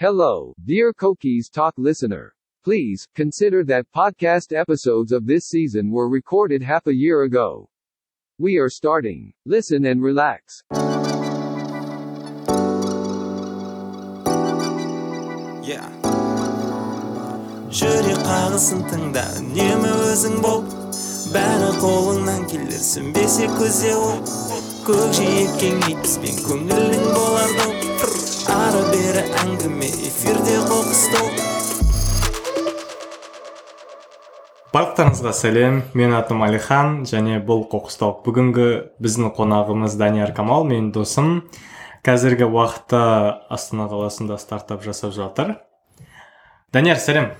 Hello, dear Koki's Talk listener. Please, consider that podcast episodes of this season were recorded half a year ago. We are starting. Listen and relax. Yeah. жүрек қағысын тыңда үнемі өзің бол бәрі қолыңнан келер сөнбесе көзе ол көкжиекке бізбен көңілің болар доп ары бері әңгіме эфирде қоқыс барлықтарыңызға сәлем менің атым алихан және бұл қоқыс бүгінгі біздің қонағымыз данияр камал менің досым қазіргі уақытта астана қаласында стартап жасап жатыр данияр сәлем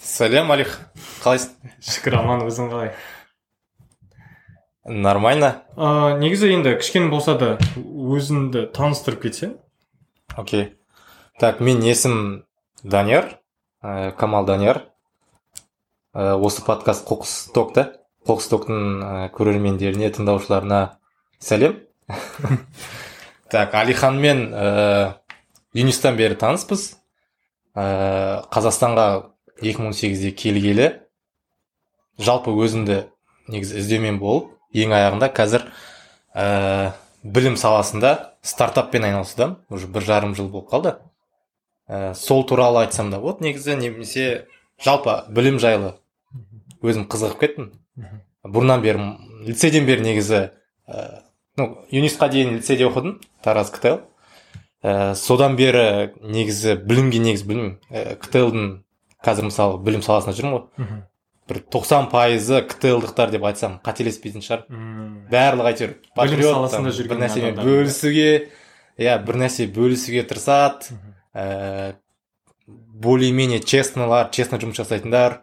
сәлем алих қалайсың шүкір аман өзің қалай нормально. Ә, негізі енді кішкене болса да өзіңді таныстырып кетсең окей. Так менің есімім данияр ә, камал данияр. Ә, осы подкаст қоқыс ток та. Қоқыс токтың ә, көрермендеріне тыңдаушыларына сәлем. Так алиханмен ә, юнистан бері таныспыз. Ә, қазақстанға 2018-де келгелі. Жалпы өзімді негізі іздеумен болып ең аяғында қазір ә, білім саласында стартаппен айналысудамын. Уже бір жарым жыл болып қалды. Ә, сол туралы айтсам да болады негізі немесе жалпы білім жайлы өзім қызығып кеттім. Бұрыннан бері лицейден бері негізі ә, ну юнисқа дейін лицейде оқыдым тараз ктл. Ә, содан бері негізі білімге негізі білмеймін. Ә, ктл қазір мысалы білім саласында жүрмін ғой. Бір тоқсан пайызы ктл деп айтсам қателеспейтін шығар. Барлығы әйтеуір білім саласында жүрген бір нәрсемен бөлісуге иә бір нәрсе бөлісуге тырысады. Ә, более менее честныйлар честно жұмыс жасайтындар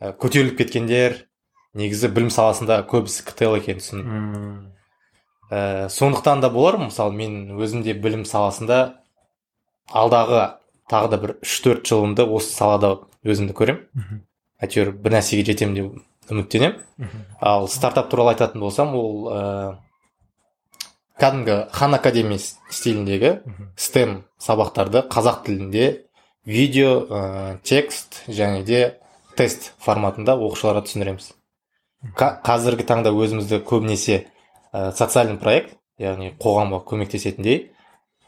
ә, көтеріліп кеткендер негізі білім саласында көбісі ктл екенін түсіндім. Ә, сондықтан да болар мысалы мен өзімде білім саласында алдағы тағы да бір үш төрт жылымды осы салада өзімді көремін. Әйтеуір бір нәрсеге жетемін деп үміттенемін. Ал стартап туралы айтатын болсам ол ә, кәдімгі хан академи стиліндегі стем сабақтарды қазақ тілінде видео ә, текст және де тест форматында оқушыларға түсіндіреміз. Қазіргі таңда өзімізді көбінесе ә, социальный проект яғни қоғамға көмектесетіндей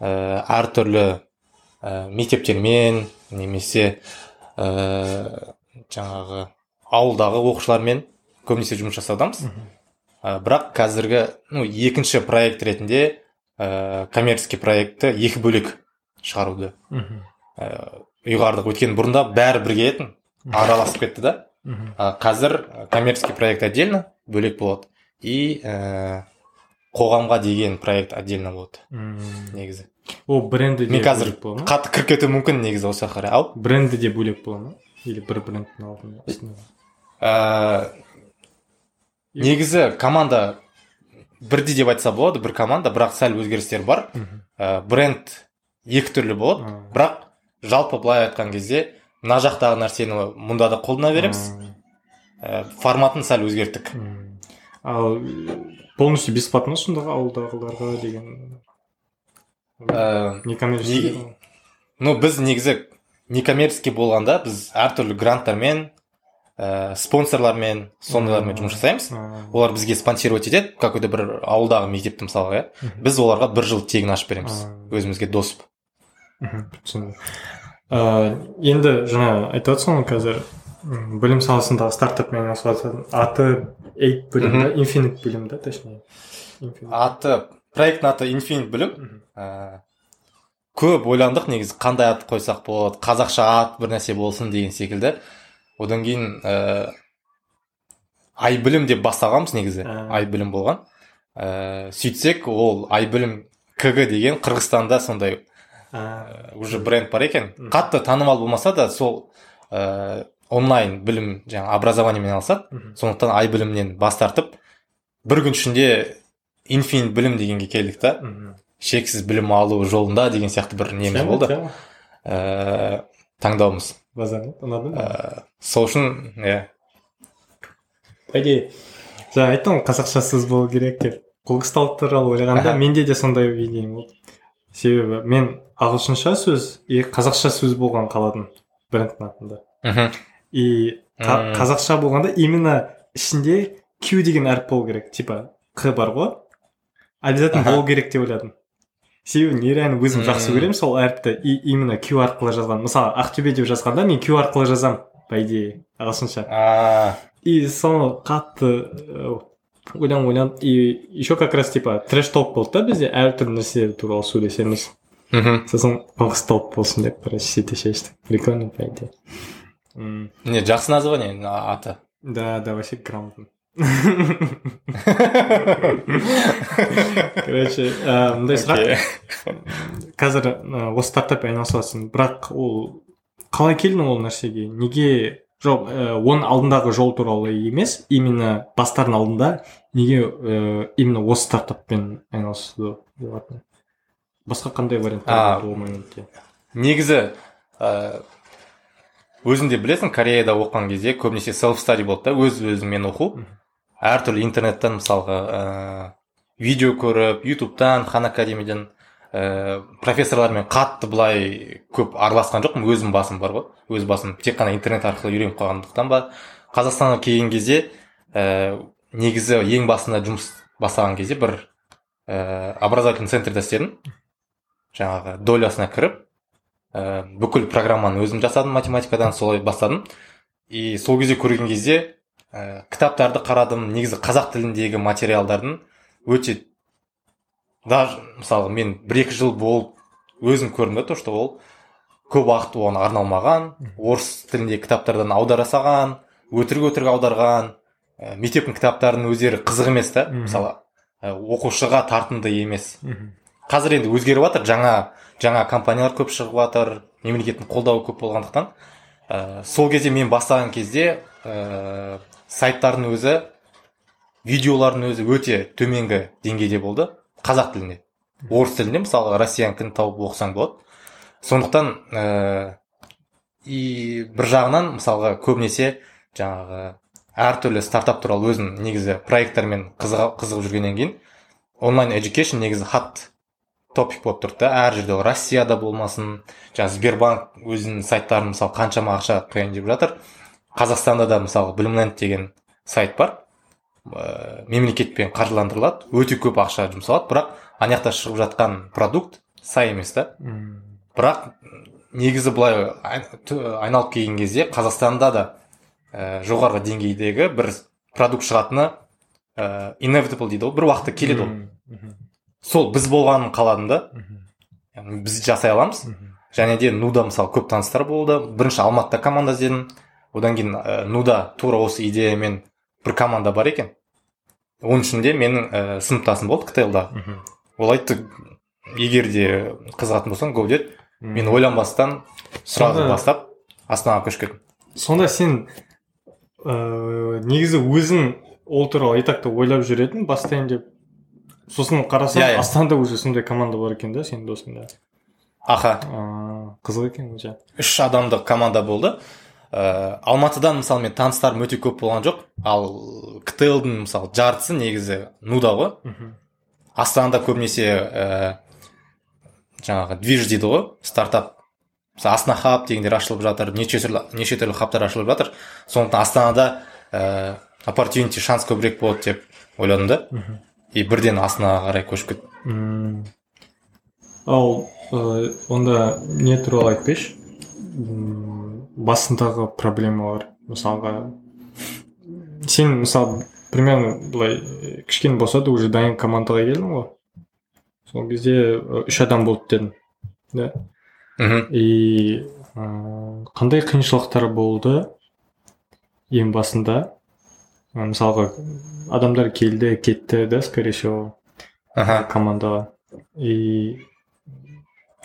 ә, әртүрлі ә, мектептермен немесе ә, жаңағы ауылдағы оқушылармен көбінесе жұмыс жасаудамыз ә, бірақ қазіргі ну екінші проект ретінде ә, коммерческий проектті екі бөлек шығаруды ә, ұйғардық. Өйткені бұрында бәрі бірге етін араласып кетті да. Ә, қазір коммерческий проект отдельно бөлек болады. И ә, қоғамға деген проект отдельно болады. Негізі. Ол бренді мен қазір қатты кіріп кетуім мүмкін негізі осы жаққа қарай ал бренді де бөлек бола ма? Или бір брендтің алдында ә, негізі команда бірдей деп айтса болады бір команда бірақ сәл өзгерістер бар. Ә, бренд екі түрлі болады. Бірақ жалпы былай айтқан кезде мына жақтағы нәрсені мұнда да қолдана береміз. Ә, форматын сәл өзгерттік. Ал полностью бесплатно сондағы ауылдағыларға деген? Ә, некоммерческий ну біз негізі некоммерческий болғанда біз әртүрлі гранттармен ә, спонсорлармен сондайлармен жұмыс жасаймыз. Олар бізге спонсировать етеді. Какой то бір ауылдағы мектепті мысалға иә? Біз оларға бір жыл тегін ашып береміз. Өзімізге досып. Түсіндім ыыы енді жаңа айтып ғой қазір білім саласындағы стартаппен айналысып аты эйт білім да? Инфинит білім да? Точнее аты проекттің аты инфинит білім ә, көп ойландық негізі қандай ат қойсақ болады қазақша ат бір нәрсе болсын деген секілді. Одан кейін ә, ай білім деп бастағанбыз негізі ай білім болған. Ә, сөйтсек ол ай білім кг деген қырғызстанда сондай ә, уже бренд бар екен. Қатты танымал болмаса да сол ә, онлайн білім жаңағы образованиемен айналысады сондықтан ай білімнен бас тартып бір күн ішінде инфинит білім дегенге келдік та. Шексіз білім алу жолында деген сияқты бір неміз болды. ә, таңдауымыз. Базар ұнады ма ә, сол үшін иә. По идее жаңа айттың ғой қазақшасыз болу керек деп. Қоқыс туралы ойлағанда менде де сондай видение болды. Себебі мен ағылшынша сөз и қазақша сөз болған қаладым брендтің атында. Мхм. И қазақша болғанда именно ішінде q деген әріп болу керек. Типа q бар ғой. Обязательно болу керек деп ойладым. Себебі нереально өзім жақсы көремін сол әріпті. И именно q арқылы жазған. Мысалы ақтөбе деп жазғанда мен q арқылы жазамын по идее ағылшынша. А. И соны қатты э, ойланып ойланып и еще как раз типа трэш толк болды да бізде әртүрлі нәрселер туралы сөйлесеміз. Мхм. Сосын қоқыс толк болсын деп короче сөйте шештік. Прикольно по идее не жақсы название аты. Да да вообще грамотно. Короче ә, мындай сұрақ Окей. қазір ә, осы стартаппен айналысып жатрсың бірақ ол қалай келдің ол нәрсеге? Неге жоқ ә, оның алдындағы жол туралы емес именно бастардың алдында неге ә, именно осы стартаппен айналысуды болатын? Басқа қандай варианттар ол моментте? Негізі ә, өзің де білесің кореяда оқыған кезде көбінесе селф стади болды да өз өзіңмен оқу. Әртүрлі интернеттен мысалға ә, видео көріп ютубтан хан академиден ә, профессорлармен қатты былай көп араласқан жоқпын. Өзім басым бар ғой. Өз басым тек қана интернет арқылы үйреніп қалғандықтан ба. Қазақстанға келген кезде ә, негізі ең басында жұмыс бастаған кезде бір ә, образовательный центрда істедім. Жаңағы долясына кіріп ә, бүкіл программаны өзім жасадым математикадан солай бастадым. И сол кезде көрген кезде ә, кітаптарды қарадым негізі қазақ тіліндегі материалдардың. Өте даже мысалы мен бір екі жыл болып өзім көрдім да то что ол көп уақыт оған арналмаған орыс тіліндегі кітаптардан аудара салған өтірік өтірік аударған ә, мектептің кітаптарының өздері қызық емес та мысалы ә, оқушыға тартымды емес. Қазір енді өзгеріп жатыр жаңа жаңа компаниялар көп шығып жатыр мемлекеттің қолдауы көп болғандықтан. Ә, сол кезде мен бастаған кезде ә, сайттардың өзі видеолардың өзі өте төменгі деңгейде болды. Қазақ тілінде орыс тілінде мысалы россиянкіні тауып оқысаң болады. Сондықтан ә, и бір жағынан мысалға көбінесе жаңағы әртүрлі стартап туралы өзім негізі проекттармен қызыға, қызығып жүргеннен кейін онлайн education негізі хат топик болып тұрды әр жерде россияда болмасын жаңағы сбербанк өзінің сайттарын мысалы қаншама ақша құяйын деп жатыр. Қазақстанда да мысалы білімленд деген сайт бар. Ә, мемлекетпен қаржыландырылады. Өте көп ақша жұмсалады. Бірақ ана жақта шығып жатқан продукт сай емес та. Бірақ негізі былай айналып келген кезде қазақстанда да ә, жоғарғы деңгейдегі бір продукт шығатыны ә, inevitable дейді ғой. Бір уақытта келеді ол. Сол біз болғанын қаладым да. Біз жасай аламыз. Және де нуда мысалы көп таныстар болды. Бірінші алматыда команда іздедім. Одан кейін ә, нуда тура осы идеямен бір команда бар екен. Оның ішінде менің ә, сыныптасым болды ктл ол айтты егер де қызығатын болсаң го деді мен ойланбастан сразу бастап астанаға көшіп кеттім. сонда сен ә, негізі өзің ол туралы и так та ойлап жүретін бастайын деп сосын қарасам Иә, иә. астанада уже сондай команда бар екен да сенің досыңда? Аха. Қызық екен өте үш адамдық команда болды. Ә, алматыдан мысалы мен таныстарым өте көп болған жоқ. Ал ктл-дың мысалы жартысы негізі нуда ғой астанада көбінесе ә, жаңағы движ дейді ғой стартап. Мысалы астана хаб дегендер ашылып жатыр неше түрлі неше түрлі хабтар ашылып жатыр. Сондықтан астанада ә, opportunity шанс көбірек болады деп ойладым да. И бірден астанаға қарай көшіп кеттім. Ал онда не туралы айтпайшы басындағы проблемалар мысалға сен мысалы примерно былай кішкене болса да уже дайын командаға келдің ғой. Сол кезде үш адам болды дедің да? Мхм. И қандай қиыншылықтар болды ең басында? Мысалға адамдар келді кетті да скорее всего аха. командаға. И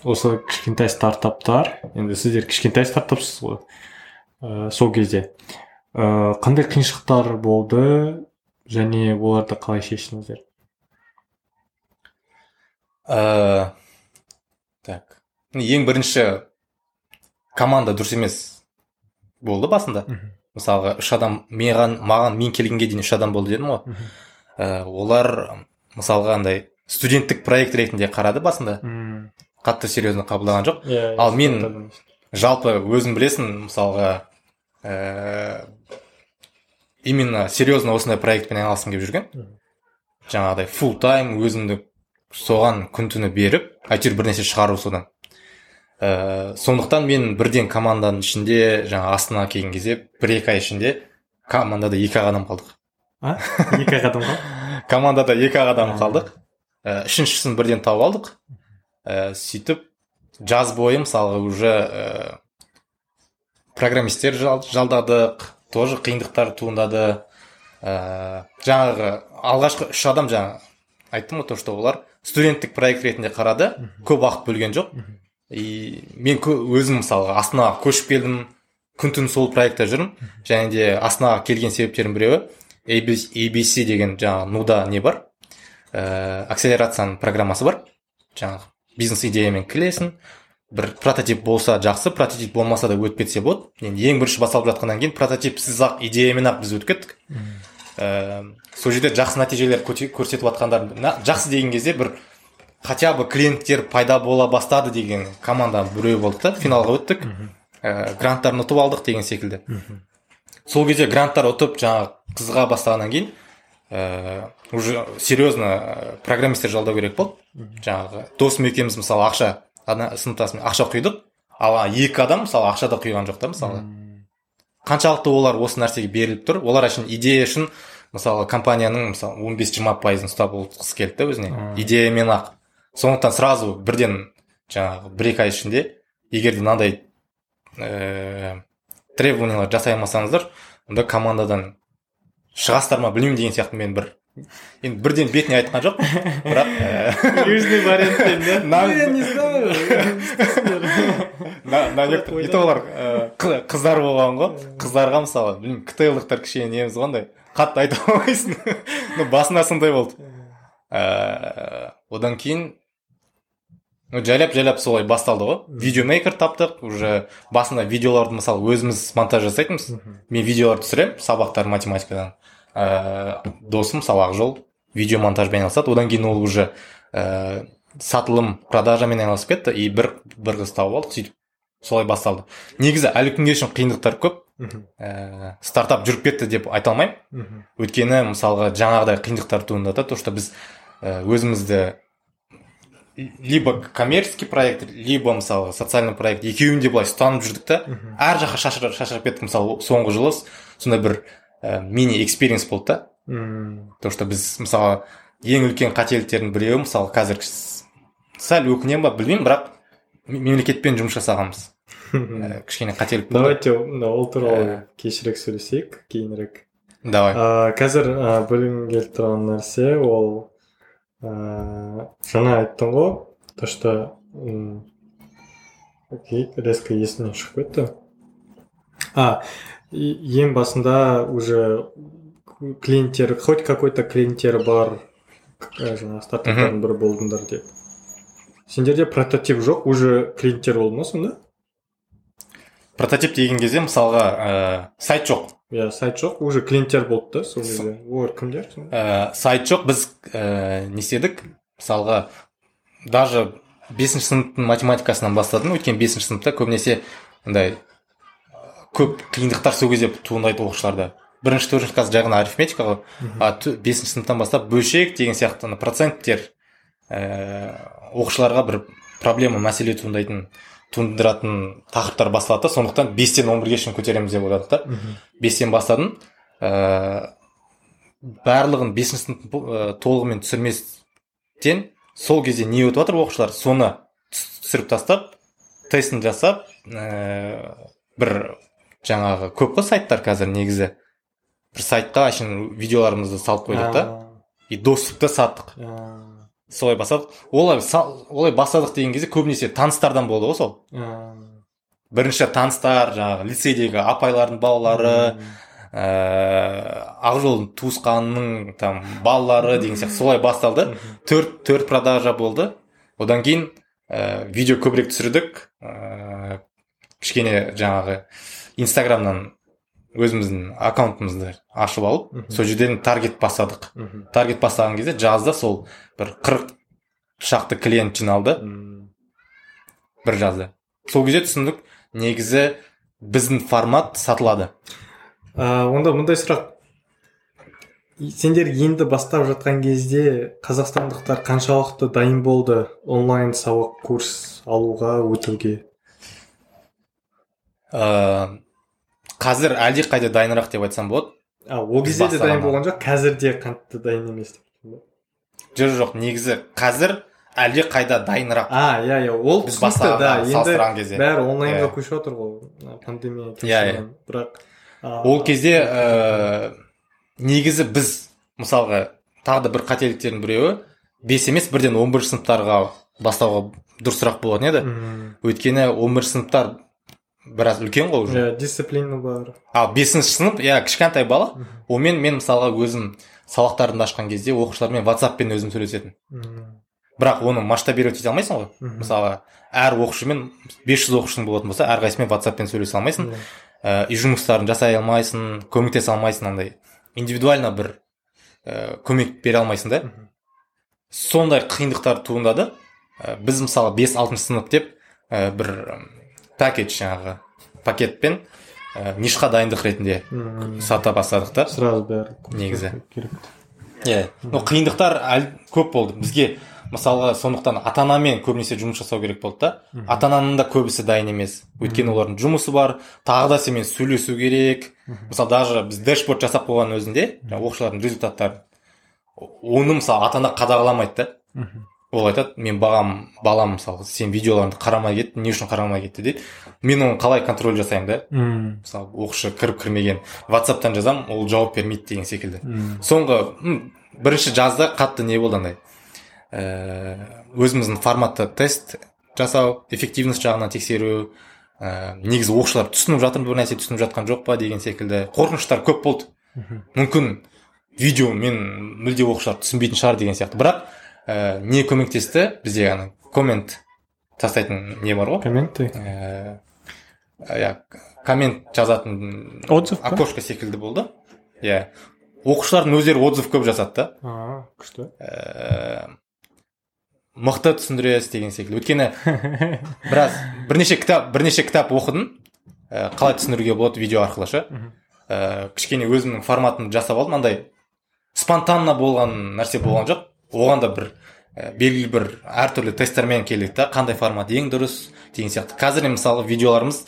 осы кішкентай стартаптар енді сіздер кішкентай стартапсыз ғой ә, сол кезде. Ә, қандай қиыншылықтар болды және оларды қалай шештіңіздер Ә, так ең бірінші команда дұрыс емес болды басында. Мысалға үш адам маған маған мен келгенге дейін үш адам болды дедім ғой. Ә, олар мысалға андай студенттік проект ретінде қарады басында. Қатты серьезно қабылдаған жоқ. Иә, Ал мен- жалпы өзің білесің мысалға ә, именно серьезно осындай проектпен айналысқым келіп жүрген. Мгм. жаңағыдай full тайм өзімді соған күн түні беріп әйтеуір бір нәрсе шығару содан. Ә, сондықтан мен бірден команданың ішінде жаңа астанаға келген кезде бір екі ай ішінде командада екі ақ адам қалдық. А? Екі ақ адам қалды командада екі ақ адам қалдық. Ә, үшіншісін бірден тауып алдық. Ә, сөйтіп жаз бойы мысалға уже ә, программисттер жал- жалдадық тоже қиындықтар туындады. Ә, жаңағы алғашқы үш адам жаңа айттым ғой то что олар студенттік проект ретінде қарады. Көп уақыт бөлген жоқ. И мен кө- өзім мысалға астанаға көшіп келдім. Күн түн сол проектта жүрмін. Және де астанаға келген себептердің біреуі ABC, ABC деген жаңағы нуда не бар? Ә, акселерацияның программасы бар. Жаңағы бизнес идеямен келесің бір прототип болса жақсы прототип болмаса да өтіп кетсе болады. Енді ең бірінші басталып жатқаннан кейін прототипсіз ақ идеямен ақ біз өтіп кеттік ә, сол жерде жақсы нәтижелер көрсетіп жатқандар жақсы деген кезде бір хотя бы клиенттер пайда бола бастады деген команда біреу болды да финалға өттік. Ә, гранттарын ұтып алдық деген секілді. Сол кезде гранттар ұтып жаңағы қызыға бастағаннан кейін уже серьезно ә, программисттер жалдау керек болды. Жаңағы досым екеуміз мысалы ақша ана сыныптасымен ақша құйдық ал екі адам мысалы ақша да құйған жоқ та мысалы. Қаншалықты олар осы нәрсеге беріліп тұр олар үшін идея үшін мысалы компанияның мысалы 15-20 пайызын ұстап отырғысы келді да өзіне. Идеямен ақ. Сондықтан сразу бірден жаңағы бір екі ай ішінде егер де мынандай ііі требованиялар жасай алмасаңыздар онда командадан шығасыздар ма білмеймін деген сияқты мен бір. Енді бірден бетіне айтқан жоқ бірақ ііі, южный да я не знаю на на некотор- и то олар қы- қыздар болған ғой. Қыздарға мысалы білмеймін ктрлықтар кішкене неміз ғой андай. Қатты айта алмайсың. Ну басында сондай болды. Ііі одан кейін ну жайлап жайлап солай басталды ғой. Видеомейкер таптық уже басында видеоларды мысалы өзіміз монтаж жасайтынбыз. Мен видеолар түсіремін сабақтар математикадан. Ііі досым мысалы ақжол видеомонтажбен айналысады. Одан кейін ол уже ііі сатылым продажамен айналысып кетті. И бір бір қыз тауып алдық сөйтіп солай басталды. Негізі әлі күнге шейін қиындықтар көп. Ііі стартап жүріп кетті деп айта алмаймын. Өйткені мысалға жаңағыдай қиындықтар туындады то что біз өзімізді либо коммерческий проект либо мысалы социальный проект екеуін де былай ұстанып жүрдік та. Әр жаққа шашырап шашырап кеттік мысалы соңғы жылы. Сондай бір і, мини экспириенс болды да. Мм. то что біз мысалы ең үлкен қателіктердің біреуі мысалы қазір сәл өкінемін ба білмеймін бірақ мемлекетпен жұмыс жасағанбыз. Іі, кішкене қателік болды. Давайте ол туралы Ә. кешірек сөйлесейік кейінірек. Давай. Ә, қазір ә, білгім келіп тұрған нәрсе ол ә, жаңа айттың ғой. То что окей резко есімнен шығып кетті. А и- ең басында уже клиенттер хоть какой то клиенттері бар ә, жаңағы стартаптардың бірі болдыңдар деп. Сендерде прототип жоқ уже клиенттер болды ма сонда? Прототип деген кезде мысалға ііі сайт жоқ. Иә сайт жоқ уже клиенттер болды да сол кезде. Олар кімдер ә, сайт жоқ біз ә, не істедік? Мысалға даже бесінші сыныптың математикасынан бастадым өйткені бесінші сыныпта көбінесе андай көп қиындықтар сол кезде туындайды оқушыларда. Бірінші төртінші класс жай ғана арифметика ғой. А бесінші сыныптан бастап бөлшек деген сияқты ана проценттер ііі оқушыларға бір проблема мәселе туындайтын туындыратын тақырыптар басталады да. Сондықтан бестен он бірге шейін көтереміз деп ойладық та бестен бастадым. Ііі барлығын бесінші сынып ііі толығымен түсірместен сол кезде не өтіп жатыр оқушылар? Соны түс- түсіріп тастап тестін жасап ііі бір жаңағы көп қой сайттар қазір негізі. Бір сайтқа әшейін видеоларымызды салып қойдық та. И доступты саттық. Солай бастадық. Олай олай бастадық деген кезде көбінесе таныстардан болды ғой сол. Бірінші таныстар жаңағы лицейдегі апайлардың балалары ііі ақжолдың туысқанының там балалары деген сияқты солай басталды. Төрт төрт продажа болды. Одан кейін ііі видео көбірек түсірдік. Ііі кішкене жаңағы инстаграмнан өзіміздің аккаунтымызды ашып алып сол жерден таргет бастадық. Таргет бастаған кезде жазда сол бір қырық шақты клиент жиналды. Бір жазда. Сол кезде түсіндік негізі біздің формат сатылады. А, онда мындай сұрақ. Сендер енді бастап жатқан кезде қазақстандықтар қаншалықты дайын болды онлайн сабақ курс алуға өтуге? Ә, қазір әлде қайда дайынырақ деп айтсам болады. А ол кезде де дайын болған жоқ қазір де қатты дайын емес деп жоқ жоқ негізі қазір әлде қайда дайынырақ а иә иә ол біз түсінікті. да енді салыстырған кезде. бәрі онлайнға Иә. көшіп жатыр ғой пандемия Иә, кешірінен. бірақ а, ол кезде ә, негізі біз мысалға тағы да бір қателіктердің біреуі бес емес бірден он бірінші сыныптарға бастауға дұрысырақ болатын еді. Өйткені он бірінші сыныптар біраз үлкен ғой уже. Иә дисциплина бар. Ал бесінші сынып иә кішкентай бала онымен мен мысалға өзім сабақтарымды ашқан кезде оқушылармен ватсаппен өзім сөйлесетін. Бірақ оны масштабировать ете алмайсың ғой. Мысалы әр оқушымен 500 оқушың болатын болса әрқайсысымен ватсаппен сөйлесе алмайсың. Ә, үй жұмыстарын жасай алмайсың көмектесе алмайсың андай. Индивидуально бір ә, көмек бере алмайсың да. Сондай қиындықтар туындады. Ә, біз мысалы 5-6 сынып деп ә, бір пакет жаңағы пакетпен ә, нишқа дайындық ретінде сата бастадық та сразу бәрі Негізі. керек иә. Но қиындықтар көп болды. Бізге мысалға сондықтан ата анамен көбінесе жұмыс жасау керек болды да. Ата ананың да көбісі дайын емес. Өйткені олардың жұмысы бар. Тағы да сенімен сөйлесу керек. Мысалы даже біз дэшборд жасап қойған өзінде жаңағы оқушылардың результаттарын оны мысалы ата ана қадағаламайды да. Ол айтады мен бағам балам мысалы сен видеоларыңды қарамай кетті не үшін қарамай кетті? дейді мен оны қалай контроль жасаймын да? Мысалы оқушы кіріп кірмеген ватсаптан жазамын ол жауап бермейді деген секілді. Мгм. соңғы м, бірінші жазда қатты не болды андай? Ә, өзіміздің форматты тест жасау эффективность жағынан тексеру ә, негізі оқушылар түсініп жатыр бір нәрсе түсініп жатқан жоқ па деген секілді. Қорқыныштар көп болды. Мүмкін видео мен мүлде оқушылар түсінбейтін шығар деген сияқты. Бірақ ә, не көмектесті. Бізде ана коммент тастайтын не бар ғой. Комменты ә, иә коммент жазатын Отзыв окошко секілді болды. Иә. Оқушылардың өздері отзыв көп жазады да. Күшті. Ә, мықты түсіндіресіз деген секілді. Өйткені біраз бірнеше кітап бірнеше кітап оқыдым. Ә, қалай түсіндіруге болады видео арқылы ше. Ә, кішкене өзімнің форматымды жасап алдым. Андай спонтанно болған нәрсе болған жоқ. Оған да бір ә, белгілі бір әртүрлі тесттермен келдік та қандай формат ең дұрыс деген сияқты. Қазір мысалы видеоларымыз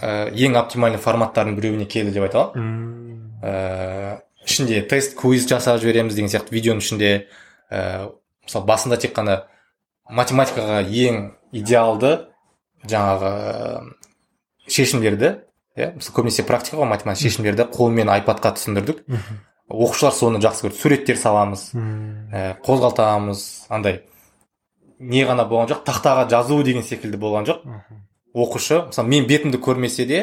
ә, ең оптимальный форматтардың біреуіне келді деп айта аламын. Ә, ішінде тест квиз жасап жібереміз деген сияқты видеоның ішінде ә, мысалы басында тек қана математикаға ең идеалды жаңағы шешімдерді иә мысалы көбінесе практика ғой математика шешімдерді қолмен айпадқа түсіндірдік. Оқушылар соны жақсы көрді. Суреттер саламыз ә, қозғалтамыз андай. Не ғана болған жоқ тақтаға жазу деген секілді болған жоқ. Оқушы мысалы мен бетімді көрмесе де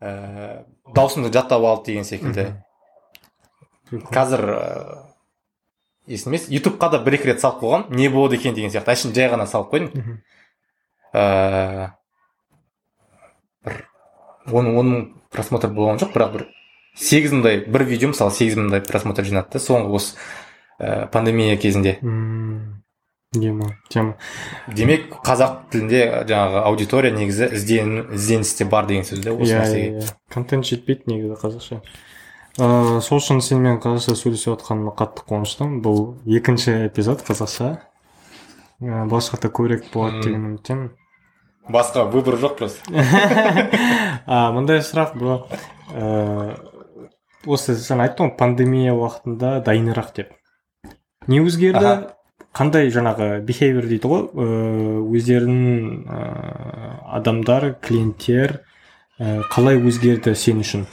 ә, даусымды жаттап алды деген секілді. Қазір ыыы есімде емес ютубқа да бір екі рет салып қойғам не болады екен деген сияқты. Әшейін жай ғана салып қойдым. Ыыы бір он он мың просмотр болған жоқ бірақ бір сегіз мыңдай бір видео мысалы сегіз мыңдай просмотр жинады да соңғы осы ә, пандемия кезінде. Мм. тема тема. Демек қазақ тілінде жаңағы аудитория негізі ізден ізденісте бар деген сөз да осы иә нәрсеге. иә контент жетпейді негізі қазақша. Ыыы сол үшін сенімен қазақша сөйлесіп жатқаныма қатты қуаныштымын. Бұл екінші эпизод қазақша. Ә, болашақта көбірек болады деген үміттемін. Басқа выбор жоқ просто. А мындай сұрақ бро ыыы осы сен айттың ғой пандемия уақытында дайынырақ деп. Не өзгерді? Аха. қандай жаңағы бихевиор дейді ғой? Ыыы өздерінің ыыы адамдар клиенттер і қалай өзгерді сен үшін?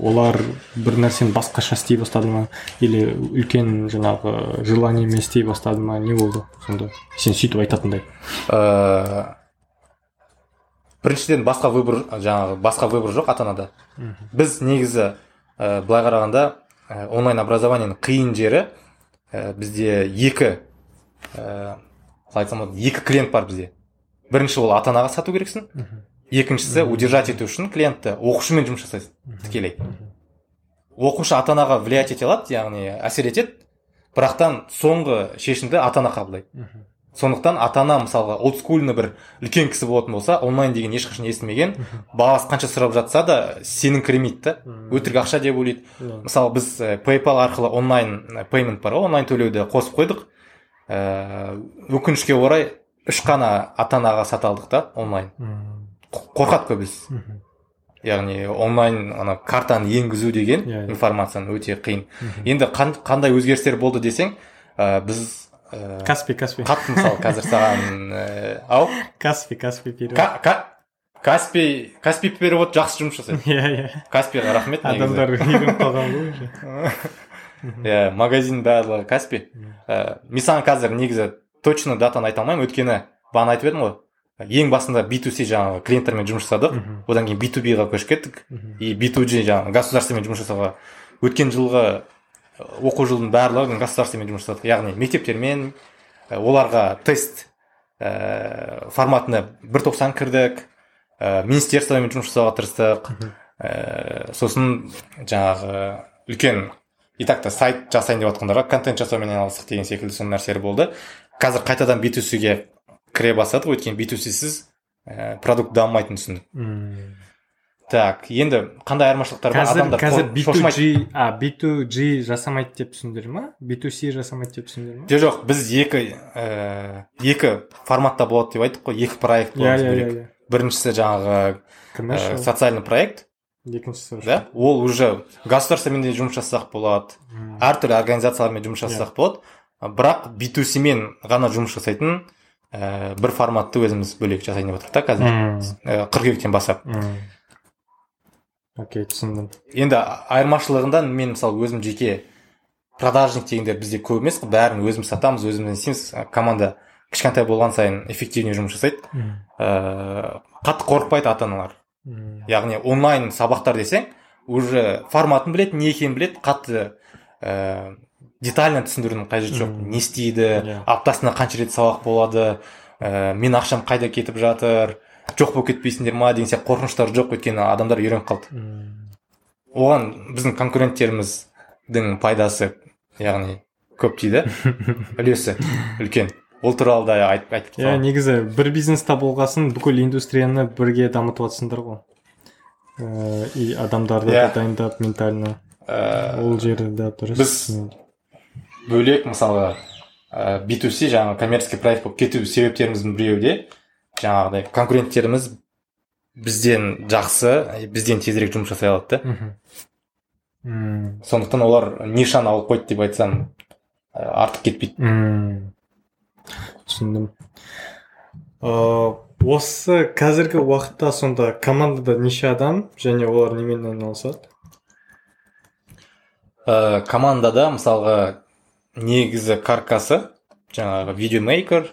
Олар бір нәрсені басқаша істей бастады ма? Или үлкен жаңағы желаниемен істей бастады ма? Не болды сонда? Сен сөйтіп айтатындай. Ыыы біріншіден басқа выбор жаңағы басқа выбор жоқ ата анада біз негізі ә, былай қарағанда ә, онлайн образованиенің қиын жері ә, бізде екі ә, қалай айтсам болады екі клиент бар бізде. Бірінші ол ата анаға сату керексің. Екіншісі удержать ету үшін клиентті оқушымен жұмыс жасайсың. Тікелей. Оқушы ата анаға влиять ете алады яғни әсер етеді. Бірақтан соңғы шешімді ата ана қабылдайды сондықтан ата ана мысалға олдскульный бір үлкен кісі болатын болса онлайн деген ешқашан естімеген. Бағасы қанша сұрап жатса да сеніңкіремейді да өтірік ақша деп ойлайды. Мысалы біз ә, paypal арқылы онлайн ә, payment бар ғой онлайн төлеуді қосып қойдық. Ә, өкінішке орай үш қана ата анаға сата алдық та онлайн. Қорқады көбісі яғни онлайн ана картаны енгізу деген Иә, иә. информацияны өте қиын. Енді қан- қандай өзгерістер болды десең ә, біз ә, каспи каспи қатты мысалы қазір саған ау каспи каспи перевод Ка- ка- каспий каспий перевод жақсы жұмыс жасайды иә иә каспийға рахмет адамдар үйреніп қалған ғой уже иә магазин барлығы каспи ә, мен саған қазір негізі точно датаны айта алмаймын өйткені бағана айтып едім ғой ең басында B2C жаңағы клиенттермен жұмыс жасадық одан кейін B2B ға көшіп кеттік и B2G жаңағы государствомен жұмыс жасауға өткен жылғы оқу жылының барлығын государствомен жұмыс жасадық яғни мектептермен ә, оларға тест ә, форматына бір тоқсан кірдік. Ә, министерствомен жұмыс жасауға тырыстық. Ә, сосын жаңағы үлкен и так та сайт жасайын деп жатқандарға контент жасаумен айналыстық деген секілді сондай нәрселер болды. Қазір қайтадан B2C-ге кіре бастадық. Өйткені B2C-сіз ә, продукт дамымайтынын түсіндік. Так енді қандай айырмашылықтар бар? Қазір адамдар қазір қор- шошымайды. B2G а B2G жасамайды деп түсіндіңдер ма B2C жасамайды деп түсіндіңдер ма жоқ жоқ біз екі ә, екі форматта болады деп айттық қой. Екі проект иә иә бөлек. иә біріншісі жаңағы ә, социальный проект. Екіншісі да? Ол уже государствомен де жұмыс жасасақ болады. Мм. әртүрлі организациялармен жұмыс жасасақ болады. Бірақ B2C мен ғана жұмыс жасайтын ә, бір форматты өзіміз бөлек жасайын деп отырмық та қазір. Ә, қыркүйектен бастап. Окей түсіндім. Енді айырмашылығында мен мысалы өзім жеке продажник дегендер бізде көп емес қой. Бәрін өзіміз сатамыз өзіміз істейміз. Ә, команда кішкентай болған сайын эффективнее жұмыс жасайды. Мм. ә, қатты қорықпайды ата аналар яғни онлайн сабақтар десең уже форматын біледі не екенін біледі қатты ә, детально түсіндірудің қажеті жоқ. Не істейді Иә. аптасына қанша рет сабақ болады ә, мен ақшам қайда кетіп жатыр жоқ болып кетпейсіңдер ма? деген сияқты қорқыныштар жоқ өйткені адамдар үйреніп қалды. Оған біздің конкуренттеріміздің пайдасы яғни көп тиді үлесі үлкен. Ол туралы да айтып айтып иә негізі бір бизнеста болғасын бүкіл индустрияны бірге дамытып жатсыңдар ғой. Э, и адамдарды Иә. да дайындап ментально Ә, ол жері да дұрыс біз- бөлек мысалға ә, B2C жаңағы коммерческий проект болып кету себептеріміздің біреуі де жаңағыдай конкуренттеріміз бізден жақсы бізден тезірек жұмыс жасай алады да. Мм. сондықтан олар нишаны алып қойды деп айтсам артық кетпейді Мм. түсіндім Э, осы қазіргі уақытта сонда командада неше адам және олар немен айналысады ә, командада мысалға негізі каркасы жаңағы видеомейкер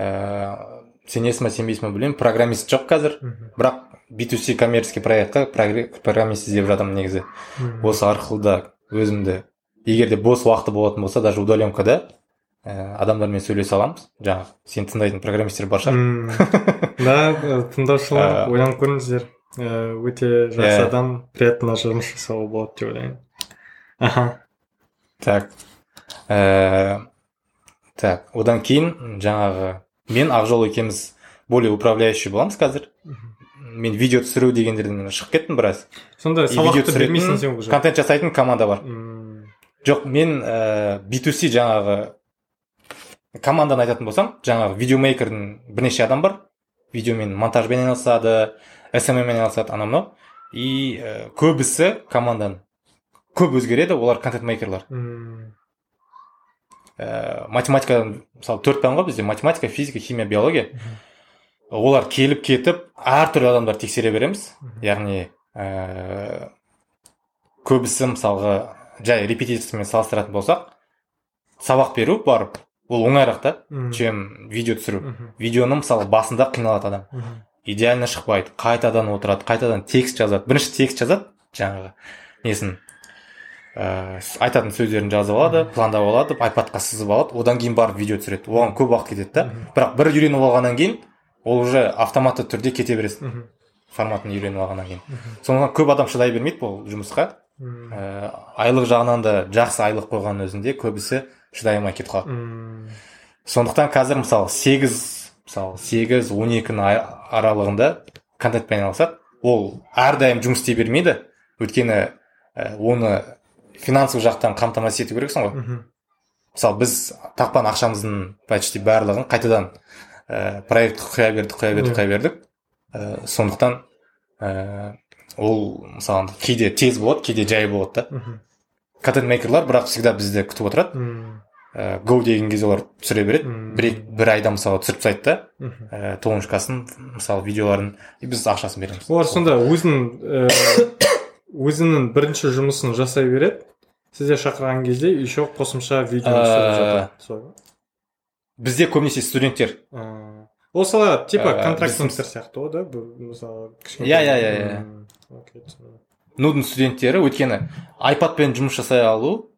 ә, сенесің ба сенбейсің ба білмеймін программист жоқ қазір бірақ B2C коммерческий проектқа программист іздеп жатырмын негізі осы арқылы да өзімді. Егер де бос уақыты болатын болса даже удаленкада ә, адамдармен сөйлесе аламыз. Жаңағы сені тыңдайтын программисттер бар шығар. Да э, тыңдаушылар Ә, ойланып көріңіздер. Э, өте жақсы адам приятно жұмыс жасауға болады деп ойлаймын. Аха. Так. Так одан кейін жаңағы мен ақжол екеуміз более управляющий боламыз қазір. Мен видео түсіру дегендерден шығып кеттім біраз. Сонда сабақты бермейсің сен түсіретін уже? Контент жасайтын команда бар. Жоқ мен ә, B2C жаңағы команданы айтатын болсам жаңағы видеомейкердің бірнеше адам бар. Видеомен монтажбен айналысады SMM мен айналысады анау мынау. И ә, көбісі команданың көп өзгереді олар контент мейкерлар. Ә, математикадан мысалы төрт пән ғой бізде. Математика физика химия биология. Олар келіп кетіп әртүрлі адамдар тексере береміз. Яғни ә, көбісі мысалға жай репетитормен салыстыратын болсақ сабақ беру барып ол оңайырақ та чем видео түсіру. Мгм. видеоны мысалы басында қиналады адам. Идеально шықпайды қайтадан отырады қайтадан текст жазады. Бірінші текст жазады жаңағы несін? Ә, айтатын сөздерін жазып алады пландап алады айпадқа сызып алады. Одан кейін барып видео түсіреді. Оған көп уақыт кетеді да. Бірақ бір үйреніп алғаннан кейін ол уже автоматты түрде кете бересің. Форматын үйреніп алғаннан кейін. Сондықтан көп адам шыдай бермейді бұл жұмысқа. Ә, айлық жағынан да жақсы айлық қойғанның өзінде көбісі шыдай алмай кетіп қалады. Сондықтан қазір мысалы сегіз мысалы сегіз он екінің аралығында контентпен айналысады. Ол әрдайым жұмыс істей бермейді. Өйткені ә, оны финансовый жақтан қамтамасыз ету керексің ғой. Мысалы біз тапқан ақшамыздың почти барлығын қайтадан ә, проектке құя бердік құя бердік құя. бердік. Ә, сондықтан ә, ол мысалы кейде тез болады кейде жай болады да. Контент мейкерлар бірақ всегда бізді күтіп отырады. Мм. ә, go деген кезде олар түсіре береді. Бір, бір айда мысалы түсіріп тастайды да. Ә, тоғышкасын мысалы видеоларын и біз ақшасын береміз. Олар сонда өзінің ә, өзінің бірінші жұмысын жасай береді. Сізде шақырған кезде еще қосымша видео түсіріп жатады солай ма? бізде көбінесе студенттер ол солай типа контрактниктер сияқты ғой да мысалы Иә, иә, иә, нудың студенттері өйткені айпадпен жұмыс жасай алу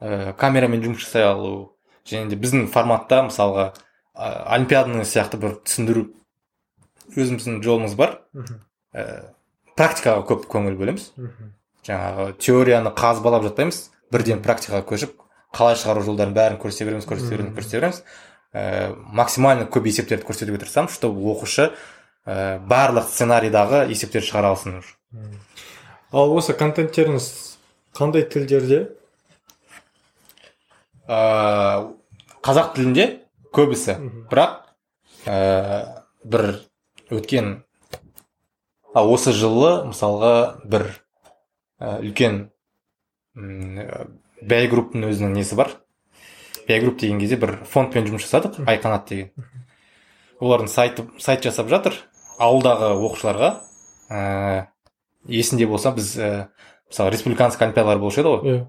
ә, камерамен жұмыс жасай алу және де біздің форматта мысалға ә, олимпиаданың сияқты бір түсіндіру өзіміздің жолымыз бар. Ә, практикаға көп көңіл бөлеміз. Жаңағы теорияны қазбалап жатпаймыз. Бірден практикаға көшіп қалай шығару жолдарын бәрін көрсете береміз көрсете береміз көрсете береміз. Ә, максимально көп есептерді көрсетуге тырысамыз чтобы оқушы ә, барлық сценарийдағы есептерді шығара алсын ал осы контенттеріңіз қандай тілдерде? Ә, қазақ тілінде көбісі. Бірақ ә, бір өткен а осы жылы мысалға бір үлкен м, бәй групптың өзінің несі бар? Бәй групп деген кезде бір фондпен жұмыс жасадық айқанат деген. Олардың сайты сайт жасап жатыр. Ауылдағы оқушыларға ә, есінде болса біз ә, мысалы республиканский олимпиадалар болушы еді ғой. Иә.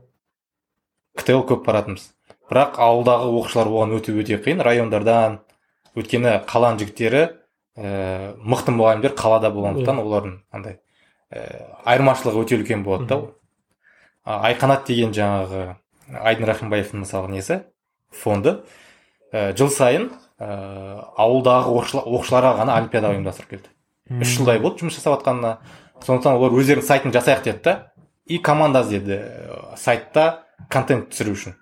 ктл көп баратынбыз. Бірақ ауылдағы оқушылар оған өте өте қиын. Райондардан өйткені қаланың жігіттері ә, мықты мұғалімдер қалада болғандықтан олардың андай айырмашылығы өте үлкен болады да айқанат деген жаңағы айдын рахимбаевтың мысалы несі? Фонды. Ә, жыл сайын ә, ауылдағы оқушыла- оқушыларға ғана олимпиада ұйымдастырып келді. Үш жылдай болды жұмыс жасап жатқанына сондықтан олар өздерінің сайтын жасайық деді да. И команда іздеді сайтта контент түсіру үшін.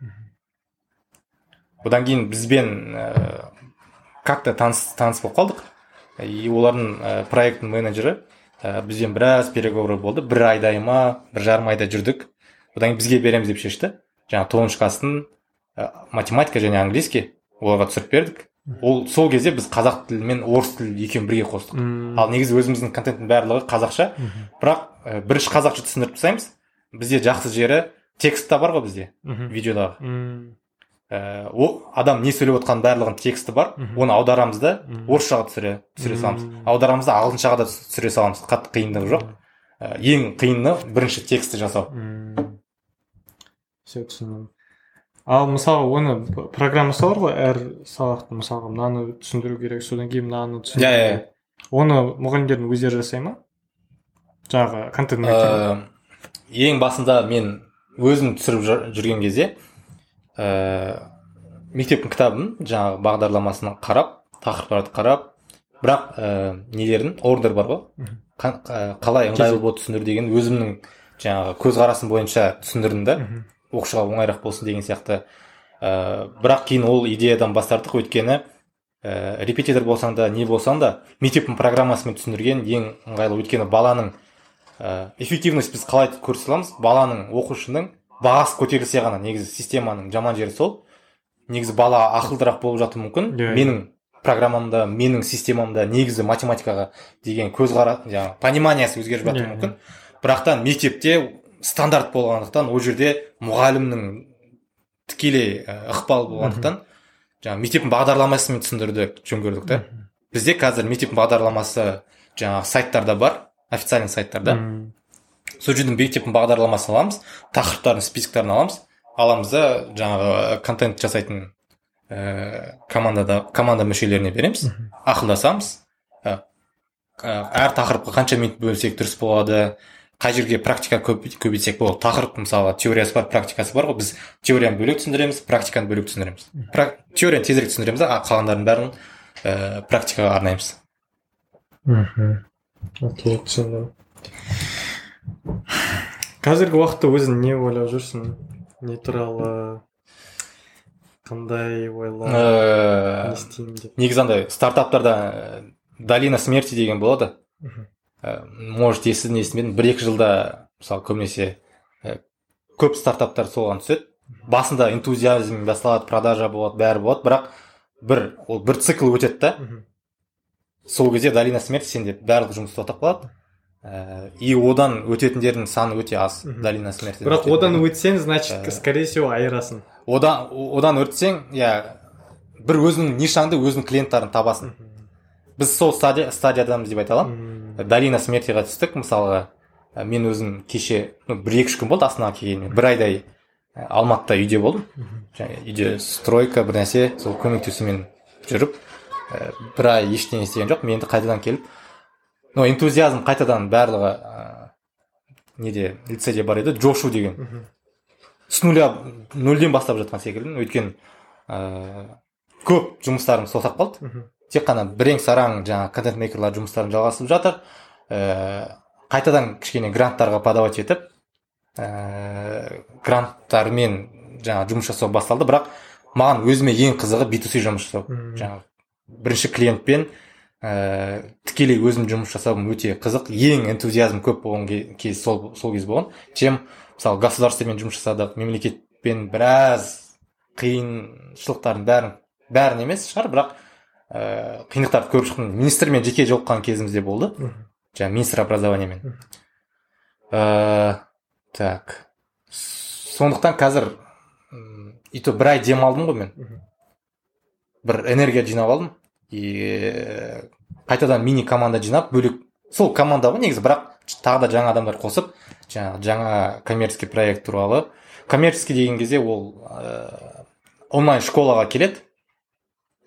Одан кейін бізбен ә, как то таныс таныс болып қалдық. И олардың ә, проекттің менеджері ә, бізбен біраз переговоры болды. Бір айдай ма бір жарым айда жүрдік. Одан кейін бізге береміз деп шешті. Жаңағы тоғызыншы класстың ә, математика және английский оларға түсіріп бердік. Ол сол кезде біз қазақ тілі мен орыс тілі екеуін бірге қостық. Мм. ал негізі өзіміздің контенттің барлығы қазақша. Мгм. бірақ ә, бірінші қазақша түсіндіріп тастаймыз. Бізде жақсы жері текст та бар ғой бізде. Видеодағы. Ә, ол адам не сөйлеп жатқанын барлығының тексті бар. Оны аударамыз да орысшаға түсіре түсіре саламыз. Аударамыз да ағылшыншаға да түсіре саламыз. Қатты қиындығы жоқ. Ә, ең қиыны бірінші текстті жасау. Все түсіндім. Ал мысалы оны программасы бар ғой әр сабақты мысалға мынаны түсіндіру керек содан кейін мынаны түсіндіру Иә, иә. оны мұғалімдердің өздері жасай ма? Жаңағы контент Ә, ең басында мен өзім түсіріп жүр- жүрген кезде ә, мектептің кітабын жаңағы бағдарламасын қарап тақырыптарды қарап бірақ ә, нелерін ордер бар ғой. Ә, қалай ыңғайлы болып түсіндіру деген өзімнің жаңағы көзқарасым бойынша түсіндірдім да. Оқушыға оңайырақ болсын деген сияқты. Ә, бірақ кейін ол идеядан бас тарттық өйткені ә, репетитор болсаң да не болсаң да мектептің программасымен түсіндірген ең ыңғайлы өйткені баланың ә, эффективность біз қалай көрсете аламыз? Баланың оқушының бағасы көтерілсе ғана негізі системаның жаман жері сол. Негізі бала ақылдырақ болып жатуы мүмкін. Иә, иә. менің программамда менің системамда негізі математикаға деген көзқарас жаңағы пониманиясы өзгеріп жатуы Иә, мүмкін. бірақтан мектепте стандарт болғандықтан ол жерде мұғалімнің тікелей ықпалы болғандықтан жаңағы мектептің бағдарламасымен түсіндіруді жөн көрдік та. Бізде қазір мектептің бағдарламасы жаңағы сайттарда бар официальный сайттарда. Сол жерден мектептің бағдарламасын аламыз тақырыптарын списоктарын аламыз. Аламыз да жаңағы контент жасайтын ә, командада команда мүшелеріне береміз ақылдасамыз. Ә, әр тақырыпқа қанша минут бөлсек дұрыс болады қай жерге практика көп көбейтсек болады. Тақырып мысалы теориясы бар практикасы бар ғой. Біз теорияны бөлек түсіндіреміз практиканы бөлек түсіндіреміз. Пра- теорияны тезірек түсіндіреміз да а қалғандарын бәрін ә, практикаға арнаймыз. Мхм. Окей түсіндім. Қазіргі уақытта өзің не ойлап жүрсің? Не туралы қандай ойлар? Не Э, істеймін деп. негізі андай стартаптарда э, долина смерти деген болады. Э, может естідің естімедің. Бір екі жылда мысалы көбінесе көп стартаптар соған түседі. Басында энтузиазм басталады продажа болады бәрі болады. Бірақ бір ол бір цикл өтеді да. Сол кезде долина смерти сенде барлық жұмыс тоқтап қалады. Э, и одан өтетіндердің саны өте аз долина смерти бірақ одан өтсең значит Э. скорее всего айырасың. одан одан өтсең иә бір өзіңнің нишаңды өзіңнің клиенттарын табасың. Біз сол стадия, стадиядамыз деп айта аламын. Мм. долина смертиға түстік. Мысалға ә, мен өзім кеше ну, бір екі үш күн болды астанаға келгеніме бір айдай ә, алматыда үйде болдым. Және үйде стройка бір нәрсе сол көмектесумен жүріп. Ә, бір ай ештеңе істеген жоқпын. Енді қайтадан келіп но энтузиазм қайтадан барлығы ә, неде лицейде бар еді. Жошу деген. С нуля нөлден бастап жатқан секілдімін өйткені ә, көп жұмыстарым тоқтап қалды. Тек қана бірең сараң жаңағы контент мейкерлар жұмыстарын жалғасып жатыр. Ә, қайтадан кішкене гранттарға подавать етіп ә, гранттармен жаңағы жұмыс жасау басталды. Бірақ маған өзіме ең қызығы B2C жұмыс жасау. Жаңағы бірінші клиентпен ә, тікелей өзім жұмыс жасауым өте қызық. Ең энтузиазм көп болған ке- кез сол, сол кез болған. Чем мысалы государствомен жұмыс жасадық мемлекетпен біраз қиыншылықтардың бәрін бәрін емес шығар бірақ ә, қиындықтарды көріп шықтым. Министрмен жеке жолыққан кезімізде болды. Мгм. жаңағы министр образованиемен. Мгм. ә, так. Сондықтан қазір и то бір ай демалдым ғой мен. Бір энергия жинап алдым. И қайтадан мини команда жинап бөлек сол команда ғой негізі бірақ тағы да жаңа адамдар қосып жаңағы жаңа коммерческий проект туралы. Коммерческий деген кезде ол ә, онлайн школаға келеді.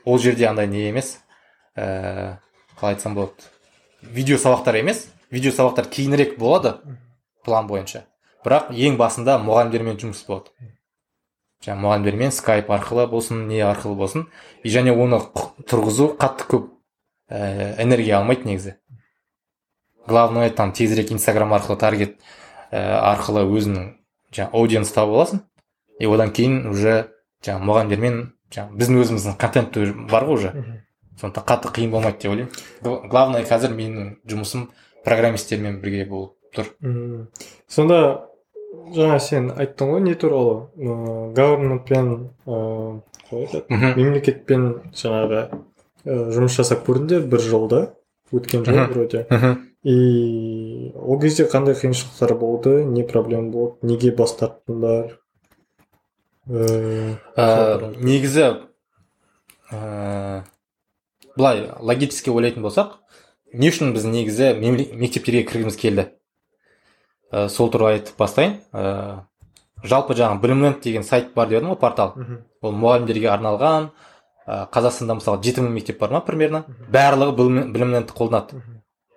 Ол жерде андай не емес ә, қалай айтсам болады видео сабақтар емес. Видео сабақтар кейінірек болады план бойынша. Бірақ ең басында мұғалімдермен жұмыс болады. Жаңағы мұғалімдермен скайп арқылы болсын не арқылы болсын. И және оны тұрғызу қатты көп. Энергия алмайды негізі. Главное там тезірек инстаграм арқылы таргет ә, арқылы өзіңнің жаңағы аудиенс тауып аласың. И одан кейін уже жаңағы мұғалімдермен жаңағы біздің өзіміздің контент бар ғой уже. Сондықтан қатты қиын болмайды деп ойлаймын. Гла- главное қазір менің жұмысым программисттермен бірге болып тұр. Мм. сонда жаңа сен айттың ғой не туралы? Ыыы governmentпен ыыы қалай айтады? Мемлекетпен жаңағы жұмыс жасап көрдіңдер бір жылда өткен жылы вроде. И ол кезде қандай қиыншылықтар болды не проблема болды неге бас тарттыңдар Э, Ә, негізі ә, былай логически ойлайтын болсақ не үшін біз негізі мектептерге кіргіміз келді? Ә, сол туралы айтып бастайын. Ә, жалпы жаңағы білімленд деген сайт бар дедім ғой портал. Ол мұғалімдерге арналған ә, қазақстанда мысалы жеті мың мектеп бар ма примерно? Барлығы білім- білімлендті қолданады.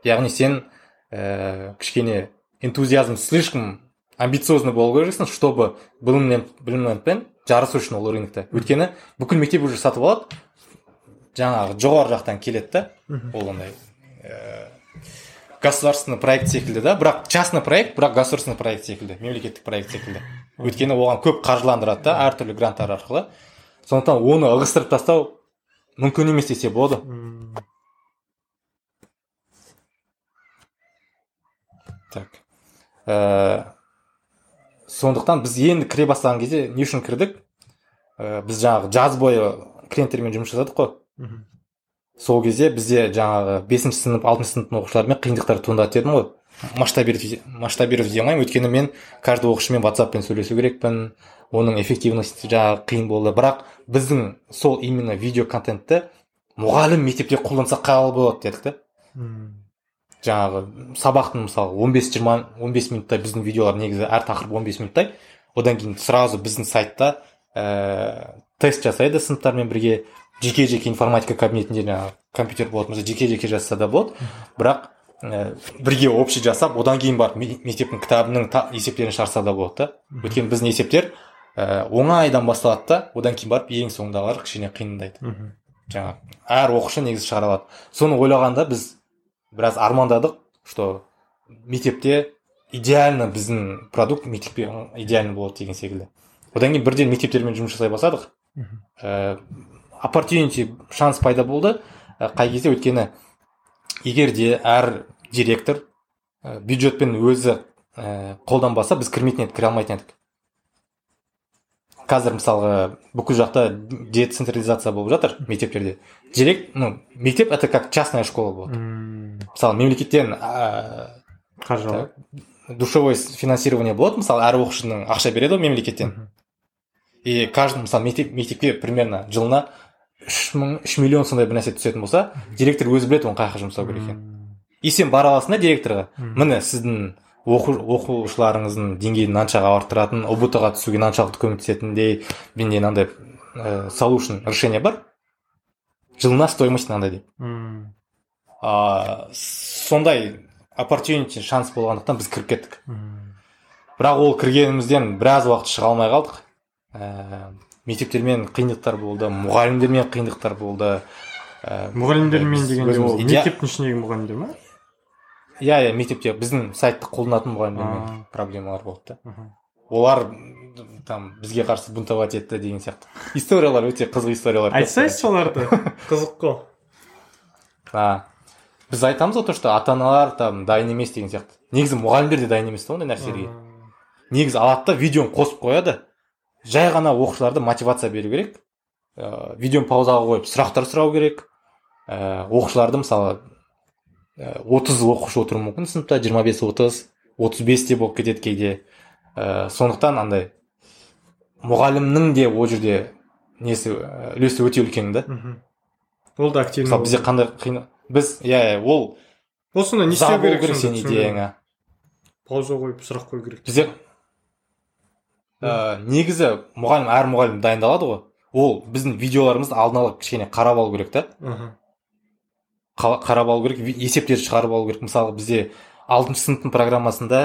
Яғни сен ә, кішкене энтузиазм слишком амбициозный болу керексің чтобы білімлендпен жарысу үшін ол рынокта. Өйткені бүкіл мектеп уже сатып алады жаңағы жоғары жақтан келеді да. Ол андай ә, государственный проект секілді да. Бірақ частный проект бірақ государственный проект секілді мемлекеттік проект секілді. Өйткені оған көп қаржыландырады да әртүрлі гранттар арқылы. Сондықтан оны ығыстырып тастау мүмкін емес десе болады. Так. Ә, сондықтан біз енді кіре бастаған кезде не үшін кірдік? Ә, біз жаңағы жаз бойы клиенттермен жұмыс жасадық қой. Сол кезде бізде жаңағы бесінші сынып алтыншы сыныптың оқушыларымен қиындықтар туындады дедім ғой. Масштабировать масштабировать алмаймын. Өйткені мен каждый оқушымен ватсаппен сөйлесу керекпін. Оның эффективности жаңағы қиын болды. Бірақ біздің сол именно видео контентті мұғалім мектепте қолданса қалай болады дедік та. Жаңағы сабақтың мысалы 15-20 15 минуттай біздің видеолар негізі әр тақырып 15 минуттай. Одан кейін сразу біздің сайтта ә, тест жасайды сыныптармен бірге. Жеке жеке информатика кабинетінде жаңағы компьютер болатын болса жеке жеке жазса да болады. Бірақ ә, бірге общий жасап одан кейін барып ме- мектептің кітабының та- есептерін шығарса да болады да. Өйткені біздің есептер ә, оңайдан басталады да одан кейін барып ең соңындағылар кішкене қиындайды. Жаңағы әр оқушы негізі шығара алады соны ойлағанда біз біраз армандадық что мектепте идеально біздің продукт мектепке идеально болады деген секілді. Одан кейін бірден мектептермен жұмыс жасай бастадық. Ә, opportunity шанс пайда болды. Ә, қай кезде? Өйткені егер де әр директор ә, бюджетпен өзі ә, қолданбаса біз кірмейтін едік кіре алмайтын едік. Қазір мысалға бүкіл жақта децентрализация болып жатыр мектептерде. Директ ну мектеп это как частная школа болады мысалы мемлекеттен қаржы душевой финансирование болады мысалы әр оқушының ақша береді ғой мемлекеттен. И каждый мысалы мектеп мектепке примерно жылына үш мың үш миллион сондай бір нәрсе түсетін болса директор өзі біледі оны қай жаққа жұмсау керек екенін. И сен бара аласың да директорға. Міне сіздің оқушыларыңыздың деңгейін мынаншаға арттыратын ұбт ға түсуге мынаншалықты көмектесетіндей менде мынандай ә, solution решение бар. Жылына стоимость мынандай деп. А, сондай opportunity шанс болғандықтан біз кіріп кеттік. Мм. бірақ ол кіргенімізден біраз уақыт шыға алмай қалдық. Ә, мектептермен қиындықтар болды мұғалімдермен қиындықтар болды. Ә, мұғалімдермен ол иде- мектептің ішіндегі мұғалімдер ма? Иә иә мектепте біздің сайтты қолданатын мұғалімдермен проблемалар болды да. Олар там бізге қарсы бунтовать етті деген сияқты. Историялар өте қызық историялар. Айтсайшы соларды. қызық қой. А, біз айтамыз ғой то что ата аналар там дайын емес деген сияқты. Негізі мұғалімдер де дайын емес та ондай нәрселерге. Негізі алады да видеоны қосып қояды. Жай ғана оқушыларды мотивация беру керек. Ә, видеоны паузаға қойып сұрақтар сұрау керек. Ә, оқушыларды мысалы отыз оқушы отыруы мүмкін сыныпта жиырма бес отыз отыз бес те болып кетеді кейде. Ә, сондықтан андай мұғалімнің де ол жерде несі ә, үлесі өте үлкен да. Ол да активно мысалы бізде қандай қиын біз иә иә ол ол сонда не істеу керек керек сенің идеяңа пауза қойып сұрақ қою керек. Бізде ә, негізі мұғалім әр мұғалім дайындалады ғой. Ол біздің видеоларымызды алдын ала кішкене қарап алу керек та. Қарап алу керек есептерді шығарып алу керек. Мысалы бізде алтыншы сыныптың программасында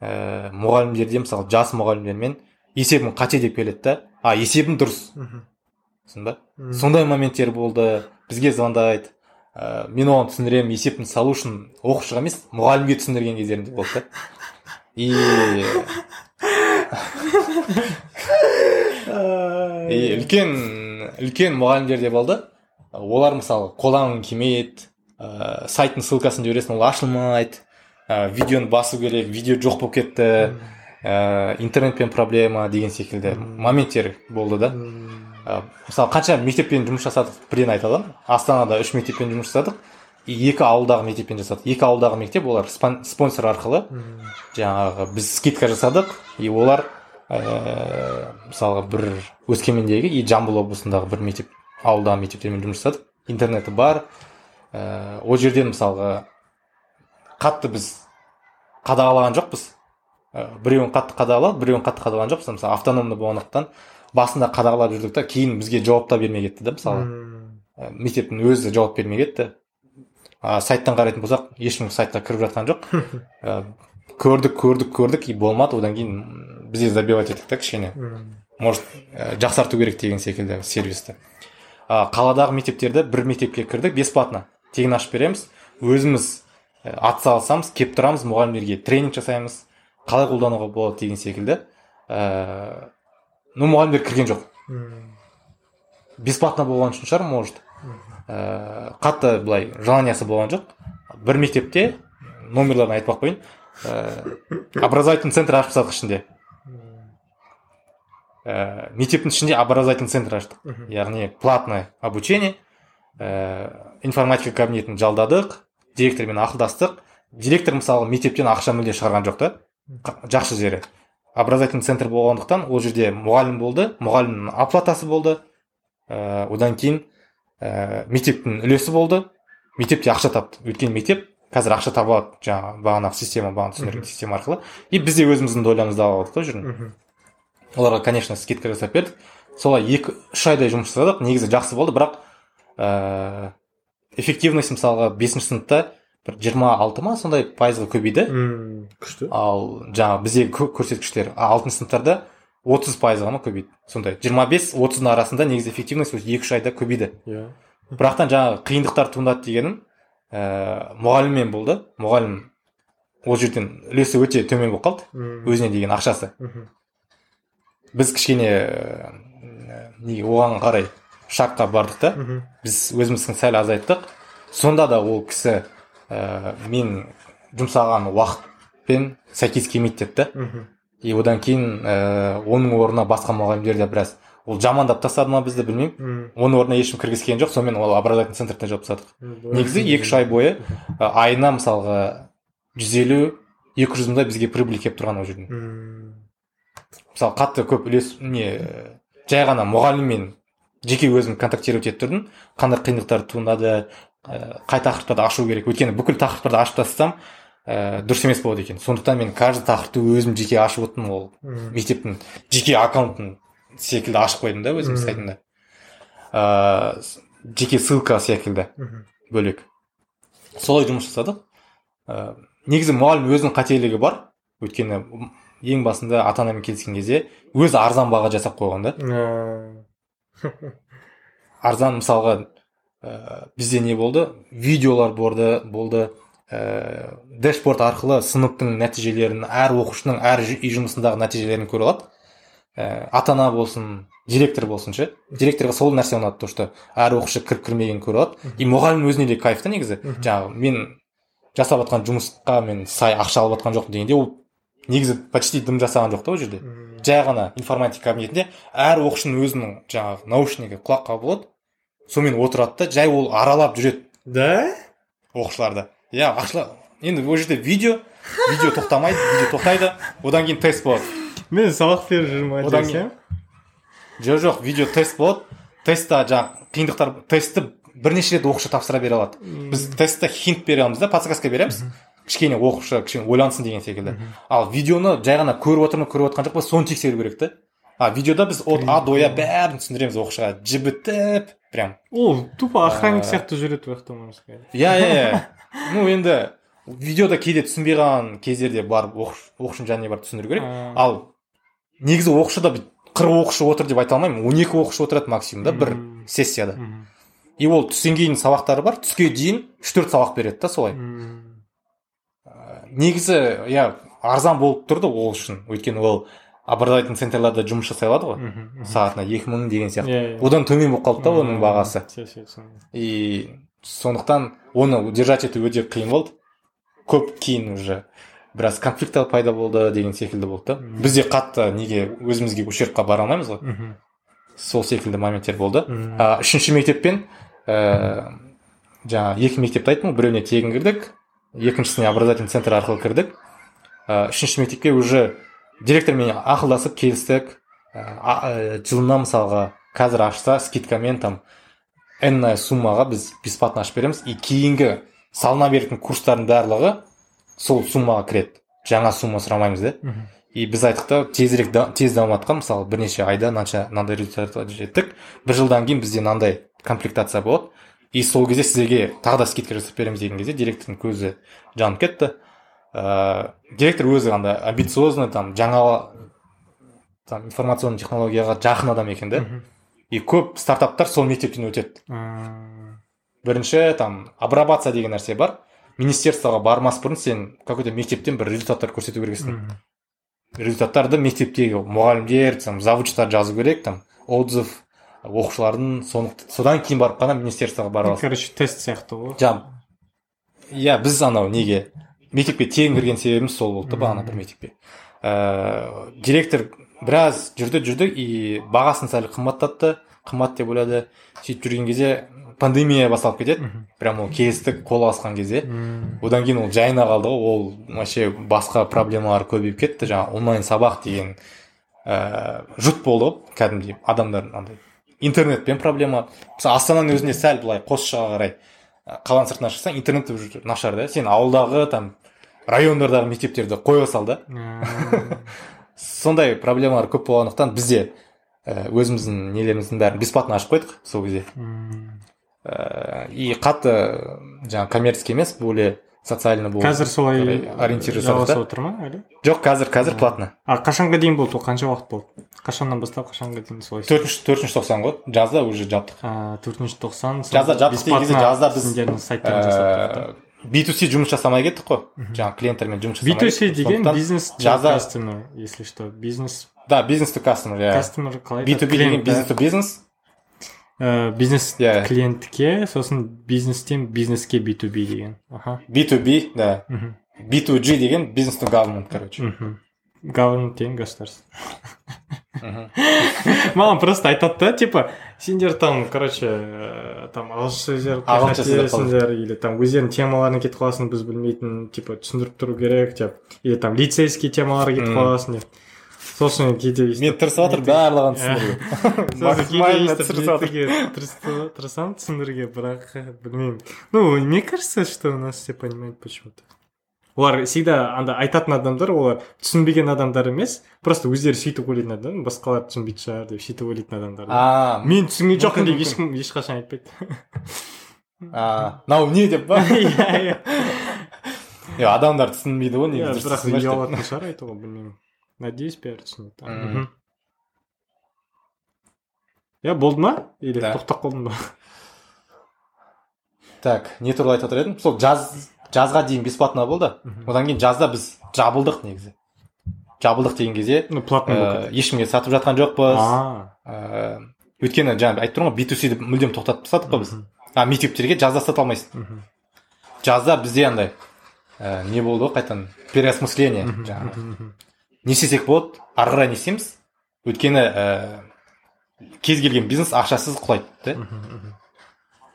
ә, мұғалімдерде мысалы жас мұғалімдермен есебің қате деп келеді да. А есебің дұрыс. Түсіндің ба? Сондай моменттер болды. Бізге звондайды. Ә, мен оған түсіндіремін есептің салу үшін оқушыға емес мұғалімге түсіндірген кездерімде болды да. И и үлкен үлкен мұғалімдер де болды. Олар мысалы қолаңың келмейді ә, сайттың ссылкасын жібересің ол ашылмайды. Ә, видеоны басу керек видео жоқ болып кетті. Ә, интернетпен проблема деген секілді. Моменттер болды да. Ә, мысалы қанша мектеппен жұмыс жасадық бірден айта аламын. Астанада үш мектеппен жұмыс жасадық. И екі ауылдағы мектеппен жасадық. Екі ауылдағы мектеп олар спон- спонсор арқылы жаңағы біз скидка жасадық. И олар ә, мысалға бір өскемендегі и жамбыл облысындағы бір мектеп ауылдағы мектептермен жұмыс жасадық. Интернеті бар. Ә, ол жерден мысалға қатты біз қадағалаған жоқпыз. Ә, біреуін қатты қадағалады біреуін қатты қадағалаған жоқпыз. Мысалы автономды болғандықтан басында қадағалап жүрдік та кейін бізге жауап та бермей кетті да мысалы. Ә, мектептің өзі жауап бермей кетті. А, сайттан қарайтын болсақ ешкім сайтқа кіріп жатқан жоқ. Ә, көрдік көрдік көрдік и болмады. Одан кейін бізде забивать еттік та кішкене. Может ә, жақсарту керек деген секілді сервисті. А, қаладағы мектептерді бір мектепке кірдік бесплатно. Тегін ашып береміз өзіміз ә, атсалысамыз келіп тұрамыз мұғалімдерге тренинг жасаймыз қалай қолдануға болады деген секілді. Ә, ну мұғалімдер кірген жоқ. Мм. бесплатно болған үшін шығар может. Ә, қатты былай желаниясы болған жоқ. Бір мектепте номерларын айтпай ақ қояйын ә, образовательный центр ашып тастадық ішінде. Ә, мектептің ішінде образовательный центр аштық. Яғни платное обучение. Информатика кабинетін жалдадық директормен ақылдастық. Директор мысалы мектептен ақша мүлде шығарған жоқ та. Жақсы жері. Образовательный центр болғандықтан ол жерде мұғалім болды мұғалімнің оплатасы болды. Ә, одан кейін ә, мектептің үлесі болды. Мектеп те ақша тапты. Өйткені мектеп қазір ақша таба алады жаңағы бағанағы система бағана түсіндірген система арқылы. И біз де өзіміздің долямызды ала алдық жерден Мгм. оларға конечно скидка жасап бердік. Солай екі үш айдай жұмыс жасадық. Негізі жақсы болды бірақ ә, эффективность мысалға бесінші сыныпта бір жиырма алты ма сондай пайызға көбейді. Мм. күшті. Ал жаңағы біздегі кө- көрсеткіштер а алтыншы сыныптарда отыз пайызға ма көбейді. Сондай жиырма бес отыздың арасында негізі эффективность осы екі үш айда көбейді. Иә. Бірақтан жаңағы қиындықтар туындады дегенім ә, мұғаліммен болды. Мұғалім ол жерден үлесі өте төмен болып қалды. Мгм. өзіне деген ақшасы. Мгм. біз кішкене ә, неге оған қарай шартқа бардық та. Біз өзіміздің сәл азайттық. Сонда да ол кісі ә, мен жұмсаған уақытпен сәйкес келмейді деді да. И одан кейін ә, оның орнына басқа мұғалімдер де біраз. Ол жамандап тастады ма бізді білмеймін. Оның орнына ешкім кіргізген жоқ. Сонымен ол образовательный центрда жауып тастадық. Негізі екі үш ай бойы ә, айына мысалға жүз елу екі жүз мыңдай бізге прибыль келіп тұрған ол жерден мысалы қатты көп үлес не жай ғана мұғаліммен жеке өзім контактировать етіп тұрдым. Қандай қиындықтар туындады ә, қай тақырыптарды ашу керек. Өйткені бүкіл тақырыптарды ашып тастасам ә, дұрыс емес болады екен. Сондықтан мен каждый тақырыпты өзім жеке ашып отырмын ол мектептің жеке аккаунтын секілді ашып қойдым да өзімнің сайтымда. С- жеке ссылка секілді бөлек. Солай жұмыс жасадық. Ә, негізі мұғалім өзінің қателігі бар. Өйткені ең басында ата анамен келіскен кезде өзі арзан баға жасап қойған да. Ә, арзан мысалға ә, бізде не болды? Видеолар болды болды. Ә, дэшборд арқылы сыныптың нәтижелерін әр оқушының әр үй жұмысындағы нәтижелерін көре алады. Ә, ата ана болсын директор болсын ше? Директорға сол нәрсе ұнады то что әр оқушы кіріп кірмегенін көре алады. И мұғалім өзіне де кайф та негізі. Жаңағы мен жасап жатқан жұмысқа мен сай ақша алып жатқан жоқпын дегенде ол негізі почти дым жасаған жоқ та ол жерде. Жай ғана информатика кабинетінде әр оқушының өзінің жаңағы наушнигі құлаққа болады. Сонымен отырады да жай ол аралап жүреді. Да? Оқушыларды. Иә енді ол жерде видео. Видео тоқтамайды видео тоқтайды. Одан кейін тест болады. Мен сабақ беріп жүрмін Одан десем жоқ жоқ видео тест болады. Тестта жаңағы қиындықтар тестті бірнеше рет оқушы тапсыра бере алады. Біз тестте хинт бере аламыз да подсказка береміз. Кішкене оқушы кішкене ойлансын деген секілді. Ал видеоны жай ғана көріп отыр ма көріп отқан жоқ па соны тексеру керек та а видеода біз от а до я бәрін түсіндіреміз оқушыға. Жібітіп прям. Ол тупо охранник сияқты жүреді ол жақта иә иә иә. Ну енді видеода кейде түсінбей қалған кездерде барып оқуш- оқушының жанына барып түсіндіру керек. Ал негізі оқушыда қырық оқушы отыр деп айта алмаймын. он екі оқушы отырады максимум да бір сессияда. И ол түстен кейін сабақтары бар. Түске дейін үш төрт сабақ береді да солай. Негізі иә арзан болып тұрды ол үшін. Өйткені ол образовательный центрларда жұмыс жасай алады ғой. Сағатына екі мың деген сияқты. Иә, иә. одан төмен болып қалды да оның бағасы. И сондықтан оны удержать ету өте қиын болды. Көп кейін уже біраз конфликттер пайда болды деген секілді болды да. Бізде қатты неге өзімізге ущербқа бара алмаймыз ғой. Сол секілді моменттер болды. А, үшінші мектеппен ә, жаңағы екі мектепті айттым ғой біреуіне тегін кірдік екіншісіне образовательный центр арқылы кірдік. Ә, үшінші мектепке уже директормен ақылдасып келістік. Ә, ә, жылына мысалға қазір ашса скидкамен там энная суммаға біз бесплатно ашып береміз. И кейінгі салына беретін курстардың барлығы сол суммаға кіреді. Жаңа сумма сұрамаймыз да. И біз айттық та тезірек да- тез дамыватқан мысалы бірнеше айда мынанша мынандай результатқа жеттік бір жылдан кейін бізде мынандай комплектация болады. И сол кезде сіздерге тағы да скидка жасап береміз деген кезде директордың көзі жанып кетті. Ыыы директор өзі андай амбициозный там жаңа там информационный технологияға жақын адам екен да. И көп стартаптар сол мектептен өтеді. Бірінші там апробация деген нәрсе бар. Министерствоға бармас бұрын сен какой то мектептен бір результаттар көрсету керексің. Результаттарды мектептегі мұғалімдер там завучтар жазу керек там отзыв оқушылардың содан кейін барып қана министерствоға бара аласың короче тест сияқты ғой. Жаңа иә біз анау неге? Мектепке тегін кірген себебіміз сол болды да бағана бір мектепке. Ыыы директор біраз жүрді жүрді и бағасын сәл қымбаттатты. Қымбат деп ойлады. Сөйтіп жүрген кезде пандемия басталып кетеді. Прям ол келістік қол алысқан кезде. Одан кейін ол жайына қалды ғой. Ол вообще басқа проблемалар көбейіп кетті. Жаңағы онлайн сабақ деген ыыы жұт болды ғой кәдімгідей. Адамдар андай интернетпен проблема. Мысалы астананың өзінде сәл былай қосшыға қарай қаланың сыртына шықсаң интернет уже нашар да. Сен ауылдағы там райондардағы мектептерді қоя сал да. Сондай проблемалар көп болғандықтан бізде өзіміздің нелеріміздің бәрін бесплатно ашып қойдық сол кезде. И қатты жаңағы коммерческий емес более социально болып қазір солай ориентир жасадық жалғасып да. отыр ма әлі? Жоқ қазір қазір платно. А қашанға дейін болды ол? Қанша уақыт болды? Қашаннан бастап қашанға дейін солай төртінші төртінші тоқсан ғой. Жазда уже жаптық. Төртінші тоқсан жазда жабдық деген кезде жазда біз, сіздердің жасап тұрды ә, B2C жұмыс жасамай кеттік қой. Жаңағы клиенттермен жұмыс жасамай B2C кеттік. деген Сондықтан бизнес жаза customer если что. Бизнес да бизнес to customer иә customer қалай B2B деген бизнес to бизнес. Э, бизнес Иә. клиентке сосын бизнестен бизнеске B2B деген. Аха. B2B да. Мхм B2G деген бизнес to government короче мхм government деген государство. Маған просто айтады да типа сендер там короче э, там ағылшынша сөздер қателесіңдер или там өздерінің темаларына кетіп қаласың біз білмейтін типа түсіндіріп тұру керек деп. Или там лицейский темаларға кетіп қаласың деп. Сосын кейде мен тырысып жатырмын барлығын түсіндіруге тырысамын түсіндіруге бірақ білмеймін ну мне кажется что у нас все понимают почему то олар всегда анда айтатын адамдар олар түсінбеген адамдар емес. Просто өздері сөйтіп ойлайтын адам басқалар түсінбейтін шығар деп сөйтіп ойлайтын адамдар. А мен түсінген жоқпын деп ешкім ешқашан айтпайды. А, мынау не деп па? Иә иә. Адамдар түсінбейді ғой Иә, негізі бірақ түсінбеші деп. ұялатын шығар айтуға білмеймін. Надеюсь Мгм. мхм. иә болды ма или Да. тоқтап қалдың ба так не туралы айтып отыр едім. Сол жаз жазға дейін бесплатно болды. Одан кейін жазда біз жабылдық негізі. Жабылдық деген кезде ну ә, кетеді ешкімге сатып жатқан жоқпыз. А. Ә, өйткені жаңа айтып тұрмын ғой B2C ді мүлдем тоқтатып тастадық қой біз? А мектептерге жазда сата алмайсың. Жазда бізде андай ә, не болды ғой қайтадан переосмысление жаңағы. Не істесек болады ары қарай не істейміз өйткені ә, кез келген бизнес ақшасыз құлайды да.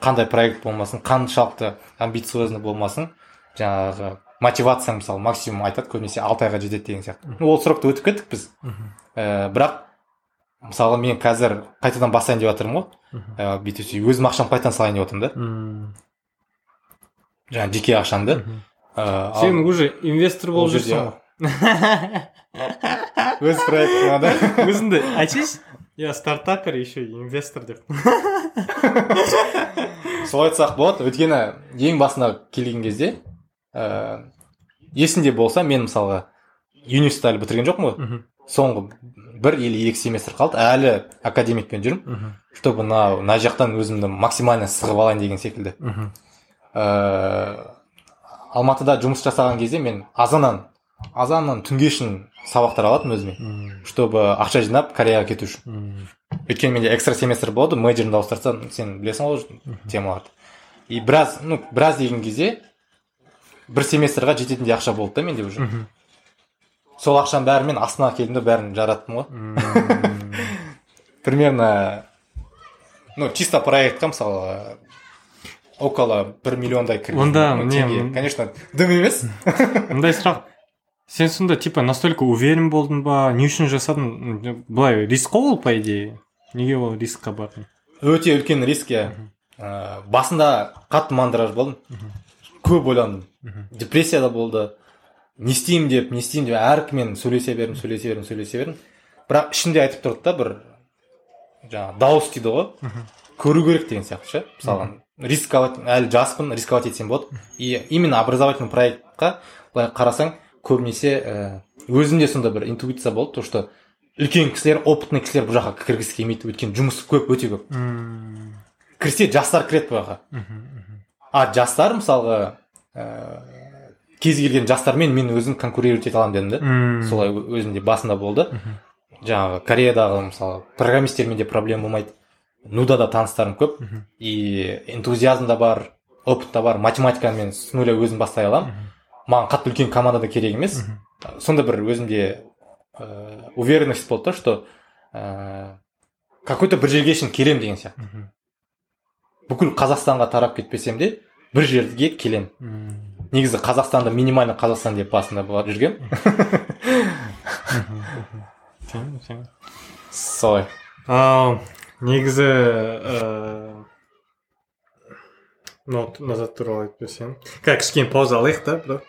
Қандай проект болмасын қаншалықты амбициозный болмасын жаңағы мотивацияң мысалы максимум айтады көбінесе алты айға жетеді деген сияқты. Ол срокты өтіп кеттік біз. Ә, бірақ мысалы мен қазір қайтадан басайын деп жатырмын ғой. Ә, B2C өзім ақшамды қайтадан салайын деп жатырмын да. Жаңағы жеке ақшамды. Ә, ал сен уже инвестор ол болып жүрсің ғой. Өз проектіме да? Өзіңді айтсайшы я стартапер еще инвестор деп солай айтсақ болады өйткені ең басына келген кезде ә, есіңде болса мен мысалға университет әлі бітірген жоқпын ғой. Соңғы бір или екі семестр қалды. Әлі академикпен жүрмін. Чтобы мына мына жақтан өзімді максимально сығып алайын деген секілді. Мхм. ә, алматыда жұмыс жасаған кезде мен азаннан азаннан түнге шейін сабақтар алатынмын өзіме. Чтобы ақша жинап кореяға кету үшін. Өйткені менде экстра семестр болады мейджорымды ауыстырсам сен білесің ғой темаларды. И біраз ну біраз деген кезде бір семестрға жететіндей ақша болды да менде уже. Сол ақшаның бәрін мен астанаға келдім де бәрін жараттым ғой. Примерно ну чисто проектқа мысалы около бір миллиондай кіргіздім. Онда Ну, не, теңге. м- конечно дым емес. Мындай сұрақ. Сен сонда типа настолько уверен болдың ба? Не үшін жасадың? Былай риск қой ол по идее? Неге ол рискқа бардың өте үлкен риск иә. Ә, басында қатты мандраж болдым. Көп ойландым. Мхм. депрессияда болды. Не істеймін деп не істеймін деп әркіммен сөйлесе бердім сөйлесе бердім сөйлесе бердім. Бірақ ішімде айтып тұрды да бір жаңағы дауыс дейді ғой. Көру керек деген сияқты ше. Мысалға рисковать әлі жаспын рисковать етсем болады. И именно образовательный проектқа былай қарасаң көбінесе ә, өзімде сондай бір интуиция болды то что үлкен кісілер опытный кісілер бұл жаққа кіргісі келмейді өйткені жұмыс көп өте көп. Мм, кірсе жастар кіреді бұл жаққа а жастар мысалға ә, кез келген жастармен мен өзім конкурировать ете аламын дедім да. Солай өзімде басында болды. Жаңағы кореядағы мысалы программисттермен де проблема болмайды. Нуда да таныстарым көп. И энтузиазм да бар опыт та бар. Математиканы мен с нуля өзім бастай аламын. Маған қатты үлкен команда да керек емес. Сонда бір өзімде ә, уверенность болды да что ә, какой то бір жерге шейін келемін деген сияқты. Бүкіл қазақстанға тарап кетпесем де бір жерге келемін Мм. негізі қазақстанды минимально қазақстан деп басында барып сен- солай. Негізі ыыы ноут назад туралы айтып берсем қазір кішкене пауза алайық та бро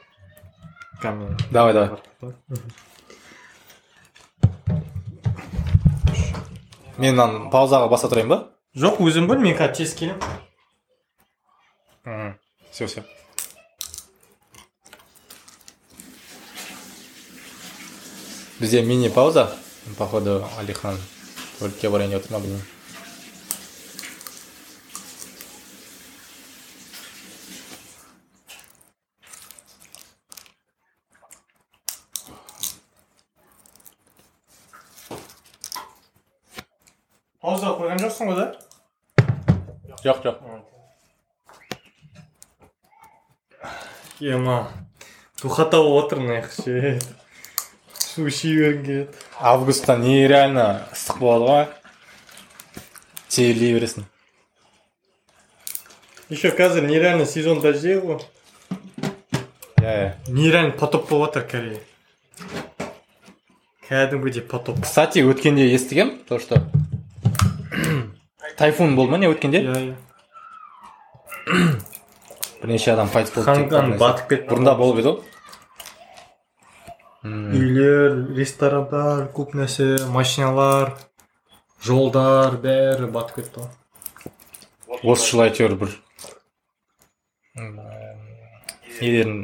камера. Давай давай. Мен мынаны паузаға баса тұрайын ба? Жоқ өзім бол мен қазір тез келемін. Все все. Бізде мини пауза походу алихан туалетке барайын деп отыр ма білмеймін пауза қойған жоқсың ғой да жоқ жоқ ема духота болып отыр мына ше су іше бергім келеді августта нереально ыстық болады ғой терлей бересің еще қазір нереально сезон дождей ғой иә иә нереально потоп болып жатыр корея. Кәдімгідей потоп. Кстати өткенде естігем то что тайфун болды ма не өткенде? Иә иә. Бірнеше адам қайтыс болды ханган батып кетті. бұрында болып еді ғой үйлер ресторандар көп нәрсе машиналар жолдар бәрі батып кетті ғой осы жылы әйтеуір бір нелерін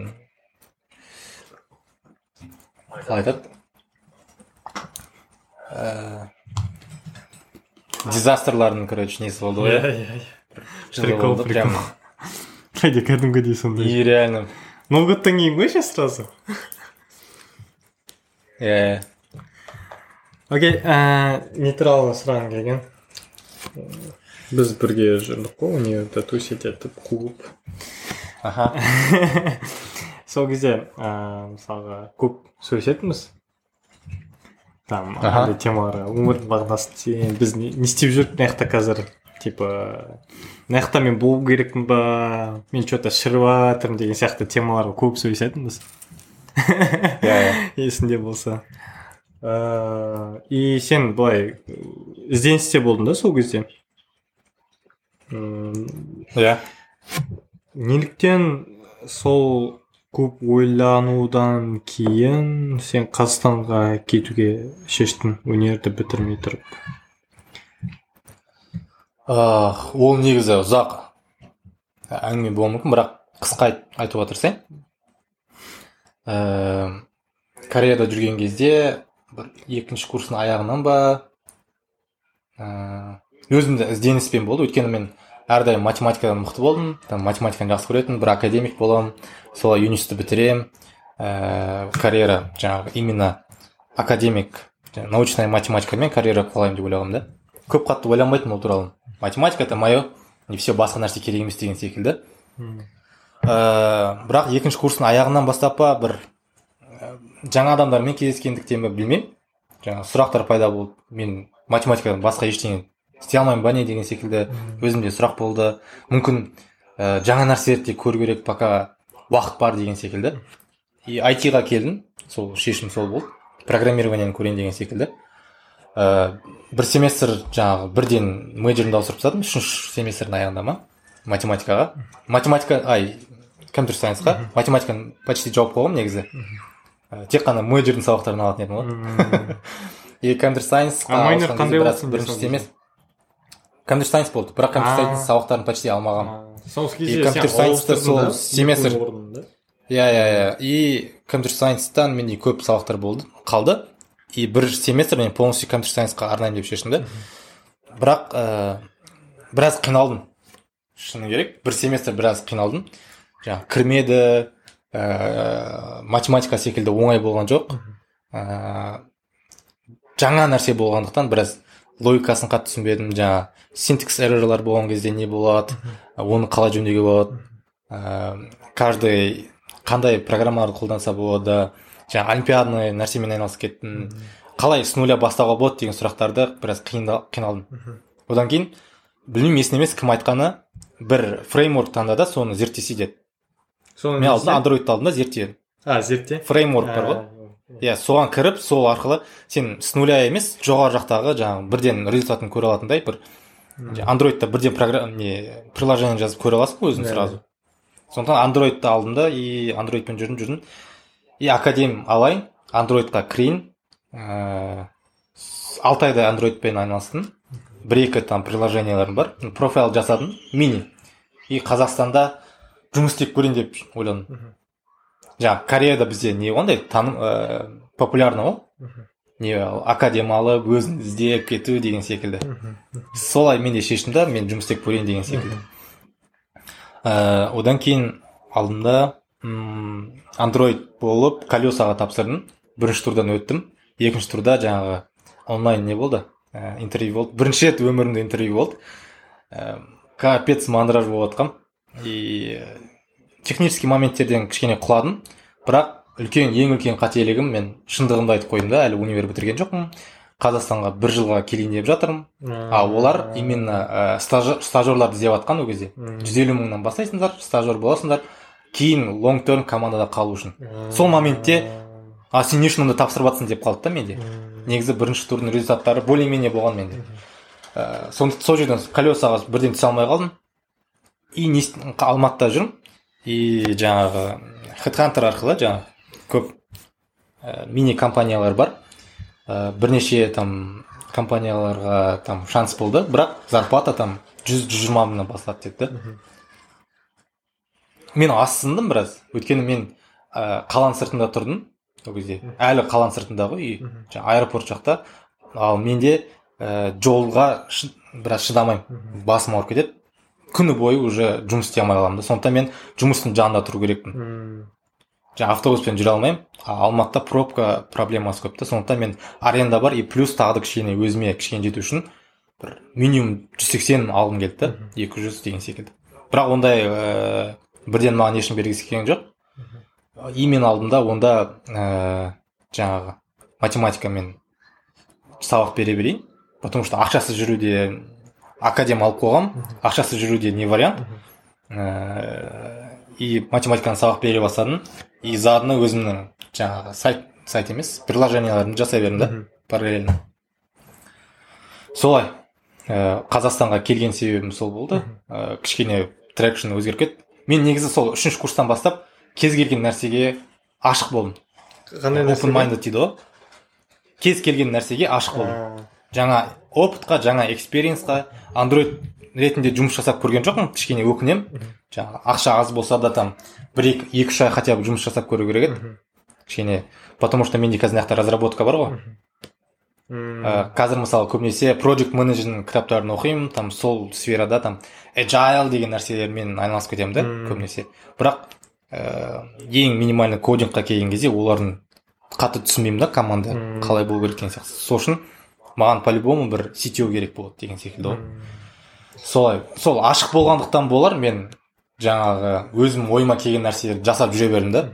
қалай айтады Ә, дизастрлардың короче несі болды ғой иә иә кәдімгідей сондай нереально новый годтан кейін ғой сейчас сразу? Иә окей ә, нейтралға сұрағым келген біз бірге жүрдік қой универде тусить етіп қуып аха сол кезде ә, мысалға көп сөйлесетінбіз там андай темаларға өмір мағынасы біз не, не істеп жүрік мына жақта қазір? Типа мына жақта мен болу керекпін ба? Мен че то шіріп жатырмын деген сияқты темаларға көп сөйлесетінбіз иә иә. Есіңде болса. Ыыы и сен былай ізденісте болдың да сол кезде? Иә. неліктен сол көп ойланудан кейін сен қазақстанға кетуге шештің универді бітірмей тұрып. Ах, ол негізі ұзақ. Әңгіме болуы мүмкін бірақ қысқа айт- айтуға тырысайын. Ә, кореяда жүрген кезде бір екінші курстың аяғынан ба? Ә, өзімде ізденіспен болды. Өйткені мен әрдайым математикадан мықты болдым. Там математиканы жақсы көретінмін бір академик боламын солай юнисті бітіремін. Ә, карьера жаңағы именно академик научная математикамен карьера қылайын деп ойлағанмын да. Көп қатты ойланбайтынмын ол туралы. Математика это мое не все басқа нәрсе керек емес деген секілді. Ә, бірақ екінші курстың аяғынан бастап па бір ә, жаңа адамдармен кездескендіктен бе білмеймін. Жаңағы сұрақтар пайда болды мен математикадан басқа ештеңе істей алмаймын ба не деген секілді өзімде сұрақ болды. Мүмкін ә, жаңа нәрселерді де көру керек пока уақыт бар деген секілді. И айтиға келдім сол шешім сол болды. Программированияны көрейін деген секілді. Ә, бір семестр жаңағы бірден мейджорымды ауыстырып тастадым. Үшінші семестрдің аяғында ма математикаға математика ай компьютер сайенсқа. Математиканы почти жауып қойғанмын негізі. Ә, тек қана мейджордың сабақтарын алатын едім ғой и компьютер болсын бірінші семестр компьютер сайенс болды. бірақ компьютер А. сайенс сабақтарын почти алмағанмын сол И компьютер сайенсты сол семестр- иә иә иә. И компьютер сайенстан менде көп сабақтар болды қалды. И бір семестр мен полностью компьютер сайенсқа арнаймын деп шештім да. Бірақ ә, біраз қиналдым. Шыны керек бір семестр біраз қиналдым. Жаңағы кірмеді ә, математика секілді оңай болған жоқ. Ә, жаңа нәрсе болғандықтан біраз логикасын қатты түсінбедім жаңа синтекс эррорлар болған кезде не болады? Оны қалай жөндеуге болады? Ә, каждый қандай программаларды қолданса болады? Жаңа олимпиадный нәрсемен айналысып кеттім. Қалай с нуля бастауға болады деген сұрақтарды біраз қиналдым. Одан кейін білмеймін есімде емес кім айтқаны бір фреймворк таңда да соны зерттесе деді. Соны мен алдында андроидты алдым да зерттедім а зертте фреймворк бар ғой. Иә соған кіріп сол арқылы сен с нуля емес жоғары жақтағы жаңағы бірден результатын көре алатындай бір андроидта бірден программа не приложение жазып көре аласың ғой өзің Иә, сразу. сондықтан андроидты алдым да и андроидпен жүрдім жүрдім. И академ алайын андроидқа кірейін. Ыыы алты айдай андроидпен айналыстым. Бір екі там приложенияларым бар. Профайл жасадым мини. И қазақстанда жұмыс істеп көрейін деп ойладым жаңағы кореяда бізде не ондай таным ә, популярны ғой не академ алып өзін іздеп кету деген секілді солай мен де шештім да мен жұмыс істеп көрейін деген секілді ә, одан кейін алдымда м, андроид болып колесаға тапсырдым бірінші турдан өттім екінші турда жаңағы онлайн не болды ә, интервью болды бірінші рет өмірімде интервью болды ә, капец мандраж болып жатқанмын и технический моменттерден кішкене құладым. Бірақ үлкен ең үлкен қателігім мен шындығымды айтып қойдым да әлі универ бітірген жоқпын. Қазақстанға бір жылға келейін деп жатырмын. А олар именно ә, стажер, стажерларды іздеп жатқан ол кезде. Жүз елу мыңнан бастайсыңдар стажер боласыңдар. Кейін лонг терм командада қалу үшін. Сол моментте а сен не үшін онда тапсырып жатрсың деп қалды да менде. Негізі бірінші турдың результаттары более менее болған менде. Ә, сол жерден колесаға бірден түсе алмай қалдым. И не алматыда жүрмін. И жаңағы хедхантер арқылы жаңағы көп ә, мини компаниялар бар. Ә, бірнеше там компанияларға там шанс болды бірақ зарплата там жүз жүз жиырма мыңнан басталады деді да. Мен асындым біраз. Өйткені мен ә, қаланың сыртында тұрдым ол кезде. Әлі қаланың сыртында ғой үй жаңағы аэропорт жақта. Ал менде ә, жолға шы- біраз шыдамаймын. Басым ауырып кетеді. Күні бойы уже жұмыс істей алмай қаламын да. Сондықтан мен жұмыстың жанында тұру керекпін. Жаңағы автобуспен жүре алмаймын. А алматыда пробка проблемасы көп та. Сондықтан мен аренда бар. И плюс тағы да кішкене өзіме кішкене жету үшін бір минимум жүз сексен алғым келді да. Екі жүз деген секілді. Бірақ ондай ә, бірден маған ешкім бергісі келген жоқ. И мен алдым да онда ә, жаңағы математикамен сабақ бере берейін. Потому что ақшасыз жүруде академ алып қойғам. Ақшасыз жүруде не вариант? Ә, и математикадан сабақ бере бастадым. И заодно өзімнің жаңағы сайт сайт емес приложенияларымды жасай бердім да параллельно. Солай. Ә, қазақстанға келген себебім сол болды. Ә, кішкене трекшн өзгеріп кетті мен негізі сол үшінші курстан бастап кез келген нәрсеге ашық болдым. Қандай open minded дейді ғой. Кез келген нәрсеге ашық болдым. Жаңа опытқа жаңа экспириенсқа андроид ретінде жұмыс жасап көрген жоқпын. Кішкене өкінемін. Жаңағы ақша аз болса да там бір екі екі үш ай хотя бы жұмыс жасап көру керек еді. Кішкене потому что менде қазір мына жақта разработка бар ғой. Ә, қазір мысалы көбінесе project менеджердің кітаптарын оқимын там сол сферада там agile деген нәрселермен айналысып кетемін да көбінесе. Бірақ ә, ең минимальный кодингқа келген кезде олардың қатты түсінбеймін да команда қалай болу керек деген сияқты. Сол үшін маған по любому бір CTO керек болады деген секілді ғой. Солай сол ашық болғандықтан болар мен жаңағы өзім ойыма келген нәрселерді жасап жүре бердім да.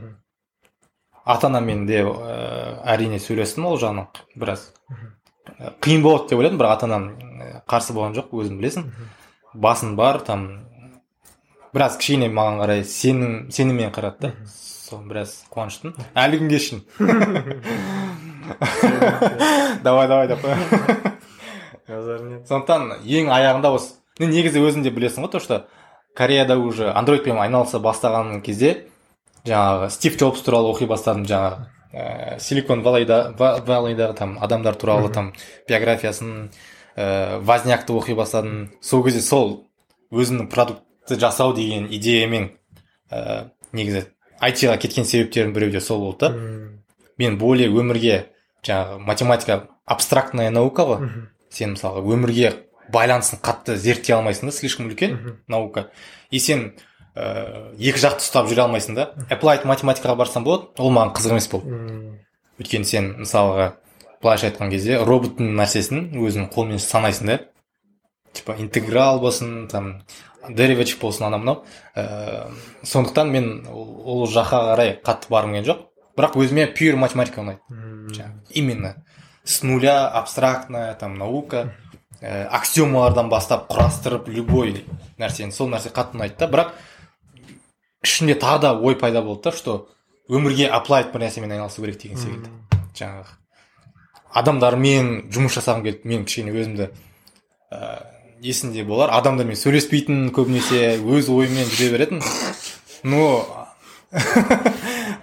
Ата анаммен де ә, әрине сөйлестім ол жағынан біраз. Қиын болады деп ойладым бірақ ата анам қарсы болған жоқ өзің білесің. Басын бар там біраз кішкене маған қарай сенім сеніммен қарады да. Сол біраз қуаныштымын. Әлі күнге шейін. давай давай деп сондықтан ең аяғында осы ну негізі өзің де білесің ғой то что кореяда уже андроидпен айналыса бастаған кезде жаңағы стив джобс туралы оқи бастадым жаңағы ә, силикон валлейдағы там адамдар туралы там биографиясын ә, вознякты оқи бастадым. Сол кезде сол өзімнің продуктты жасау деген идеямен ә, негізі айтиға кеткен себептердің біреуі де сол болды да. Мен более өмірге жаңағы математика абстрактная наука ғой сен мысалға өмірге байланысын қатты зерттей алмайсың да слишком үлкен наука. И сен ә, екі жақты ұстап жүре алмайсың да applied математикаға барсаң болады ол маған қызық емес болды. Өйткені сен мысалға былайша айтқан кезде роботтың нәрсесін өзің қолмен санайсың да. Типа интеграл болсын там дериватив болсын анау мынау. Ә, сондықтан мен ол жаққа қарай қатты барғым келген жоқ. Бірақ өзіме пюр математика ұнайды. Именно. С нуля абстрактная там наука. Ә, аксиомалардан бастап құрастырып любой нәрсені сол нәрсе қатты ұнайды да. Бірақ ішімде тағы да ой пайда болды да что өмірге applied бір нәрсемен айналысу керек деген секілді. Жаңағы адамдармен жұмыс жасағым келді. Мен кішкене өзімді ә, есімде болар адамдармен сөйлеспейтін көбінесе өз ойыммен жүре беретін. Но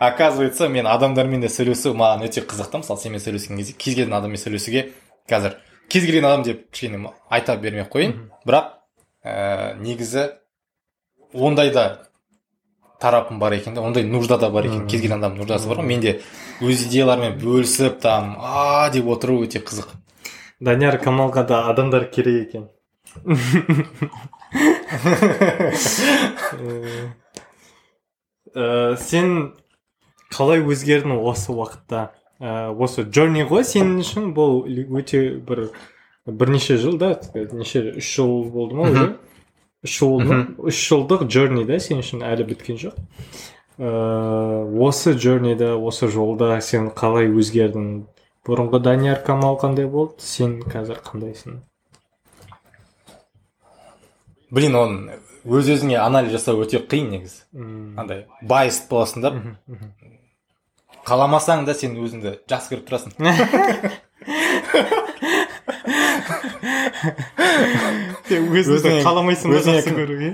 оказывается мен адамдармен де сөйлесу маған өте қызық та мысалы сенімен сөйлескен кезде кез келген адаммен сөйлесуге қазір кез келген адам деп кішкене айта бермей ақ қояйын. Бірақ ә, негізі ондай да тарапым бар екен да ондай нужда да бар екен. Кез келген адамның нуждасы бар ғой. Менде өз идеяларымен бөлісіп там а деп отыру өте қызық данияр камалға да адамдар керек екен. Э, сен қалай өзгердің осы уақытта? Э, осы джорни ғой сен үшін? Бұл өте бір бірнеше жыл да неше үш жыл болды ма уже? Үш жыл болды ма? Үш жылдық journey да сен үшін әлі біткен жоқ. Ыыы осы journeyда осы жолда сен қалай өзгердің? Бұрынғы данияр камал қандай болды? Сен қазір қандайсың? Блин оны өз өзіңе анализ жасау өте қиын негізі. Андай байст боласың да. Қаламасаң да сен өзіңді жақсы көріп тұрасың. Өзіңді қаламайсың ба жақсы көруге?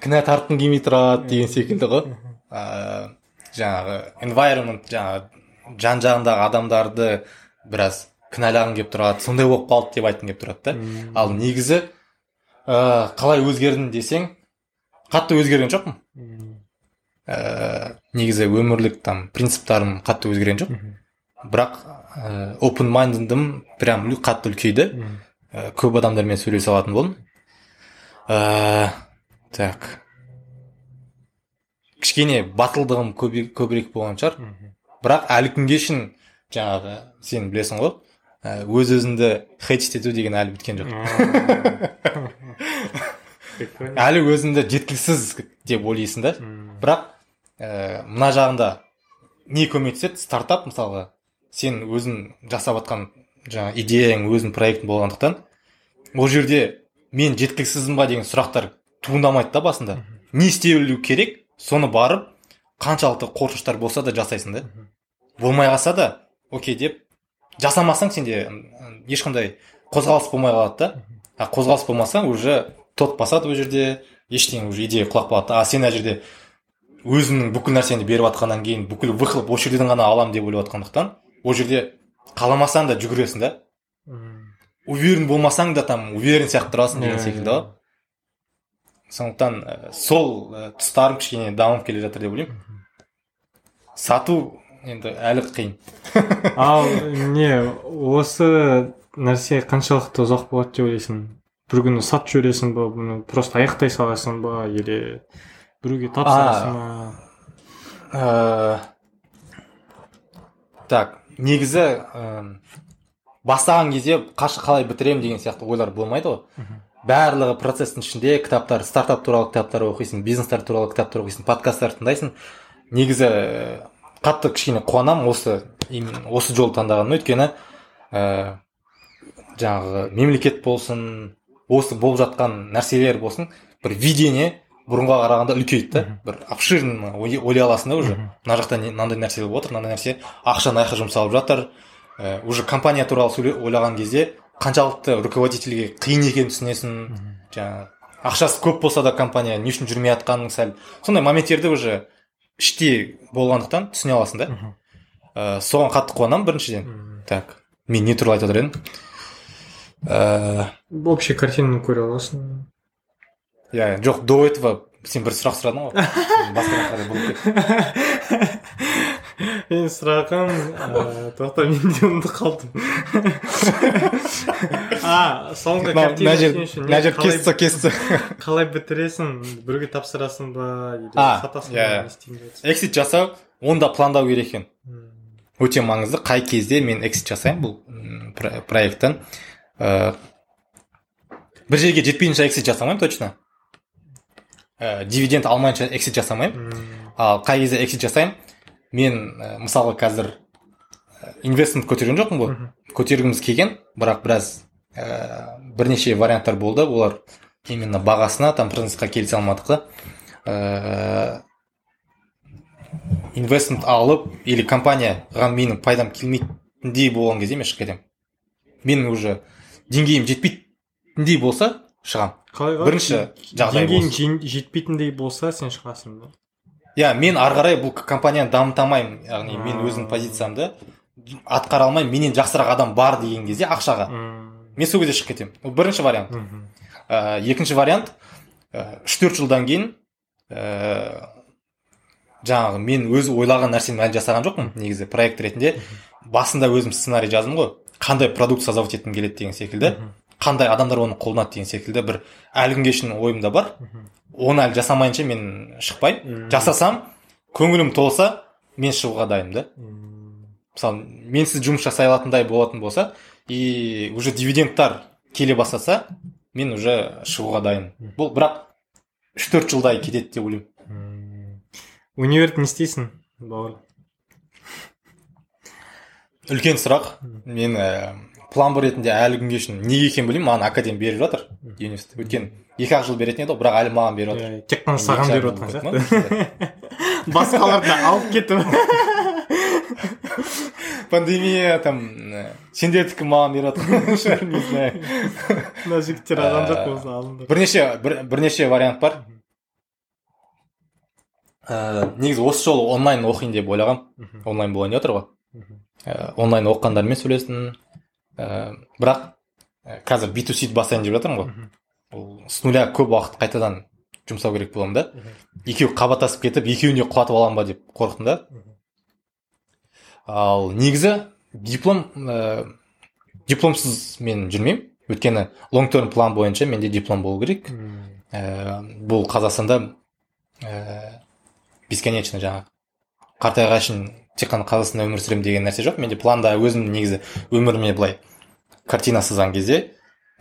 Кінә тартқың келмей тұрады деген секілді ғой. Ыыы жаңағы environment жаңағы жан жағындағы адамдарды біраз кінәлағың келіп тұрады сондай болып қалды деп айтқың келіп тұрады да. Ал негізі ыыы қалай өзгердім десең қатты өзгерген жоқпын. Ыыы негізі өмірлік там принциптарым қатты өзгерген жоқ. Бірақ ыыы open mindедім прям қатты үлкейді. Ә, көп адамдармен сөйлесе алатын болдым. Ыыы так. Кішкене батылдығым көбірек болған шығар. Бірақ әлі күнге шейін жаңағы сен білесің ғой ә, өз өзіңді хейтс ету деген әлі біткен жоқ. Әлі өзіңді жеткіліксіз деп ойлайсың да. Бірақ ә, мына жағында не көмектеседі? Стартап мысалға сен өзің жасап жатқан жаңа идеяң өзің проектің болғандықтан ол жерде мен жеткіліксізбін ба деген сұрақтар туындамайды да басында. Не істелу керек соны барып қаншалықты қорқыныштар болса да жасайсың да. Болмай қалса да окей деп жасамасаң сенде ешқандай қозғалыс болмай қалады да. А қозғалыс болмаса уже тот басады ол жерде ештеңе уже идея құлап қалады а сен ана жерде өзіңнің бүкіл нәрсені беріп жатқаннан кейін бүкіл выхлоп осы жерден ғана аламын деп ойлап жатқандықтан ол жерде қаламасаң да жүгіресің да. Уверен болмасаң да там уверен сияқты тұрасың деген секілді ғой. Сондықтан ә, сол ә, тұстарым кішкене дамып келе жатыр деп ойлаймын. Сату енді әлі қиын. Ал не осы нәрсе қаншалықты ұзақ болады деп ойлайсың? Бір күні сатып жібересің ба бұны просто аяқтай саласың ба или біреуге тапсырасың ба так негізі ә, бастаған кезде қалай бітіремін деген сияқты ойлар болмайды ғой. Барлығы процесстің ішінде кітаптар стартап туралы кітаптар оқисың бизнестер туралы кітаптар оқисың подкасттар тыңдайсың. Негізі қатты кішкене қуанамын осы осы жолды таңдағаныма өйткені ә, жаңағы мемлекет болсын осы болып жатқан нәрселер болсын бір видение бұрынға қарағанда үлкейді да. Бір обширно ой- ойлай аласың да уже. Мына жақта не- мынандай нәрсе болып отыр мынандай нәрсе ақша мына жаққа жұмсалып жатыр. Ә, уже компания туралы сөйле- ойлаған кезде қаншалықты руководительге қиын екенін түсінесің. Жаңағы ақшасы көп болса да компания не үшін жүрмей жатқанын сәл сондай моменттерді уже іште болғандықтан түсіне аласың да. Ә, соған қатты қуанамын біріншіден. Так мен не туралы айтып жатыр едім. Ә, общий картинаны көре аласың. Иә жоқ до этого сен бір сұрақ сұрадың ғой. Басқа менің сұрағым ә, тоқта мен де ұмытып қалдым. А соңғы мына жер мына кесті кесті. қалай бітіресің? Біреуге тапсырасың ба? Или сатасың ба? Эксит жасау оны да пландау керек екен. Өте маңызды. Қай кезде мен эксит жасаймын бұл м, про- проекттен Ә, бір жерге жетпейінше эксит жасамаймын точно. Ә, дивиденд алмайынша эксит жасамаймын. Ал қай кезде эксит жасаймын? Мен ә, мысалға қазір инвестмент көтерген жоқпын ғой. Көтергіміз келген бірақ біраз ә, бірнеше варианттар болды. Олар именно бағасына там принципқа келісе алмадық та. Ә, инвестмент алып или компанияға менің пайдам келмейтіндей болған кезде мен шығып кетемін мен уже деңгейім жетпейтіндей болса шығамын қалайға Бірінші жағдай деңгейің жетпейтіндей болса сен шығасың ба иә мен ары қарай бұл компанияны дамыта алмаймын яғни мен өзімнің позициямды атқара алмаймын менен жақсырақ адам бар деген кезде ақшаға. Мен сол кезде шығып кетемін. Бұл бірінші вариант. Ә, екінші вариант үш төрт жылдан кейін ә, жаңағы мен өз ойлаған нәрсені әлі жасаған жоқпын негізі проект ретінде. Басында өзім сценарий жаздым ғой. Қандай продукт создавать еткім келеді деген секілді. Қандай адамдар оны қолданады деген секілді бір әлі күнге шейін ойымда бар. Оны әлі жасамайынша мен шықпаймын. Жасасам көңілім толса мен шығуға дайынмын да. Мысалы менсіз жұмыс жасай алатындай болатын болса и уже дивидендтар келе бастаса мен уже шығуға дайын. Бұл бірақ үш төрт жылдай кетеді деп ойлаймын. Универді не істейсің бауыр? Үлкен сұрақ. Мен ә, план б ретінде әлі күнге шейін неге екенін білмеймін. Маған академ беріп жатыр. Университет өйткені екі ақ жыл беретін еді ғой бірақ әлі маған беріп жатыр. Тек қана саған беріп жатқан сияқты. басқаларды алып кетіп пандемия там ә, сендердікі маған беріп жатыр. Шығар, не знаю. Мына жігіттер алған жоқ болса алыңдар. бірнеше бір, бірнеше вариант бар. Ә, негізі осы жолы онлайн оқиын деп ойлағанмын онлайн болайын деп отыр ғой. Ә, онлайн оқығандармен сөйлестім. Ә, бірақ ә, қазір би ту сиді бастайын деп жатырмын ғой. Ол с нуля көп уақыт қайтадан жұмсау керек боламын да. Екеуі қабаттасып кетіп екеуіне құлатып аламын ба деп қорықтым да. Ал негізі диплом ә, дипломсыз мен жүрмеймін. Өйткені лонг терм план бойынша менде диплом болу керек. Ә, бұл қазақстанда ә, бесконечно жаңағы. Қартайғанға шейін тек қана қазақстанда өмір сүремін деген нәрсе жоқ. Менде планда өзім негізі өміріме былай картина сызған кезде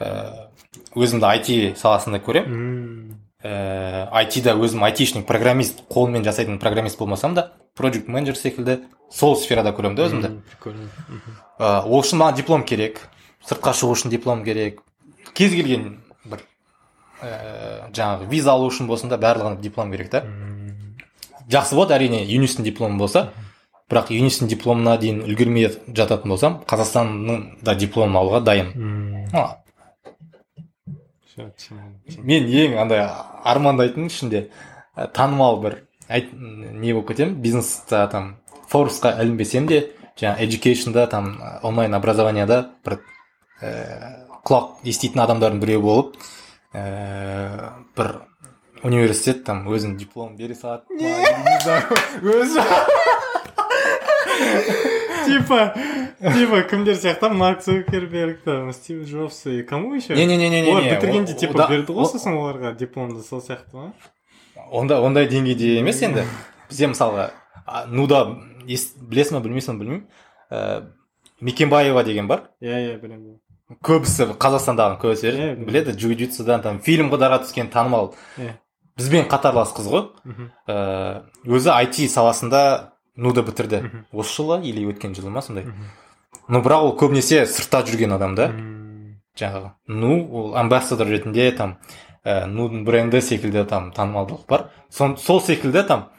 ә, өзімді IT саласында көремін. Ә, IT-да өзім айтишник программист қолмен жасайтын программист болмасам да project менеджер секілді сол сферада көремін да өзімді. Ә, ол үшін маған диплом керек сыртқа шығу үшін диплом керек. Кез келген бір ә, жаңағы виза алу үшін болсын да барлығына диплом керек та. Жақсы болады әрине юнистің дипломы болса. Бірақ юнистің дипломына дейін үлгермей жататын болсам қазақстанның да дипломын алуға дайын. А, мен ең андай армандайтын ішінде ә, танымал бір айт, не болып кетемін бизнеста там форбсқа ілінбесем де жаңағы educationда там онлайн образованияда бір ә, құлақ еститін адамдардың біреуі болып ә, бір университет там өзінің дипломын бере салады. Өзі типа типа кімдер сияқты марк цукерберг там стив джобс и кому еще не не не не не олар бітіргенде типа берді ғой сосын оларға дипломды сол сияқты ма? Онда ондай деңгейде емес енді. Бізде мысалға нуда ес- білесің ба білмейсің ба білмеймін. Ә, мекенбаева деген бар. Иә иә білемін көбісі қазақстандағы көбісі Иә, біледі. Джиу джитсудан там фильмға түскен танымал. Иә. бізбен қатарлас қыз ғой. Мгм. ә, өзі IT саласында нуда бітірді. Осы жылы или өткен жылы ма сондай? Ну бірақ ол көбінесе сыртта жүрген адам да. Жаңағы ну ол амбассадор ретінде там ә, нудың бренді секілді там танымалдылық бар. Сон, сол секілді там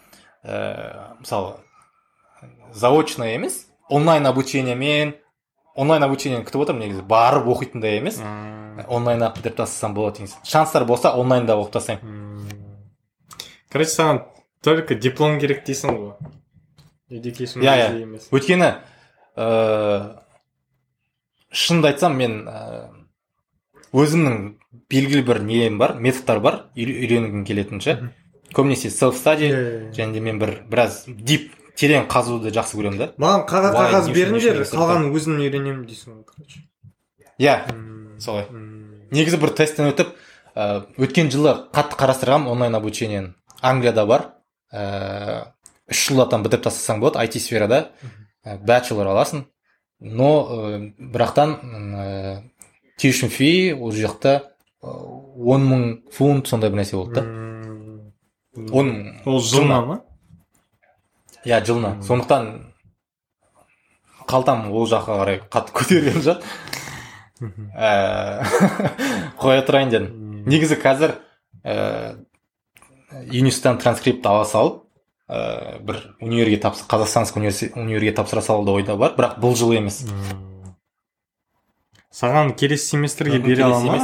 ә, мысалы заочно емес онлайн обучениемен онлайн обучениені күтіп отырмын негізі барып оқитындай емес. Онлайн ақ бітіріп тастасам болады деген сияқты. шанстар болса онлайнда оқып тастаймын. Короче саған только диплом керек дейсің ғой. Education Иә, иә. өйткені ә, шынымды айтсам мен ә, өзімнің белгілі бір нем бар методтар бар үйре- үйренгім келетін ше көбінесе селф стади Иә, иә, иә. және де мен бір біраз дип терең қазуды жақсы көремін да. Маған қағаз қағаз беріңдер қалғанын өзім үйренемін дейсің ғой короче. Иә солай. Негізі бір тесттен өтіп ә, өткен жылы қатты қарастырғанмын онлайн обучениені. Англияда бар. Ә, үш жылда там бітіріп тастасаң болады IT сферада. Ә, бачелор аласың. Но ә, бірақтан ә, tuition fee ол жақта он мың фунт сондай бір нәрсе болды да. Он ол жылына ма? Иә жылына. Сондықтан қалтам ол жаққа қарай қатты көтерген жоқ Ә, қоя тұрайын дедім. Негізі қазір ә, юнистан транскрипт ала салып ә, бір универге тапсыр қазақстанск универси- универге тапсыра салу да ойда бар бірақ бұл жыл емес. М. саған келесі семестрге бере ала ма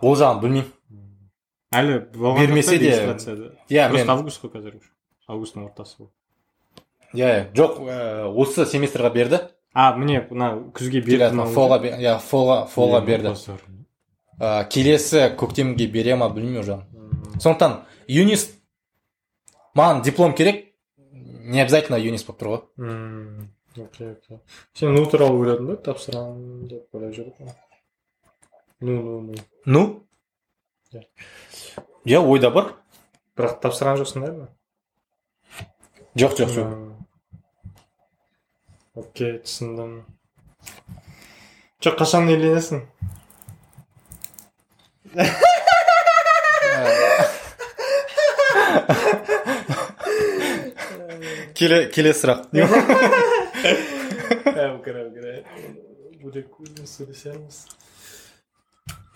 ол жағын білмеймін. Әлі Бермесе де- иә просто мен август қой қазір августтың ортасы ғой. Иә иә. Жоқ ә, осы семестрға берді. А міне мына күзге берді фолға иә фолға фолға берді. Ә, келесі көктемге бере ма білмеймін уже сондықтан юнист маған диплом керек не обязательно юнист болып тұр ғой. М, окей окей. Сен ну туралы ойладың ба тапсырамын деп ойлап жүрдің ну ну ну. Ну? Иә. иә ойда бар. Бірақ тапсырған жоқсың да жоқ жоқ жоқ. Окей түсіндім. Жоқ қашан үйленесің? келесі сұрақ. Сөйлесеміз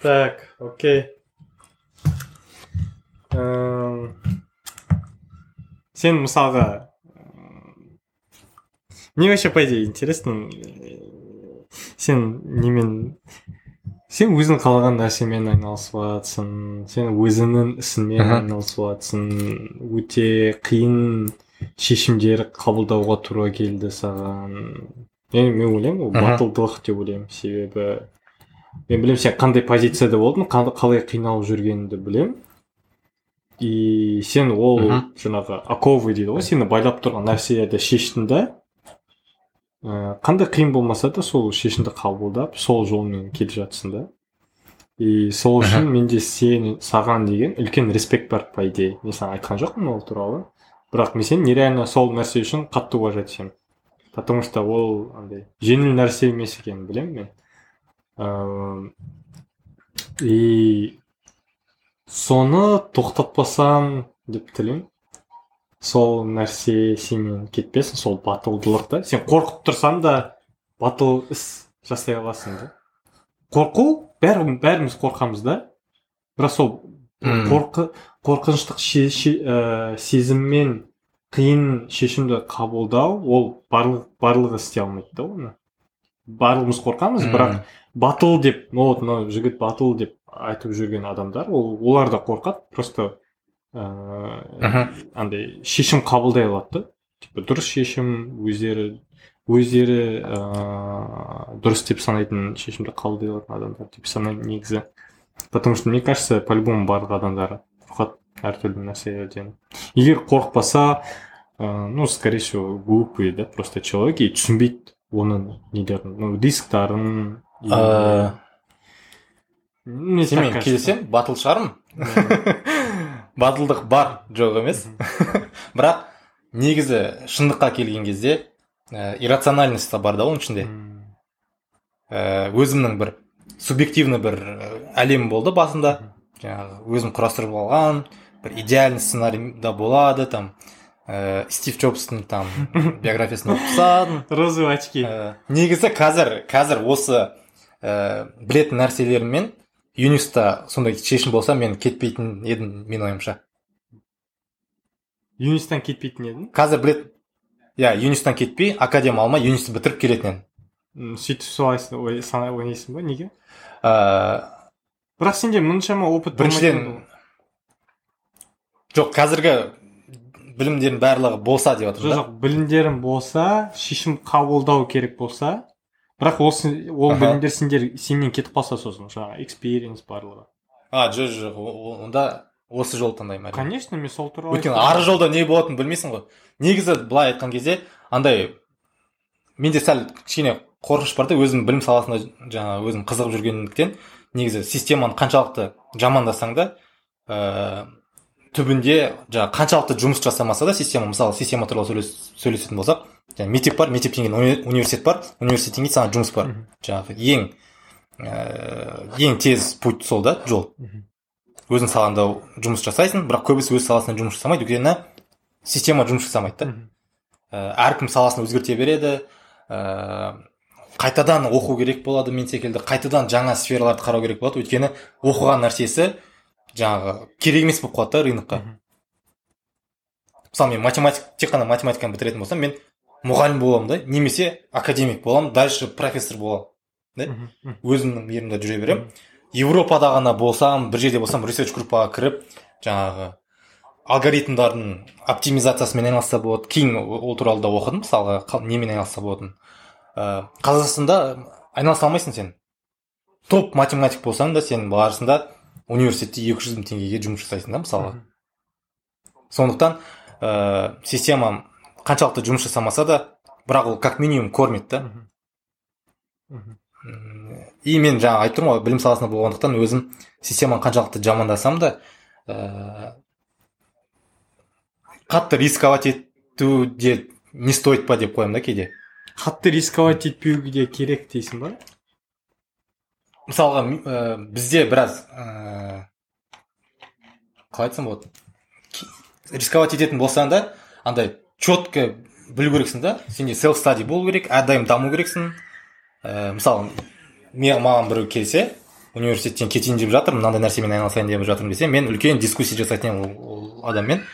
так окей. Сен мысалға мне вообще по идее интересно сен немен сен өзің қалаған нәрсемен айналысып жатрсың сен өзіңнің ісіңмен айналысып жатрсың өте қиын шешімдер қабылдауға тура келді саған. Мен мен ойлаймын ол Мгм. батылдық деп ойлаймын. Себебі мен білемін сен қандай позицияда болдың қалай қиналып жүргеніңді білемін. И сен ол жаңағы оковы дейді ғой сені байлап тұрған нәрселерді шештің да. Ә, қандай қиын болмаса да сол шешімді қабылдап сол жолмен келе жатсың да. И сол үшін менде сен саған деген үлкен респект бар по идее мен саған айтқан жоқпын ол туралы. Бірақ мен сені нереально сол нәрсе үшін қатты уважать етемін. Потому что ол андай жеңіл нәрсе емес екенін білемін мен. Эм, и соны тоқтатпасаң деп тілеймін. Сол нәрсе сенен кетпесін сол батылдылық та. Сен қорқып тұрсаң да батыл іс жасай аласың да. Қорқу бәрі бәріміз қорқамыз да. Бірақ сол. Қорқы қорқыныштық ше- ше- ә, сезіммен қиын шешімді қабылдау ол барлық барлығы істей алмайды да оны. Барлығымыз қорқамыз бірақ батыл деп ну вот мынау жігіт батыл деп айтып жүрген адамдар ол олар да қорқады просто ыыы Мгм. андай шешім қабылдай алады да. Типа дұрыс шешім өздері өздері ыыы дұрыс деп санайтын шешімді қабылдай алатын адамдар деп санаймын негізі. Потому что мне кажется по любому барлық адамдар қорқады әртүрлі нәрселерден егер қорықпаса ыыы ну скорее всего глупый да просто человек и түсінбейді оның нелерін. Ну рисктарын так сенімен келісемін батыл шығармын? Батылдық бар жоқ емес. Бірақ негізі шындыққа келген кезде ә, иррациональность та бар да оның ішінде. Ә, өзімнің бір субъективный бір ә, әлем болды басында. Жаңағы өзім құрастырып алған бір идеальный сценарий да болады там ә, стив джобстың там биографиясын оқып тастадым розовые очки. Ә, негізі қазір қазір осы ә, білетін нәрселеріммен юниста сондай шешім болса мен кетпейтін едім менің ойымша. Юнистан кетпейтін едің? Қазір білет иә юнистан кетпей академ алмай юнисті бітіріп келетін едім сөйтіп солай ойнайсың ба неге? Ә, бірақ сенде мұншама опыт біріншіден жоқ қазіргі білімдердің барлығы болса деп жатырмын жоқ да. жоқ білімдерің болса шешім қабылдау керек болса бірақ ол, ол білімдер сендер сенен кетіп қалса сосын жаңағы экспириенс барлығы. А жоқ жоқ онда осы жолды таңдаймын әрине. конечно мен сол туралы өйткені ары жолда не болатынын білмейсің ғой. Негізі былай айтқан кезде андай менде сәл кішкене қорқыныш бар да өзім білім саласында жаңағы өзім қызығып жүргендіктен негізі системаны қаншалықты жамандасаң да ә, түбінде жаңағы қаншалықты жұмыс жасамаса да система мысалы система туралы сөйлес, сөйлесетін болсақ жаңағы мектеп бар мектептен кейін уни- университет бар университеттен кейін саған жұмыс бар. Жаңағы ең ә, ең тез путь сол да жол. Өзің салаңда жұмыс жасайсың бірақ көбісі өз саласында жұмыс жасамайды өйткені система жұмыс жасамайды да. Әркім саласын өзгерте береді ә, қайтадан оқу керек болады мен секілді қайтадан жаңа сфераларды қарау керек болады. Өйткені оқыған нәрсесі жаңағы керек емес болып қалады да рынокқа. Мысалы мен математик тек қана математиканы бітіретін болсам мен мұғалім боламын да немесе академик боламын дальше профессор боламын да. Өзімнің жерімде жүре беремін. Европада ғана болсам бір жерде болсам ресерч группаға кіріп жаңағы алгоритмдардың оптимизациясымен айналысса болады. Кейін ол туралы да оқыдым мысалға немен айналысса болатынын. Ә, қазақстанда айналыса алмайсың сен. Топ математик болсаң да сен барысында университетте екі жүз мың теңгеге жұмыс жасайсың да мысалға Мгм. сондықтан ә, система қаншалықты жұмыс жасамаса да бірақ ол как минимум кормит да и мен жаңа айтып тұрмын ғой білім саласында болғандықтан өзім системаны қаншалықты жамандасам да ә, қатты рисковать ету де не стоит па деп қоямын да кейде. Қатты рисковать етпеуге де керек дейсің ба? Мысалға ә, бізде біраз ә, қалай айтсам болады? Рисковать ететін болсаң да андай четко білу керексің да сенде селф стади болу керек әрдайым даму керексің. Ә, мысалы мен маған біреу келсе университеттен кетейін деп жатыр мынандай нәрсемен айналысайын деп жатырмын десе мен үлкен дискуссия жасайтын едім ол адаммен.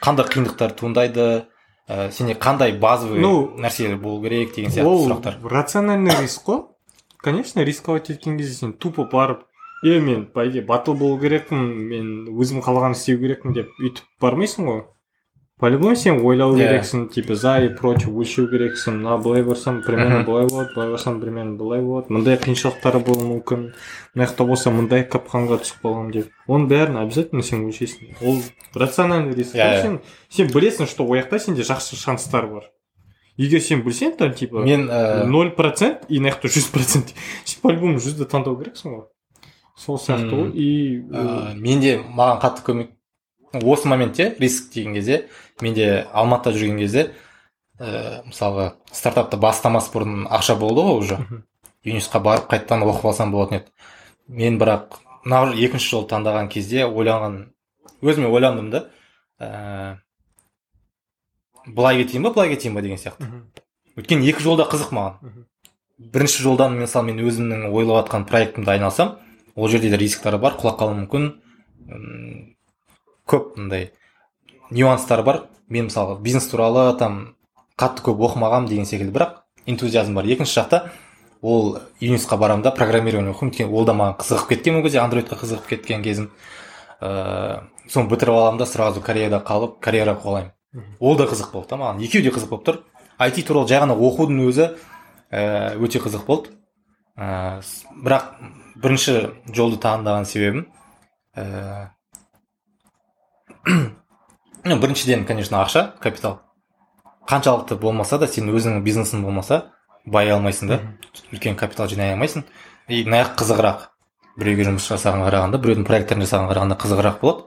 Қандай қиындықтар туындайды ә, сенде қандай базовый Ну, нәрселер болу керек деген сияқты ол сұрақтар. рациональный риск қой. Конечно рисковать еткен кезде сен тупо барып е мен по идее батыл болу керекпін мен өзім қалағанды істеу керекпін деп өйтіп бармайсың ғой. По любому сен ойлау Иә. керексің типа за и против өлшеу керексің мына былай барсам примерно былай болады былай барсам примерно былай болады мындай қиыншылықтары болуы мүмкін. Мына жақта болса мындай капканға түсіп қаламын деп. Оның бәрін обязательно сен өлшейсің ол рациональный риск. Иә. сен сен білесің что ол жақта сенде жақсы шанстар бар. Егер сен білсең там типа мен ә, ноль процент и мына жақта жүз процент. Сен по любому жүзді таңдау керексің ғой. Сол сияқты ғой и ә, менде маған қатты көмек осы моментте риск деген кезде менде алматыда жүрген кезде ә, мысалға стартапты бастамас бұрын ақша болды ғой уже. Юнисқа барып қайтадан оқып алсам болатын еді. Мен бірақ мына екінші жол таңдаған кезде ойлаған өзіме ойландым да ә, былай кетейін ба былай кетейін ба деген сияқты. Өйткені екі жол да қызық маған. Бірінші жолдан мысалы мен өзімнің ойлап жатқан проектімді айналсам ол жерде де рисктар бар құлап қалуы мүмкін. Көп мындай нюанстар бар. Мен мысалы бизнес туралы там қатты көп оқымағанмын деген секілді. Бірақ энтузиазм бар. Екінші жақта ол юнисқа барамын да программирование оқимын. Өйткені ол да маған қызығып кеткен ол кезде андроидқа қызығып кеткен кезім. Ыыы соны бітіріп аламын да сразу кореяда қалып карьера қуалаймын Мгм. ол да қызық болды. Да маған екеуі де қызық болып тұр. IT туралы жай ғана оқудың өзі ә, өте қызық болды. Ә, с- бірақ бірінші жолды таңдаған себебім ну, біріншіден конечно ақша капитал. Қаншалықты болмаса да сен өзіңнің бизнесің болмаса бай алмайсың да үлкен капитал жинай алмайсың. И мына жақ қызығырақ. Біреуге жұмыс жасаған қарағанда біреудің проекттерін жасаған қарағанда қызығырақ болады.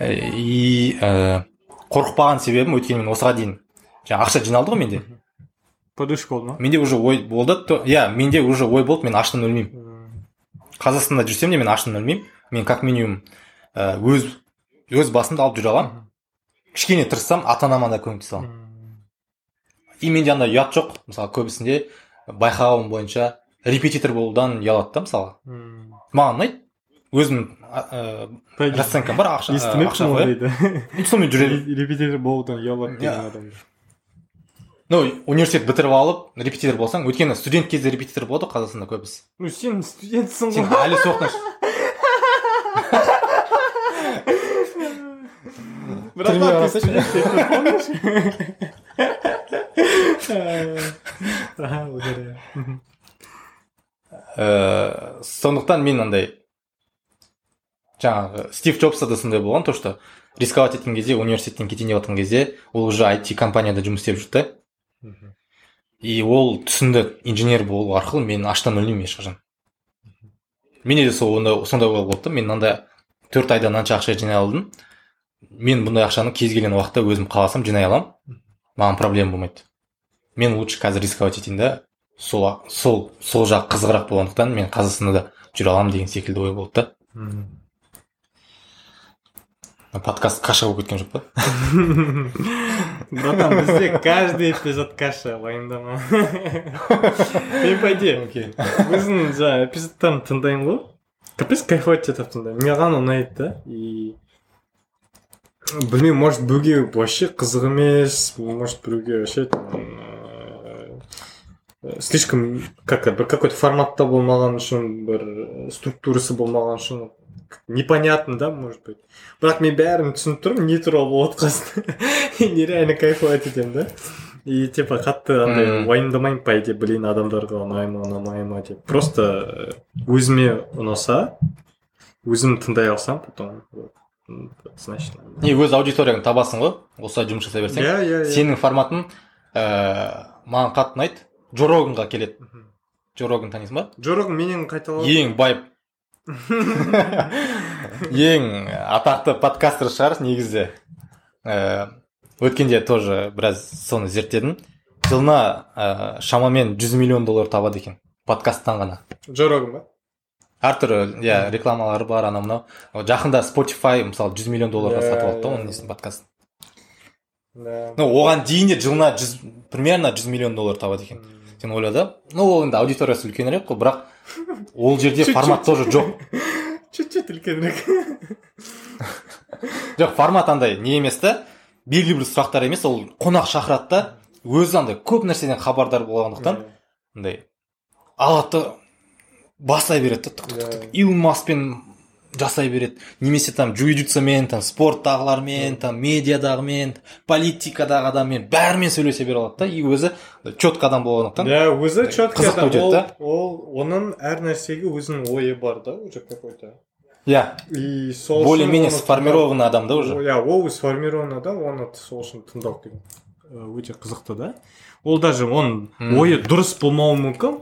Ә, и ә, қорықпаған себебім өйткені мен осыған дейін жаңа ақша жиналды ғой менде. Подушка болды ма? Менде уже ой болды иә менде уже ой болды мен аштан өлмеймін. Қазақстанда жүрсем де мен аштан өлмеймін. Мен как минимум ә, өз өз басымды алып жүре аламын. Кішкене тырыссам ата анама да көмектесе аламын. И менде андай ұят жоқ. Мысалы көбісінде байқауым бойынша репетитор болудан ұялады да мысалға. М. маған ұнайды. Өзімнің расценкам бар ақша естімеппін ондайды и сонымен жүремін репетитор болудан ұялады деген адамдар ну университет бітіріп алып репетитор болсаң өйткені студент кезде репетитор болады ғой қазақстанда көбісі. Ну сен студентсің сен ғой. әлі соқтың. братан ты помнишь. Мгм. ә, сондықтан мен андай жаңағы стив джобста да сондай болған то что рисковать еткен кезде университеттен кетейін деп жатқан кезде ол уже IT компанияда жұмыс істеп жүрді. И ол түсінді инженер болу арқылы мен аштан өлмеймін ешқашан. Менде де сол ондай сондай ой болды да мен мынандай төрт айда мынанша ақша жинай алдым. Мен бұндай ақшаны кез келген уақытта өзім қаласам жинай аламын. Маған проблема болмайды. Мен лучше қазір рисковать етейін да сол сол сол жақ қызығырақ болғандықтан мен қазақстанда да жүре аламын деген секілді ой болды да. Подкаст каша болып кеткен жоқ па? Братан бізде каждый эпизод каша уайымдама мен по идее өзінің жаңағы эпизодтарын тыңдаймын ғой. Капец кайфовать етіп тыңдаймын. Маған ұнайды да. И білмеймін может біреуге вообще қызық емес может біреуге вообще э, слишком как бір какой то форматта болмаған үшін бір э, структурасы болмаған үшін непонятно да может быть. Бірақ мен бәрін түсініп тұрмын не туралы болып жатқанын нереально кайфовать етемін да. И типа қатты андай уайымдамаймын по идее блин адамдарға ұнай ма ұнамай ма деп. Просто э, өзіме ұнаса өзім тыңдай алсам потом значит не өз аудиторияңды табасың ғой. Осылай жұмыс жасай берсең. Иә иә иә. Сенің форматың ә, маған қатты ұнайды. Джо роганға келеді. Джо роган танисың ба? Жоқ менен қайталап ең бай ең атақты подкастер шығар негізі. Ә, өткенде тоже біраз соны зерттедім. Жылына ә, шамамен 100 миллион доллар табады екен подкасттан ғана. Джо роган ба? Әртүрлі иә рекламалары бар анау мынау. Жақында spotify мысалы 100 миллион долларға сатып алды да оның несін подкастын. Да. Ну оған дейін де жылына 100 примерно 100 миллион доллар табады екен. Сен ойла да ну ол енді аудиториясы үлкенірек қой бірақ ол жерде формат тоже жоқ. Чуть чуть үлкенірек. Жоқ формат андай не емес та белгілі бір сұрақтар емес ол қонақ шақырады да өзі андай көп нәрседен хабардар болғандықтан андай алады бастай береді да тық тық тық. Да. илон маскпен жасай береді. Немесе там джиу там спорттағылармен там медиадағымен политикадағы адаммен бәрімен сөйлесе бере алады да. И өзі четко адам болғандықтан иә өзі четкий адам. өтеді ол, да. ол оның әр нәрсеге өзінің ойы бар да уже какой то иә. И сол более менее сформированный адам да уже. Иә ол сформированный адам оны сол үшін тыңдау керек. Э, өте қызықты да. Ол даже оның ойы дұрыс болмауы мүмкін.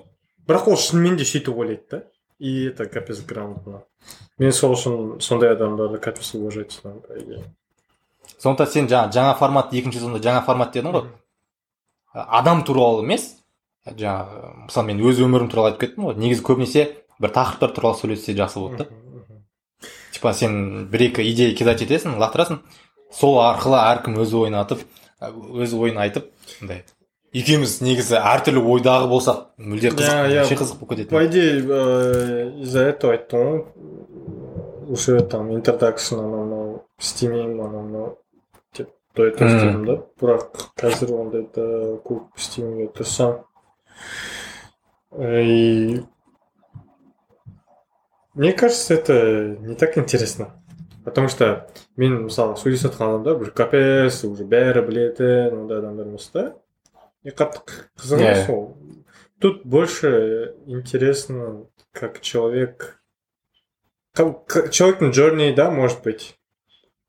Бірақ ол шынымен де сөйтіп ойлайды да. И это капец грамотно. Мен сол үшін сондай адамдарды капец уважать по идее сондықтан сен жаңа жаңа формат екінші сезонда жаңа формат дедің ғой. Адам туралы емес. Жаңағы мысалы мен өз өмірім туралы айтып кеттім ғой. Негізі көбінесе бір тақырыптар туралы сөйлессе жақсы болады да. типа сен бір екі идея кидать етесің лақтырасың. Сол арқылы әркім өз ойын атып өз ойын айтып андай. Екеуміз негізі әртүрлі ойдағы болсақ мүлде қызық вообще қызық болып кететін. По идее, э, из-за этого айттым ғой уже там introduction анау мынау істемеймін анау мынау деп до этого істедім да? Бірақ қазір ондайды көп істемеуге тырысамын и мне кажется это не так интересно. Потому что мен мысалы сөйлесіп жатқан адамдар бір капец уже бәрі білетін ондай адамдар емес та мне қатты қызық емес Иә. ол тут больше интересно как человек как, как человектің journey да может быть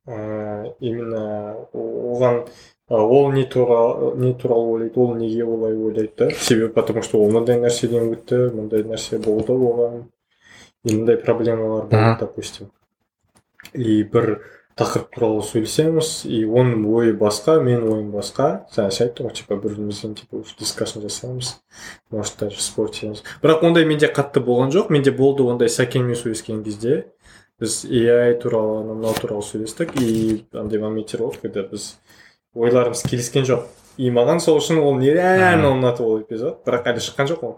Э, именно оған э, ол не туралы не туралы ойлайды ол неге олай ойлайды да себебі потому что ол мындай нәрседен өтті мындай нәрсе болды оған и мындай проблемалар болды Мгм. допустим и бір тақырып туралы сөйлесеміз и оның ойы басқа менің ойым басқа. Жаңа сен айттың ғой типа бір бірімізбен типа дискашн жасаймыз. Может даже бірақ ондай менде қатты болған жоқ. Менде болды ондай сәкенмен сөйлескен кезде. Біз AI туралы анау мынау туралы сөйлестік. И андай моменттер болды когда біз ойларымыз келіскен жоқ. И маған сол үшін ол нереально ұнады ол эпизод. Бірақ әлі шыққан жоқ ол.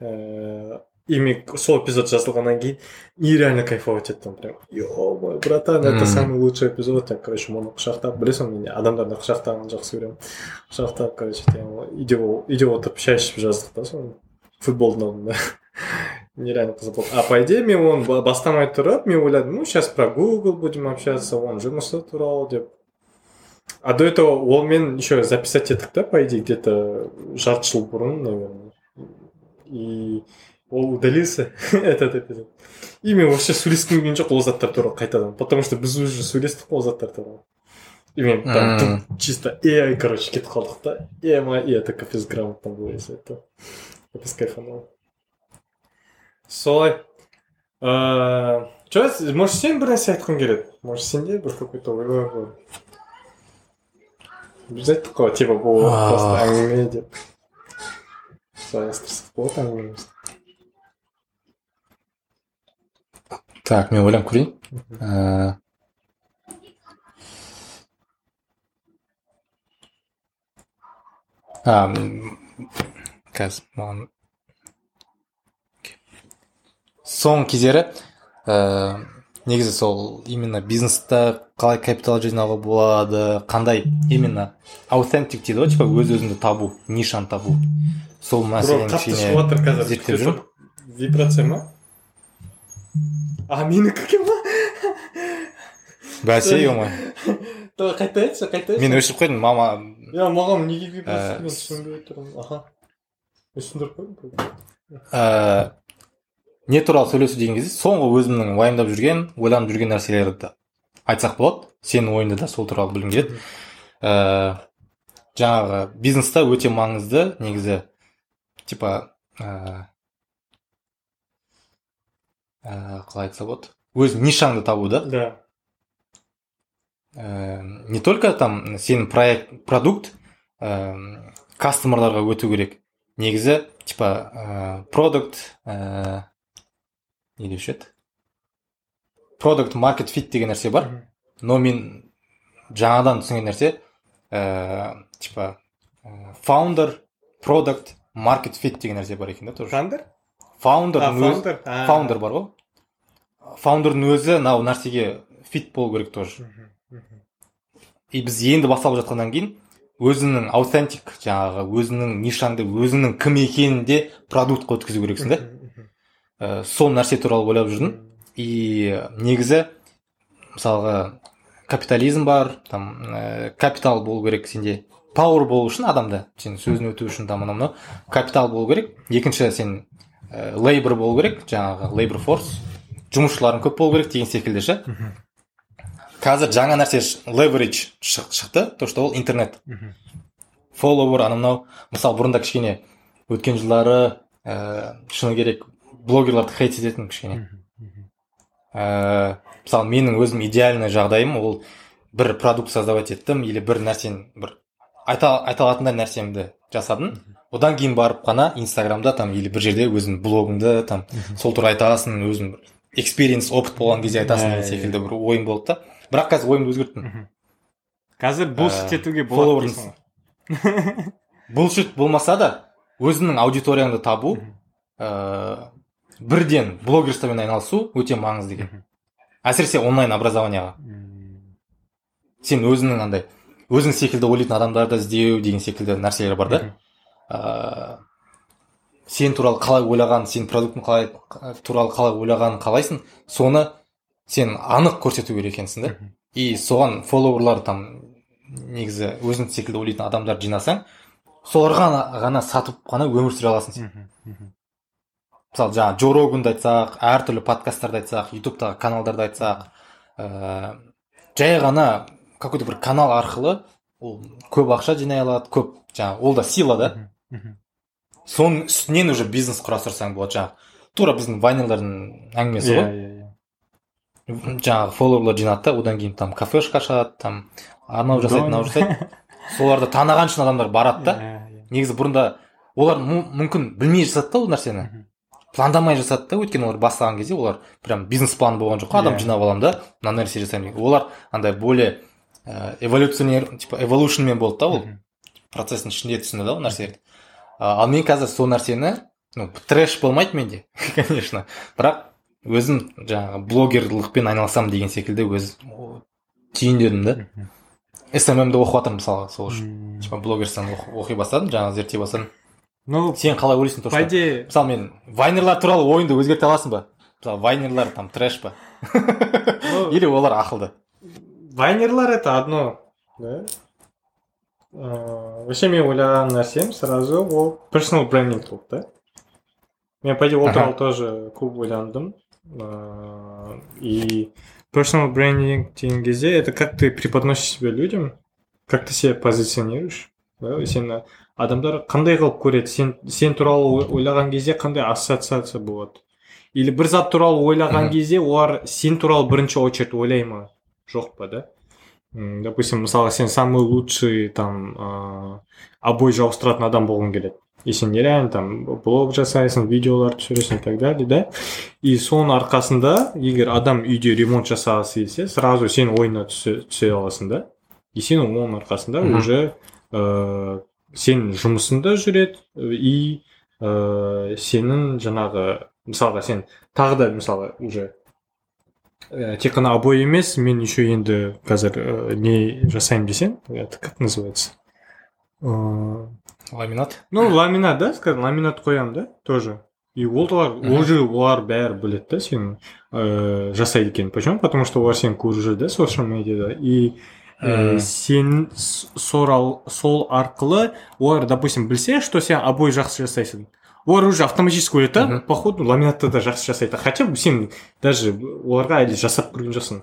Э, и мен сол эпизод жазылғаннан кейін нереально кайфовать еттім прям. Ё братан это самый лучший эпизод. Деп короче оны құшақтап білесің мен адамдарды құшақтағанды жақсы көремін. Құшақтап короче үйде үйде отырып шай ішіп жаздық та соны? Футболдың алдында. Нереально қызық болды. А по идее мен оны ба- бастамай тұрып мен ойладым ну сейчас про google будем общаться оның жұмысы туралы деп. А до этого олмен еще записать еттік та по идее где то жарты жыл бұрын наверное. И ол удалился. Этот эпизод. И мен вообще сөйлескім келген жоқ ол заттар туралы қайтадан. Потому что біз уже сөйлестік қой ол заттар туралы. И мен там чисто AI короче кетіп қалдық та. И и это капец грамотно было из-за этого капец кайфанул солай. Ыыы че может сен бір нәрсе айтқың келеді? Может сенде бір какой то ойлар бар? Біз айттық қой типа бұл просто әңгіме деп. Жалғастырсақ болады әңгімемізді так мен ойланып көрейін Ә, а қазір маған соңғы кездері ә, негізі сол именно бизнеста қалай капитал жинауға болады қандай именно аутентик дейді ғой типа өз өзіңді табу нишаны табу. Сол мәселені қатты шығып жатыр қазір зерттеп жүрмін вибрация ма? А менікі бәсе ема давай қайта айтшы қайта айтшы мен өшіріп қойдым мама иә маған неге вибрация мен түсінбей тұрмын аха мен түсіндіріп қойдым не туралы сөйлесу деген кезде соңғы өзімнің уайымдап жүрген ойланып жүрген нәрселерді айтсақ болады сенің ойыңды да сол туралы білгім келеді ә, жаңағы бизнеста өте маңызды негізі типа ә, ә, қалай айтса болады өз нишаңды табу да? Да. Э, не только там сенің проект продукт ә, кастомерларға өту керек негізі типа ә, продукт ә, не деуші еді продукт маркет фит деген нәрсе бар. Но мен жаңадан түсінген нәрсе ә, типа фаундер продукт маркет фит деген нәрсе бар екен да тоже. Фаундер фаундер фаундер бар ғой фаундердің өзі мынау нәрсеге фит болу керек тоже. И біз енді басталып жатқаннан кейін өзіңнің аутентик жаңағы өзіңнің нишаңды өзіңнің кім екенін де продуктқа өткізу керексің да ә, сол нәрсе туралы ойлап жүрдім. И негізі мысалға капитализм бар там ә, капитал болу керек сенде пауэр болу үшін адамда сен сөзін өту үшін там анау мынау капитал болу керек. Екінші сен ә, лейбор болу керек жаңағы лейбор форс жұмысшыларың көп болу керек деген секілді ше? Қазір жаңа нәрсе леверидж шықты то что ол интернет. Фолловер анау мынау. Мысалы бұрында кішкене өткен жылдары ә, шыны керек блогерларды хейт ететін кішкене. Ә, мысалы менің өзім идеальный жағдайым ол бір продукт создавать еттім или бір нәрсені бір айта, айта алатындай нәрсемді жасадым. Одан кейін барып қана инстаграмда там или бір жерде өзің блогыңды там сол туралы айтасың өзің бір экспириенс опыт болған кезде айтасың деген секілді бір ойым болды да. Бірақ қазір ойымды өзгерттім. Қазір булшит Ә, етуге болады булшит болмаса да өзіңнің аудиторияңды табу ә, бірден блогерствомен айналысу өте маңызды екен. Әсіресе онлайн образованияға сен өзіңнің андай өзің секілді ойлайтын адамдарды іздеу деген секілді нәрселер бар да. Ә, сен туралы қалай ойлаған сен продуктың қалай туралы қалай ойлағанын қалайсың? Соны сен анық көрсету керек екенсің да. И соған фолловерлар там негізі өзің секілді ойлайтын адамдарды жинасаң соларға ғана, ғана сатып қана өмір сүре аласың сен. Мысалы жаңағы джо рогунды айтсақ әртүрлі подкасттарды айтсақ ютубтағы каналдарды айтсақ ә, жай ғана какой то бір канал арқылы ол көп ақша жинай алады көп жаңағы ол да сила да. Соның үстінен уже бизнес құрастырсаң болады жаңағы. Тура біздің вайнерлардың әңгімесі иә ғой. иә иә. Жаңағы фолловерлар жинады да одан кейін там кафешка ашады там анау жасайды мынау жасайды. Соларды таныған үшін адамдар барады да. Иә, иә. негізі бұрында олар мүмкін білмей жасады да ол нәрсені. Пландамай жасады да өйткені олар бастаған кезде олар прям бизнес планы болған жоқ. Қой адам жинап аламын да мына нәрсе жасаймын деген. Олар андай более ә, эволюционер типа эволюшнмен болды да ол. Процесстің ішінде түсінді да ол нәрселерді. Ал мен қазір сол нәрсені ну трэш болмайды менде конечно. Бірақ өзім жаңағы блогерлықпен айналысамын деген секілді өз түйіндедім да. Сммді оқып жатырмын мысалға сол үшін. Типа блогерстан оқи- бастадым жаңағы зерттей бастадым. Ну сен қалай ойлайсың то по идее мысалы мен вайнерлар туралы ойыңды өзгерте аласың ба? Мысалы вайнерлар там трэш па? Или олар ақылды? вайнерлар это одно да? Вообще мен ойлаған нәрсем сразу ол personal branding болды да? Мен по идее ол туралы тоже көп ойландым Э, и personal branding деген кезде это как ты преподносишь себя людям как ты себя позиционируешь да? Сені адамдар қандай қылып көреді? Сен сен туралы ой- ойлаған кезде қандай ассоциация болады? Или бір зат туралы ойлаған кезде олар сен туралы бірінші очередь ойлай ма? Жоқ па да? Допустим мысалы сен самый лучший там ыыы обой жауыстыратын адам болғың келеді и сен нереально там блог жасайсың видеолар түсіресің и так далее да? И соның арқасында егер адам үйде ремонт жасағысы келсе сразу сен ойына түсе, түсе аласың да? И сен оның арқасында уже ыыы сен жұмысында жүреді и ыыы сенің жаңағы мысалға сен тағы да мысалы уже ә, тек қана обой емес мен еще енді қазір ә, не жасаймын десең это как называется? Ыыы ламинат? ну ламинат да скажем ламинат қоямын да тоже. И олар уже олар бәрі біледі да сенің ыыы жасайды екенін почему? Потому что олар сені көріп жүр да социал медиада и ә, сен сорал- сол арқылы олар допустим білсе что сен обой жақсы жасайсың. Олар уже автоматически ойлайды да походу ламинатты да жақсы жасайды хотя бы сен даже оларға әлі жасап көрген жоқсың.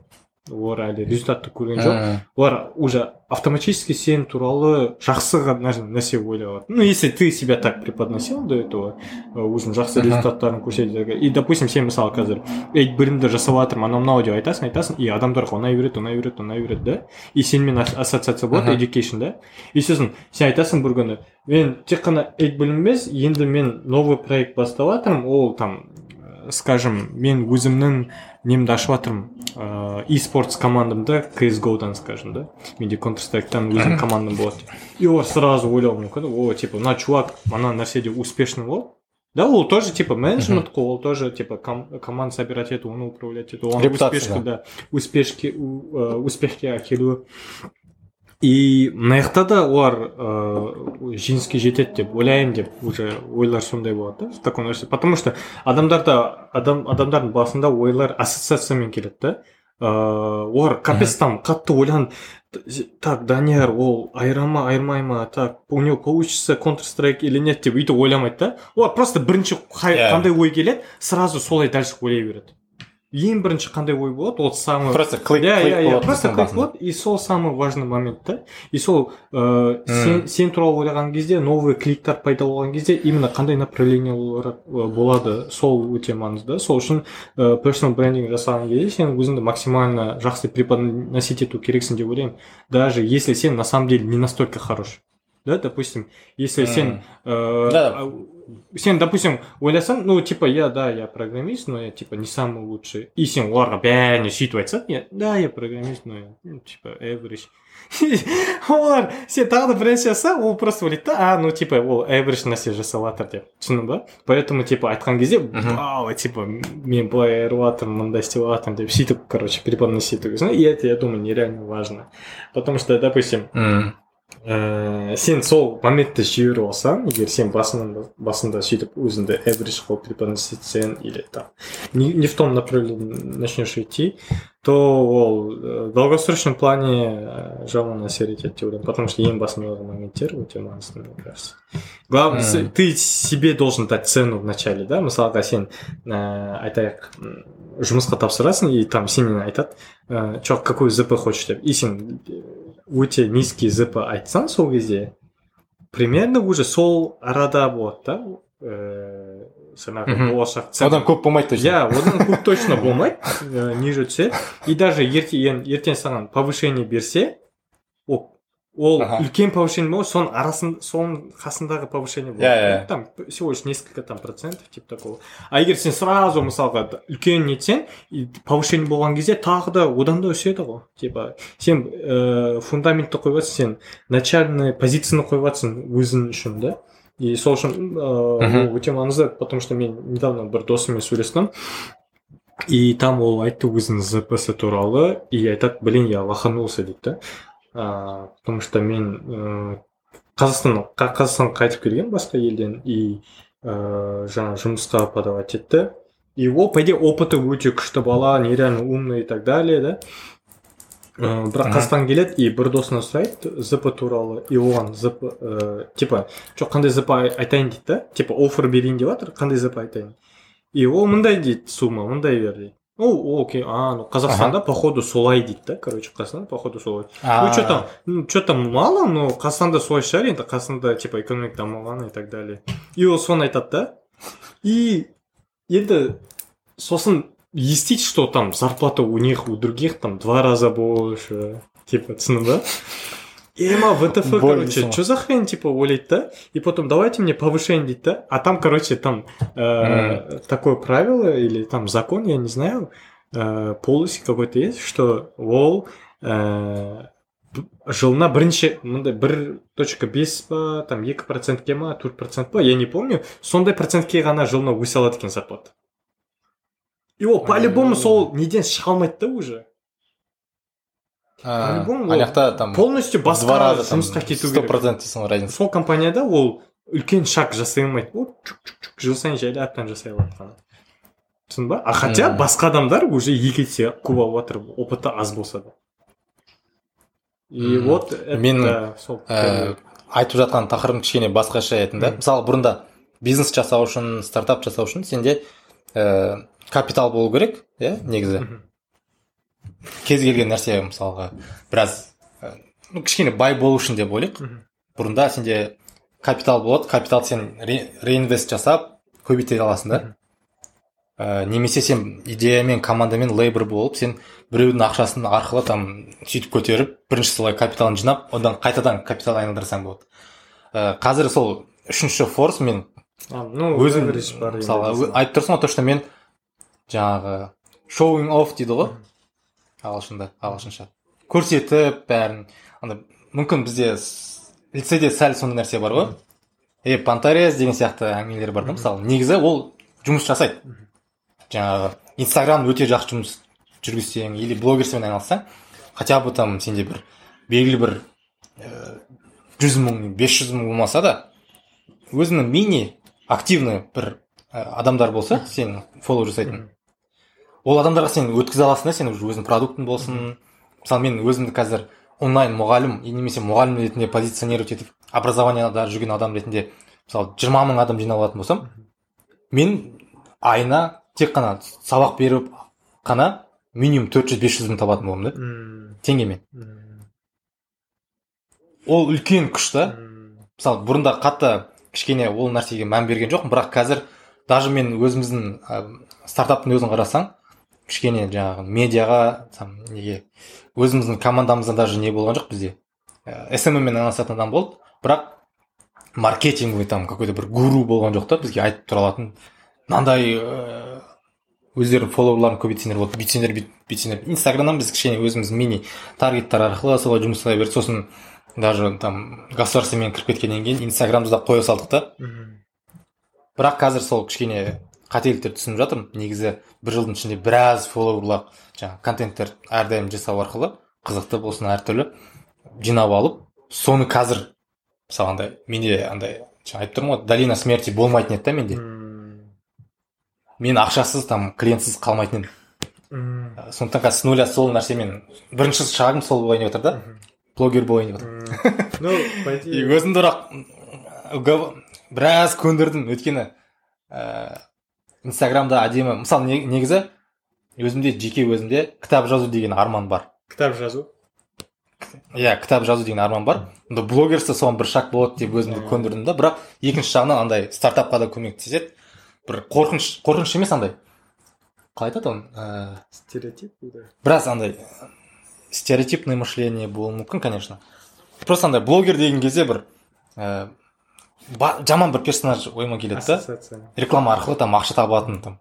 Олар әлі результатты көрген жоқ. Олар уже автоматически сен туралы жақсы ғана нәрсе ойлап алады. Ну если ты себя так преподносил до этого өзің жақсы Мгм. результаттарын көрсетеді. И допустим сен мысалы қазір ей білімді жасап жатырмын анау мынау деп айтасың айтасың и адамдарға ұнай береді ұнай береді ұнай береді да? И сенімен ас- ассоциация болады education да? И сосын сен айтасың бір күні мен тек қана эйт білім емес енді мен новый проект бастап жатырмын ол там э, скажем мен өзімнің немді ашып жатырмын ыыы e спортс командамды CSGO дан скажем да менде counter strike'тан өзімнің командам болады деп. и олар сразу ойлауы мүмкін о типа мына чувак ана нәрседе успешный болды да ол тоже типа менеджмент қой ол тоже типа ком- команда собирать ету оны управлять ету оны Репутация, успешке да успешке у- ә, успехке әкелу и мына жақта да олар ыыы жеңіске жетеді деп ойлаймын деп уже ойлар сондай болады да такой нәрсе. Потому что адамдарда адам адамдардың басында ойлар ассоциациямен келеді да. Ыыы олар капец там қатты ойланып так данияр ол айыра ма айырмай ма? Так у него получится counter strike или нет? деп өйтіп ойламайды да. Олар просто бірінші Иә. қандай ой келеді сразу солай дальше ойлай береді. Ең бірінші қандай ой болады? Ол самый просто клик иә иә иә. просто клик болады и сол самый важный момент да? И сол ыыы сен сен туралы ойлаған кезде новый кликтар пайда болған кезде именно қандай направлениялар ы, болады? Сол өте маңызды сол үшін ыыы personal branding жасаған кезде сен өзіңді максимально жақсы преподносить ету керексің деп ойлаймын. Даже если сен на самом деле не настолько хорош да? Допустим если сен э, Да. а, сен допустим ойласаң ну типа я да я программист но я типа не самый лучший и сен оларға бәріне сөйтіп айтсаң я да я программист но я ну, типа average олар сен тағы да бір нәрсе жасасаң ол просто ойлайды да а ну типа ол average нәрсе жасап жатыр деп түсіндің ба поэтому типа айтқан кезде Мгм. вау типа мен былай айырып жатырмын мындай істеп жатырмын деп сөйтіп короче преподносить ету керексің. и это я думаю нереально важно потому что допустим Мм. ә, сен сол моментті жіберіп алсаң егер сен басынан басында сөйтіп өзіңді average қылып преподносить етсең или там не, не в том направлении начнешь идти то ол э, в долгосрочном плане э, жаман әсер етеді деп ойлаймын потому что ең басындағы моменттер өте маңызды мне кажется главное с- Мгм. ты себе должен дать цену в начале да мысалға сен ә, айтайық м, жұмысқа тапсырасың и там сенен айтады ә, чё какой зп хочешь деп и сен э, өте низкий зп айтсаң сол кезде примерно уже сол арада болады да ыыы жаңағы Мгм. болашақ одан көп болмайды точно. Иә одан көп точно болмайды ә, ниже түседі и даже ертең ертең саған повышение берсе ол ол Ага. үлкен повышение болмайды соның арасын соның қасындағы повышение болады Иә, иә. там всего лишь несколько там процентов типа такого. А егер сен сразу мысалға үлкен нетсең и повышение болған кезде тағы да одан да өседі ғой. Типа сен ыыы фундаментті қойып жатрсың сен начальный позицияны қойып жатрсың өзің үшін да? И сол үшін ыыы ол өте маңызды потому что мен недавно бір досыммен сөйлестім. И там ол айтты өзінің зпс туралы и айтады блин я лоханулся дейді да. А, потому что мен ыыы қазақстан қа- қазақстанға қайтып келген басқа елден и ыыы жаңа жұмысқа подавать етті и ол по идее опыты өте күшті бала нереально умный и так далее да. Ыыы бірақ Мгм. қазақстанға келеді и бір досына сұрайды зп туралы и оған зп ыыы типа жоқ қандай зп ай- айтайын? дейді да. Типа оффер берейін деп жатыр қандай зп айтайын? И ол мындай дейді сумма мындай бер дейді ну окей. А ну қазақстанда походу солай дейді да? Короче қазақстанда походу солай. Ну что там ну что там мало но қазақстанда солай шығар енді қазақстанда типа экономика дамыған и так далее. И ол соны айтады да? И енді сосын естить что там зарплата у них у других там два раза больше типа түсіндің ба и ма втф короче что за хрень типа ойлайды да и потом давайте мне повышение дейді да а там короче там э, такое правило или там закон я не знаю э, policy какой-то есть что ол э, б- жылына бірінші мындай бір точка бес па там екі процентке ма төрт процент па я не помню. Сондай процентке ғана жылына өсе алады екен зарплата. И ол по любому сол неден шыға алмайды да уже. А, по-любому ана жақта там полностью басқа раза жұмысқа кету сто керек. процент дейсің ғой разница. Сол компанияда ол үлкен шаг жасай алмайды. Ол чук чук чук жыл сайын жайлаптан жасай алады ғана түсіндің ба? А хотя басқа адамдар уже екі есе көп алып жатыр опыты аз болса да. И вот Мен, да, сол айтып жатқан тақырыбым кішкене басқаша еді да мысалы бұрында бизнес жасау үшін стартап жасау үшін сенде ә, капитал болу керек иә негізі. Кез келген нәрсе мысалға біраз ә, ну кішкене бай болу үшін деп ойлайық. Бұрында сенде капитал болады капитал сен ре, реинвест жасап көбейте аласың да. Ә, немесе сен идеямен командамен лейбор болып сен біреудің ақшасын арқылы там сөйтіп көтеріп бірінші солай капиталын жинап одан қайтадан капитал айналдырсаң болады. Ә, қазір сол үшінші форс мен А, ну өзім мысалы айтып тұрсың ғой то что мен жаңағы шоуинг офф дейді ғой. Ағылшында ағылшынша. Көрсетіп бәрін. Андай мүмкін бізде лицейде сәл сондай нәрсе бар ғой. Е понторез деген сияқты әңгімелер бар да мысалы. Негізі ол жұмыс жасайды. Жаңағы инстаграм өте жақсы жұмыс жүргізсең или блогерствен айналыссаң хотя бы там сенде бір белгілі бір э, жүз мың бес жүз мың болмаса да өзіңнің мини активный бір э, адамдар болса сен фоллоу жасайтын. Ол адамдарға сен өткізе аласың да сен уже өзіңнің продуктың болсын. Мысалы мен өзімді қазір онлайн мұғалім немесе мұғалім ретінде позиционировать етіп образованияда жүрген адам ретінде мысалы жиырма мың адам жинап алатын болсам мен айына тек қана сабақ беріп қана минимум төрт жүз бес жүз мың табатын боламын да. Теңгемен ол үлкен күш та. Мысалы бұрында қатты кішкене ол нәрсеге мән берген жоқпын бірақ қазір даже мен өзіміздің ә, стартаптың өзін қарасаң кішкене жаңағы медиаға там неге өзіміздің командамызда даже не болған жоқ бізде. Ә, SMM мен айналысатын адам болды бірақ маркетинговый там какой то бір гуру болған жоқ та бізге айтып тұра алатын. Мынандай ә, өздерінің фолловерларын көбейтсеңдер болды бүйтсеңдер бүйт- бүйтсеңдер. Инстаграмнан біз кішкене өзіміз мини таргеттар арқылы солай жұмыс жасай бердік сосын даже там государствомен кіріп кеткеннен кейін инстаграмды да қоя салдық та. Бірақ қазір сол кішкене қателіктер түсініп жатырмын негізі бір жылдың ішінде біраз фолловерлар жаңағы контенттер әрдайым жасау арқылы қызықты болсын әртүрлі жинап алып соны қазір мысалы андай менде андай жаңа айтып тұрмын ғой долина смерти болмайтын еді да менде. Мен ақшасыз там клиентсіз қалмайтын едім. М, сондықтан қазір с нуля сол нәрсемен бірінші шагым сол болайын деп жатыр да. Блогер болайын деп жатыр ну өзімді бірақ біраз көндірдім. Өйткені ә, инстаграмда әдемі. Мысалы не- негізі өзімде жеке өзімде кітап жазу деген арман бар. Кітап жазу? Иә кітап жазу деген арман бар. Онда блогерство соған бір шаг болады деп өзімді көндірдім да. Бірақ екінші жағынан андай стартапқа да көмектеседі. Бір қорқыныш қорқыныш емес андай. Қалай айтады оны? Ә, стереотип біраз андай стереотипное мышление болуы мүмкін конечно. Просто андай блогер деген кезде бір ә, жаман бір персонаж ойыма келеді да. Реклама арқылы там ақша табатын там.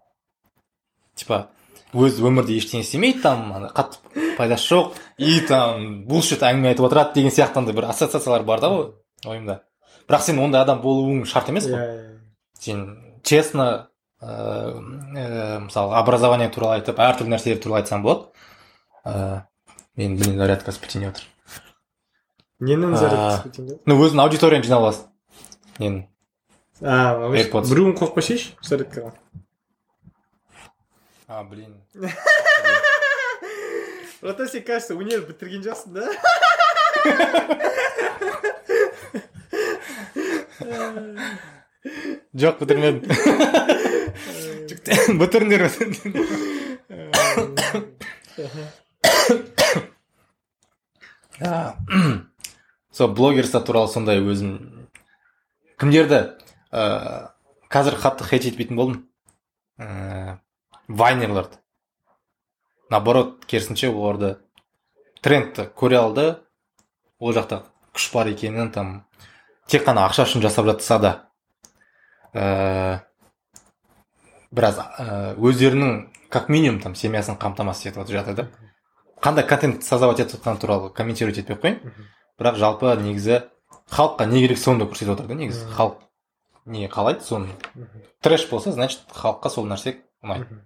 Типа өз өмірде ештеңе істемейді там ана қатты пайдасы жоқ. И там булшит әңгіме айтып отырады деген сияқты андай бір ассоциациялар бар да ғой ойымда. Бірақ сен ондай адам болуың шарт емес иә қой иә. Сен честно ә, мысалы образование туралы айтып әртүрлі нәрселер туралы айтсаң болады. Ә, мен блин зарядкасы бітейін деп жатыр ненің зарядкасы бітейін ну өзіңнің аудиторияңды жинап аласың. Ненің а AirPods. біреуін қосып қойсайшы зарядкаға а блин братан сен кажется универ бітірген жоқсың да жоқ бітірмедім бітіріңдер сол блогерство туралы сондай өзім кімдерді? Ә, қазір қатты хейт етпейтін болдым. Ә, вайнерларды. Наоборот керісінше оларды трендті көре алды. Ол жақта күш бар екенін там тек қана ақша үшін жасап жатса да. Ә, біраз ә, өздерінің как минимум там семьясын қамтамасыз етіп жатыр да. Қандай контент создавать етіп жатқаны туралы комментировать етпей ақ қояйын бірақ жалпы негізі халыққа не керек соны да көрсетіп отыр да негізі. Халық не қалайды соны. Трэш болса значит халыққа сол нәрсе ұнайды.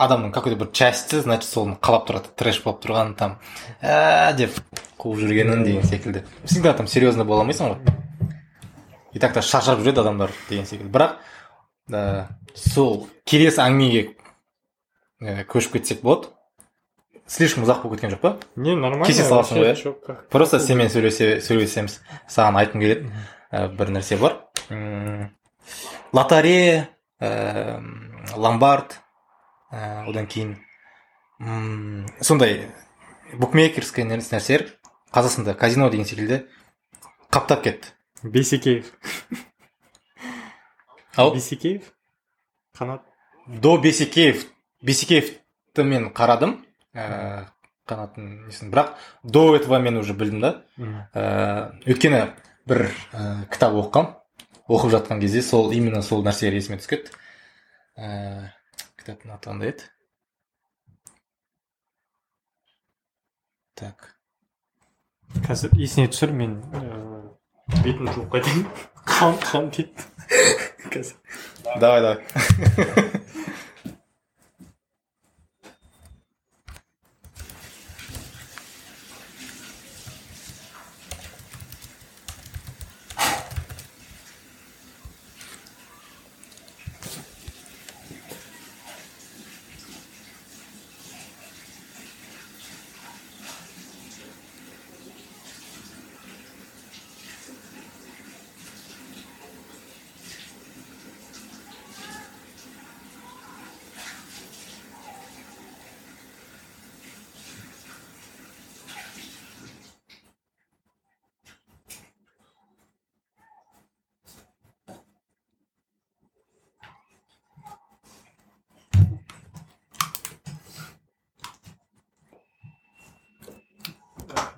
Адамның какой то бір часті значит соны қалап тұрады. Трэш болып тұрғанын там ә деп қуып жүргенін деген секілді. Всегда там серьезно бола алмайсың ғой. И так та шаршап жүреді адамдар деген секілді. Бірақ ә, сол келесі әңгімеге ә, көшіп кетсек болады. Слишком ұзақ болып кеткен жоқ па? Не нормально. Кесе саласың ғой, иә? просто сенімен сөйлесе сөйлесеміз. Саған айтқым келеді. Ә, бір нәрсе бар. М, лотарея ә, ломбард ә, одан кейін м, сондай букмекерский нәрс- нәрселер. Қазақстанда казино деген секілді қаптап кетті. Бейсекеев. Ал бейсекеев? Қанат? До бейсекеев. Бейсекеевті мен қарадым. Ә, қанаттың несін? Бірақ до этого мен уже білдім да. Ә, өйткені бір ә, кітап оқығам. Оқып жатқан кезде сол именно сол нәрселер есіме түсіп кетті ә, кітаптың аты қандай еді? Так. Қазір есіне түсір мен ыыы, бетін жуып қайтайын. Қан қан дейді қазір давай давай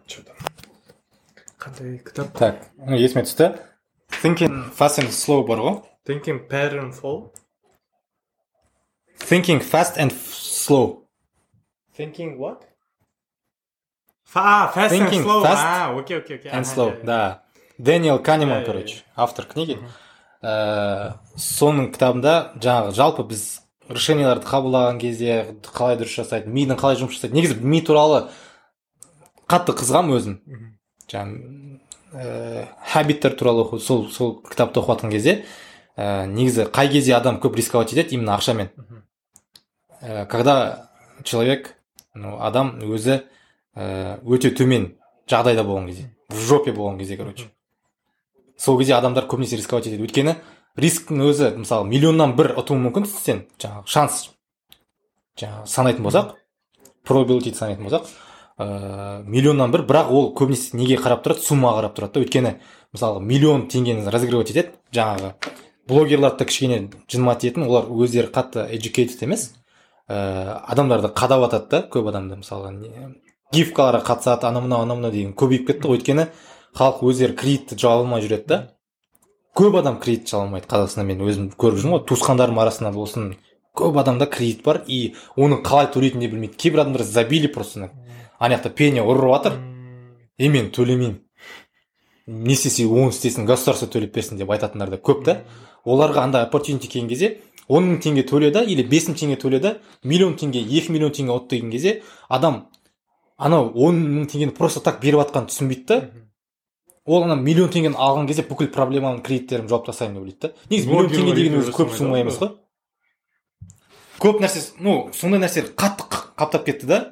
че там қандай кітап так есіме түсті thinking fast and slow бар ғой thinking pattern fall thinking fast and slow. Thinking what? А fast Thinking and slow. fast а окей окей окей and slow да. Дэниел канеман короче автор книги. Ә, соның кітабында жаңағы жалпы біз решенияларды қабылдаған кезде қалай дұрыс жасайды мидың қалай жұмыс жасайды. Негізі ми туралы қатты қызығамын өзім. Жаңағы ә, хабиттер туралы оқу сол сол кітапты оқып жатқан кезде ә, негізі қай кезде адам көп рисковать етеді именно ақшамен. Ә, когда человек ну, адам өзі ә, өте төмен жағдайда болған кезде в жопе болған кезде короче. Сол кезде адамдар көбінесе рисковать етеді. Өйткені рисктің өзі мысалы миллионнан бір ұтуы мүмкін сен жаңағы шанс жаңағы санайтын болсақ probability санайтын болсақ ыыы миллионнан бір. Бірақ ол көбінесе неге қарап тұрады? Суммаға қарап тұрады да. Өйткені мысалы миллион теңгені разыгрывать етеді. Жаңағы блогерларды кішкене жыныма тиетін олар өздері қатты educated емес. Ыыы адамдарды қадап жатады да. Көп адамды мысалға не- гифкаларға қатысады. Анау мынау анау мынау деген көбейіп кетті. Ғой өйткені халық өздері кредитті жаба алмай жүреді да. Көп адам кредит жаба алмайды қазақстанда. Мен өзім көріп жүрмін ғой. Туысқандарым арасында болсын. Көп адамда кредит бар. И оны қалай төлейтінін де білмейді. Кейбір адамдар забили просто. Ана жақта пеня ұрып жатыр и мен төлемеймін не істесе оны істесін государство төлеп берсін деп айтатындар да көп та. Оларға андай opportunity келген кезде он мың теңге төле да или бес мың теңге төле да миллион теңге екі миллион теңге ұт деген кезде адам анау он мың теңгені просто так беріп жатқанын түсінбейді да. Ол ана миллион теңгені алған кезде бүкіл проблеманың кредиттерімді жауып тастаймын деп ойлайды да. Негізі миллион теңге деген өзі көп сумма емес қой. Көп нәрсе ну сондай нәрселер қатты қаптап кетті да.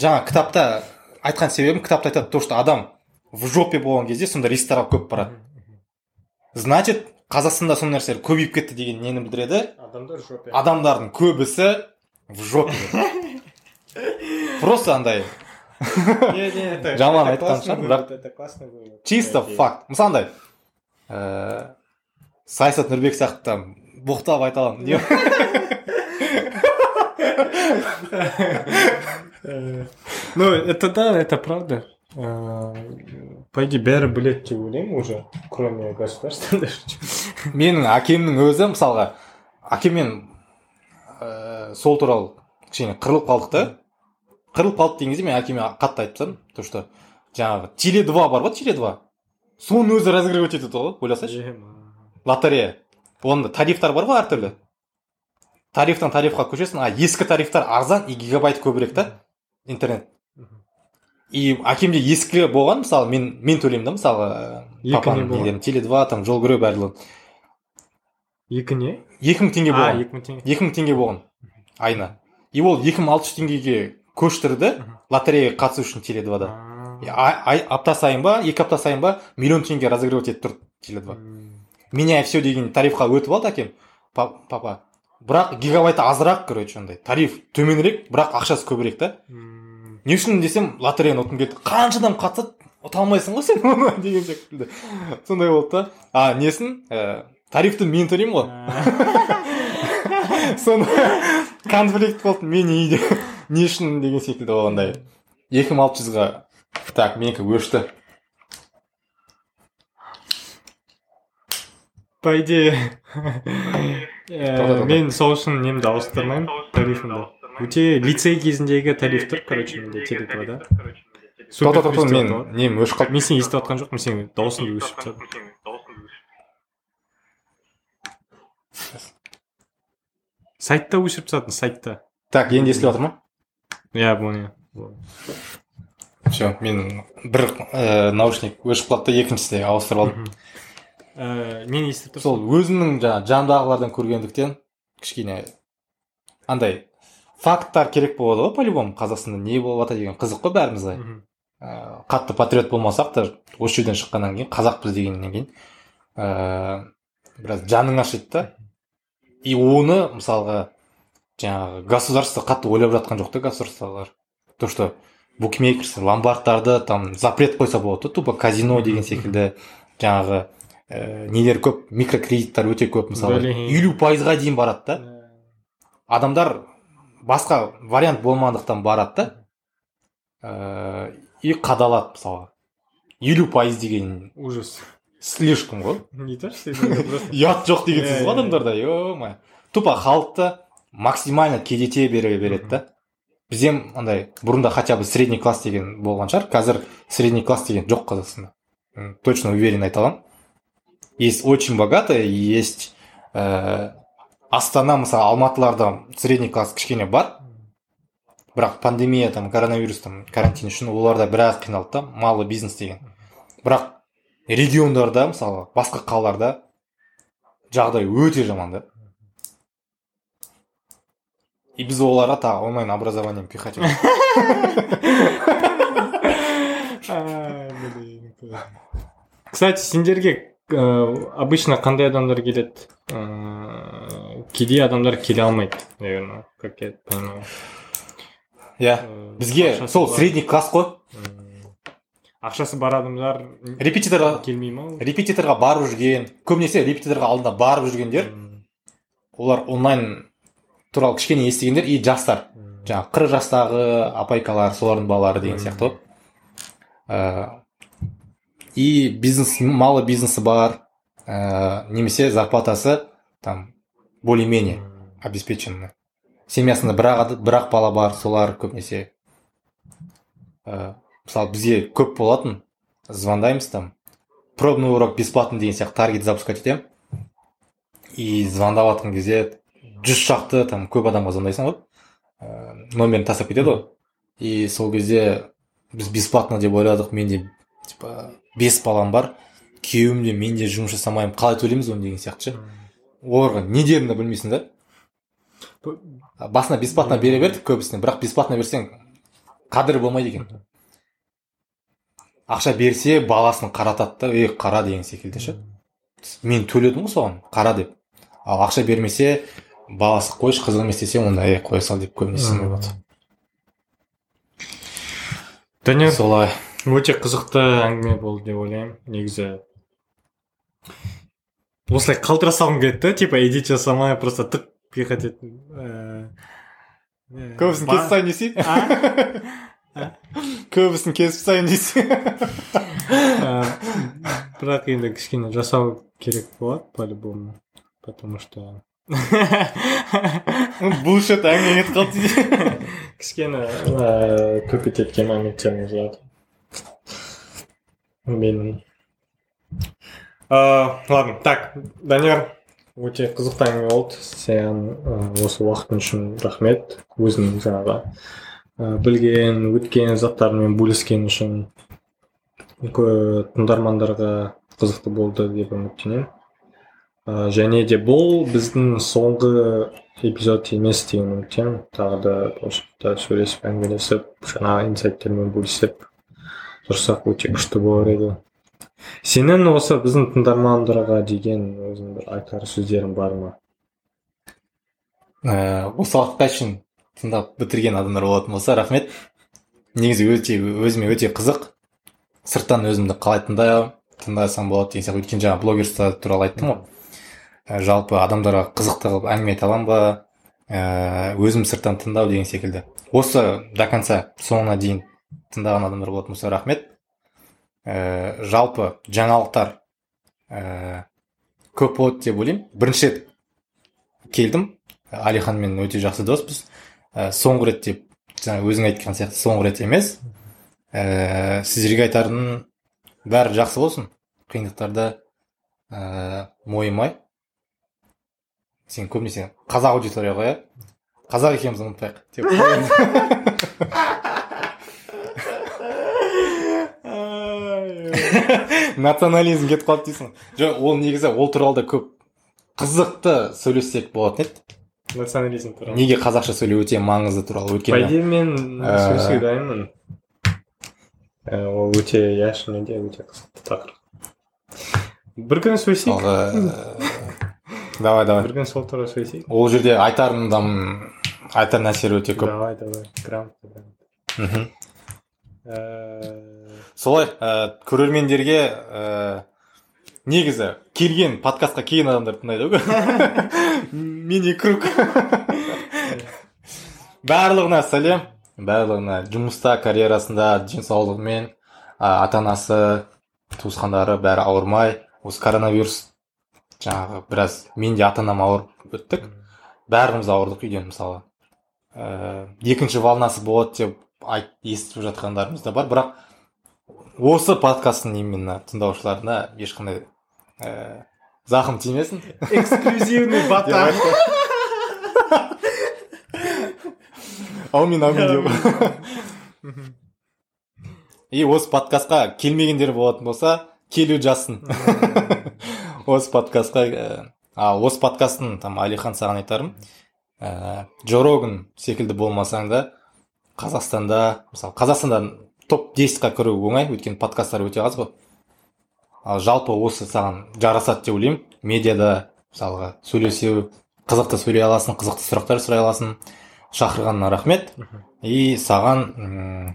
Жаңа кітапта айтқан себебім кітапта айтады то что адам в жопе болған кезде сондай рисктарға көп барады. Значит қазақстанда сондай нәрселер көбейіп кетті деген нені білдіреді? Адамдар жопе. Адамдардың көбісі в жопе. Просто андай. Жаман айтқан шығар, чисто факт. Мысалы андай ыыы саясат нұрбек сияқты там боқтап айта аламын. Э, ну это да это правда. Э, по идее бәрі біледі деп ойлаймын уже кроме государства даже менің әкемнің өзі мысалға әкеммен ә, сол туралы кішкене қырылып қалдық та. Қырылып қалдық деген кезде мен әкеме қатты айтып то что жаңағы теле два бар ғой теле два соның өзі разыгрывать етеді ғой ойласайшы. Лотерея. Онда тарифтар бар ғой әртүрлі. Тарифтан тарифқа көшесің а ескі тарифтар арзан и гигабайт көбірек та. Интернет. И әкемде ескі болған мысалы мен мен төлеймін да мысалы папаның теле два там жол көру барлығын екі не? Екі мың теңге болған. екі мың теңге. Екі мың теңге болған айына. И ол екі мың алты жүз теңгеге көшірді лотереяға қатысу үшін теле двада. Апта сайын ба екі апта сайын ба миллион теңге разыгрывать етіп тұрды теле два. Меняй все деген тарифқа өтіп алды әкем «Па- папа. Бірақ гигабайты азырақ короче андай тариф төменірек бірақ ақшасы көбірек та. Не үшін десем лотереяны ұтқым келді қанша адам қатысады ұта алмайсың ғой сен оны деген секілді сондай болды да а несін ә, тарифті мен төлеймін ғой соны конфликт болды мен үйде не үшін деген секілді болғандай екі мың алты жүзға так менікі өшті по идее мен сол үшін немді ауыстырмаймын тарифімді у тебя лицей кезіндегі тариф тұр короче менде теле да тоқта тоқта мен нем өшіп қалды мен сені естіп жатқан жоқпын сенің дауысыңды өшіп тастадым сайтта өшіріп тастадың сайтта. Так енді естіліп жатыр ма? Иә понял все мен бір ә, наушник өшіп қалды да екіншісі ауыстырып алдым. Ә, мен естіп тұрсың? Сол өзімнің жаңағы жандағылардан көргендіктен кішкене андай факттар керек болады ғой по любому қазақстанда не болып жатыр деген қызық қой бәрімізге Мгм. ә, қатты патриот болмасақ та осы жерден шыққаннан кейін қазақпыз дегеннен кейін ә, біраз жаның ашиды да. И оны мысалға жаңағы государство қатты ойлап жатқан жоқ та государстволар. То что букмекерство ломбардтарды там запрет қойса болады тупо казино деген секілді жаңағы ә, нелер көп микрокредиттер өте көп мысалы елу пайызға дейін барады да. Адамдар басқа вариант болмағандықтан барады да. Ә, и қадалады мысалға. Елу пайыз деген ужас. слишком ғой. Не то ұят жоқ деген сөз Иә, ғой иә. адамдарда. Е тупо халықты максимально кедете бере береді да. Бізде андай бұрында хотя бы средний класс деген болған шығар. Қазір средний класс деген жоқ қазақстанда. Точно уверен айта аламын. Есть очень богатые есть ә, астана мысалы алматыларда средний класс кішкене бар. Бірақ пандемия там коронавирус там карантин үшін оларда біраз қиналды да малый бизнес деген. Бірақ региондарда мысалы басқа қалаларда жағдай өте жаман да. И біз оларға тағы онлайн образованием пихать кстати сендерге обычно қандай адамдар келеді ә, кедей адамдар келе алмайды наверное как я понимаю. Иә Ә, бізге сол средний класс қой ақшасы бар адамдар репетиторға келмей ма репетиторға барып жүрген. Көбінесе репетиторға алдында барып жүргендер олар онлайн туралы кішкене естігендер. И жастар. Жаңағы қырық жастағы апайкалар солардың балалары деген сияқты ғой и бизнес мало бизнесі бар ә, немесе зарплатасы там более менее обеспеченный семьясында бірақ, бірақ бала бар солар көбінесе ә, мысалы бізге көп болатын звондаймыз там. Пробный урок бесплатный деген сияқты таргет запускать етемін. И звондап жатқан кезде жүз шақты там көп адамға звондайсың ғой. Ә, номерін тастап кетеді ғой. И сол кезде біз бесплатно деп ойладық менде типа бес балам бар күйеуім де мен де жұмыс жасамаймын қалай төлейміз оны деген сияқты ше. Оларға не дерін де білмейсің да. Басына бесплатно бере бердік көбісіне бірақ бесплатно берсең қадірі болмайды екен. Ақша берсе баласын қаратады да ей қара деген секілді ше. Мен төледім ғой соған қара деп. Ал ақша бермесе баласы қойшы қызық емес десе онда ей қоя сал деп көбінесе болады данияр. Солай. Өте қызықты әңгіме болды деп ойлаймын негізі. Осылай қалдыра салғым келеді да типа эдит жасамай просто тық пихать ә, ә, көбісін кесіп тастайын десей А? көбісін кесіп тастайын десей ә, бірақ енді кішкене жасау керек болады по любому потому что булшет әңгіме кетіп қалды кішкене көпет еткен моменттеріміз болады менің ә, ладно так данияр өте қызықты әңгіме болды ә, осы уақытың үшін рахмет өзің жаңағы ә, білген өткен заттарыңмен бөліскен үшін тыңдармандарға қызықты болды деп үміттенемін ә, және де бұл біздің соңғы эпизод емес деген үміттемін тағы да болашақта сөйлесіп әңгімелесіп жаңа инсайттермен бөлісіп тұрсақ өте күшті болар еді. Сенің осы біздің тыңдармандарға деген өзің бір айтар сөздерің бар ма? Ә, осы уақытқа шейін тыңдап бітірген адамдар болатын болса рахмет. Негізі өте өзіме өте қызық. Сырттан өзімді қалай тыңдаймын тыңдасам болады деген сияқты. Өйткені жаңа блогерстар туралы айттым ғой. Ә, жалпы адамдарға қызықты қылып әңгіме айта аламын ба? Ә, өзім сырттан тыңдау деген секілді. Осы до конца соңына дейін. Тыңдаған адамдар болатын болса рахмет. Ә, жалпы жаңалықтар ә, көп болады деп ойлаймын. Бірінші рет келдім. Алиханмен өте жақсы доспыз. Ә, соңғы рет деп жаңа өзің айтқан сияқты соңғы рет емес. Ә, сіздерге айтарым бәрі жақсы болсын. Қиындықтарды ә, мойымай сен көбінесе қазақ аудитория ғой иә? Қазақ екенімізді ұмытпайық. Деп национализм кетіп қалды дейсің. Жоқ ол негізі ол туралы да көп қызықты сөйлессек болатын еді. Национализм туралы. Неге қазақша сөйлеу өте маңызды туралы по өйткені идее мен Ә, сөйлесуге дайынмын. Ә, ол өте иә шынымен де өте қызықты тақырып. Бір күні сөйлесейік. Мысалы, давай давай. Бір күні сол туралы сөйлесейік. Ол жерде айтарым айтар нәрселер өте көп. Давай давай грамотно грамотно. Мхм. Ә, солай ә, көрермендерге ә, негізі келген подкастқа келген адамдар тыңдайды ғой. Мини круг. Барлығына сәлем. Барлығына жұмыста карьерасында денсаулығымен ата анасы туысқандары бәрі ауырмай. Осы коронавирус жаңағы біраз мен де ата анам ауырып өттік бәріміз ауырдық үйден мысалы. Ә, екінші волнасы болады деп айт естіп жатқандарымыз да бар. Бірақ осы подкасттың именно тыңдаушыларына ешқандай ә, зақым тимесін. Эксклюзивный бата аумин аумин деп. и осы подкастқа келмегендер болатын болса келу жазсын. Осы подкастқа ә, ал осы подкасттың там алихан саған айтарым ә, джо роган секілді болмасаң да қазақстанда мысалы қазақстанда топ 10-қа кіру оңай өйткені подкасттар өте аз ғой. Ал жалпы осы саған жарасады деп ойлаймын. Медиада мысалға сөйлесу қызықты сөйлей аласың қызықты сұрақтар сұрай аласың. Шақырғанына рахмет. И саған м,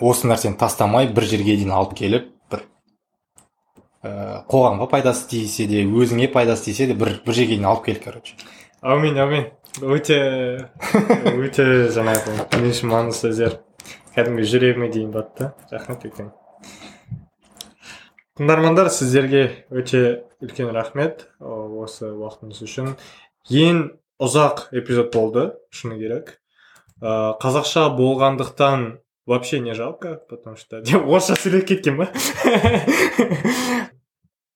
осы нәрсені тастамай бір жерге дейін алып келіп бір ә, қоғамға пайдасы тисе де өзіңе пайдасы тисе де бір бір жерге дейін алып кел короче. Әумин әумин өте өте жаңағы мен үшін маңызды сөздер. Кәдімгі жүрегіме дейін батты. Рахмет үлкен. Тыңдармандар сіздерге өте үлкен рахмет осы уақытыңыз үшін. Ең ұзақ эпизод болды шыны керек. Ә, қазақша болғандықтан вообще не жалко потому что орысша сөйлеп кеткен ба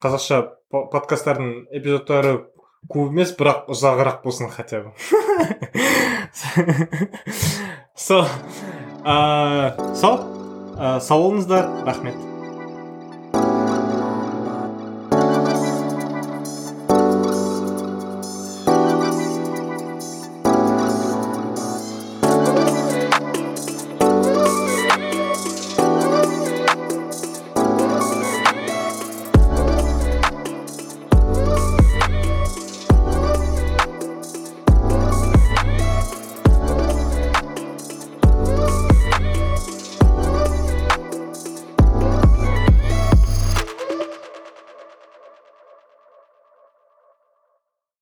қазақша по- подкасттардың эпизодтары көп емес бірақ ұзағырақ болсын хотя бы. Сол ә, сол ә, сау болыңыздар. Рахмет.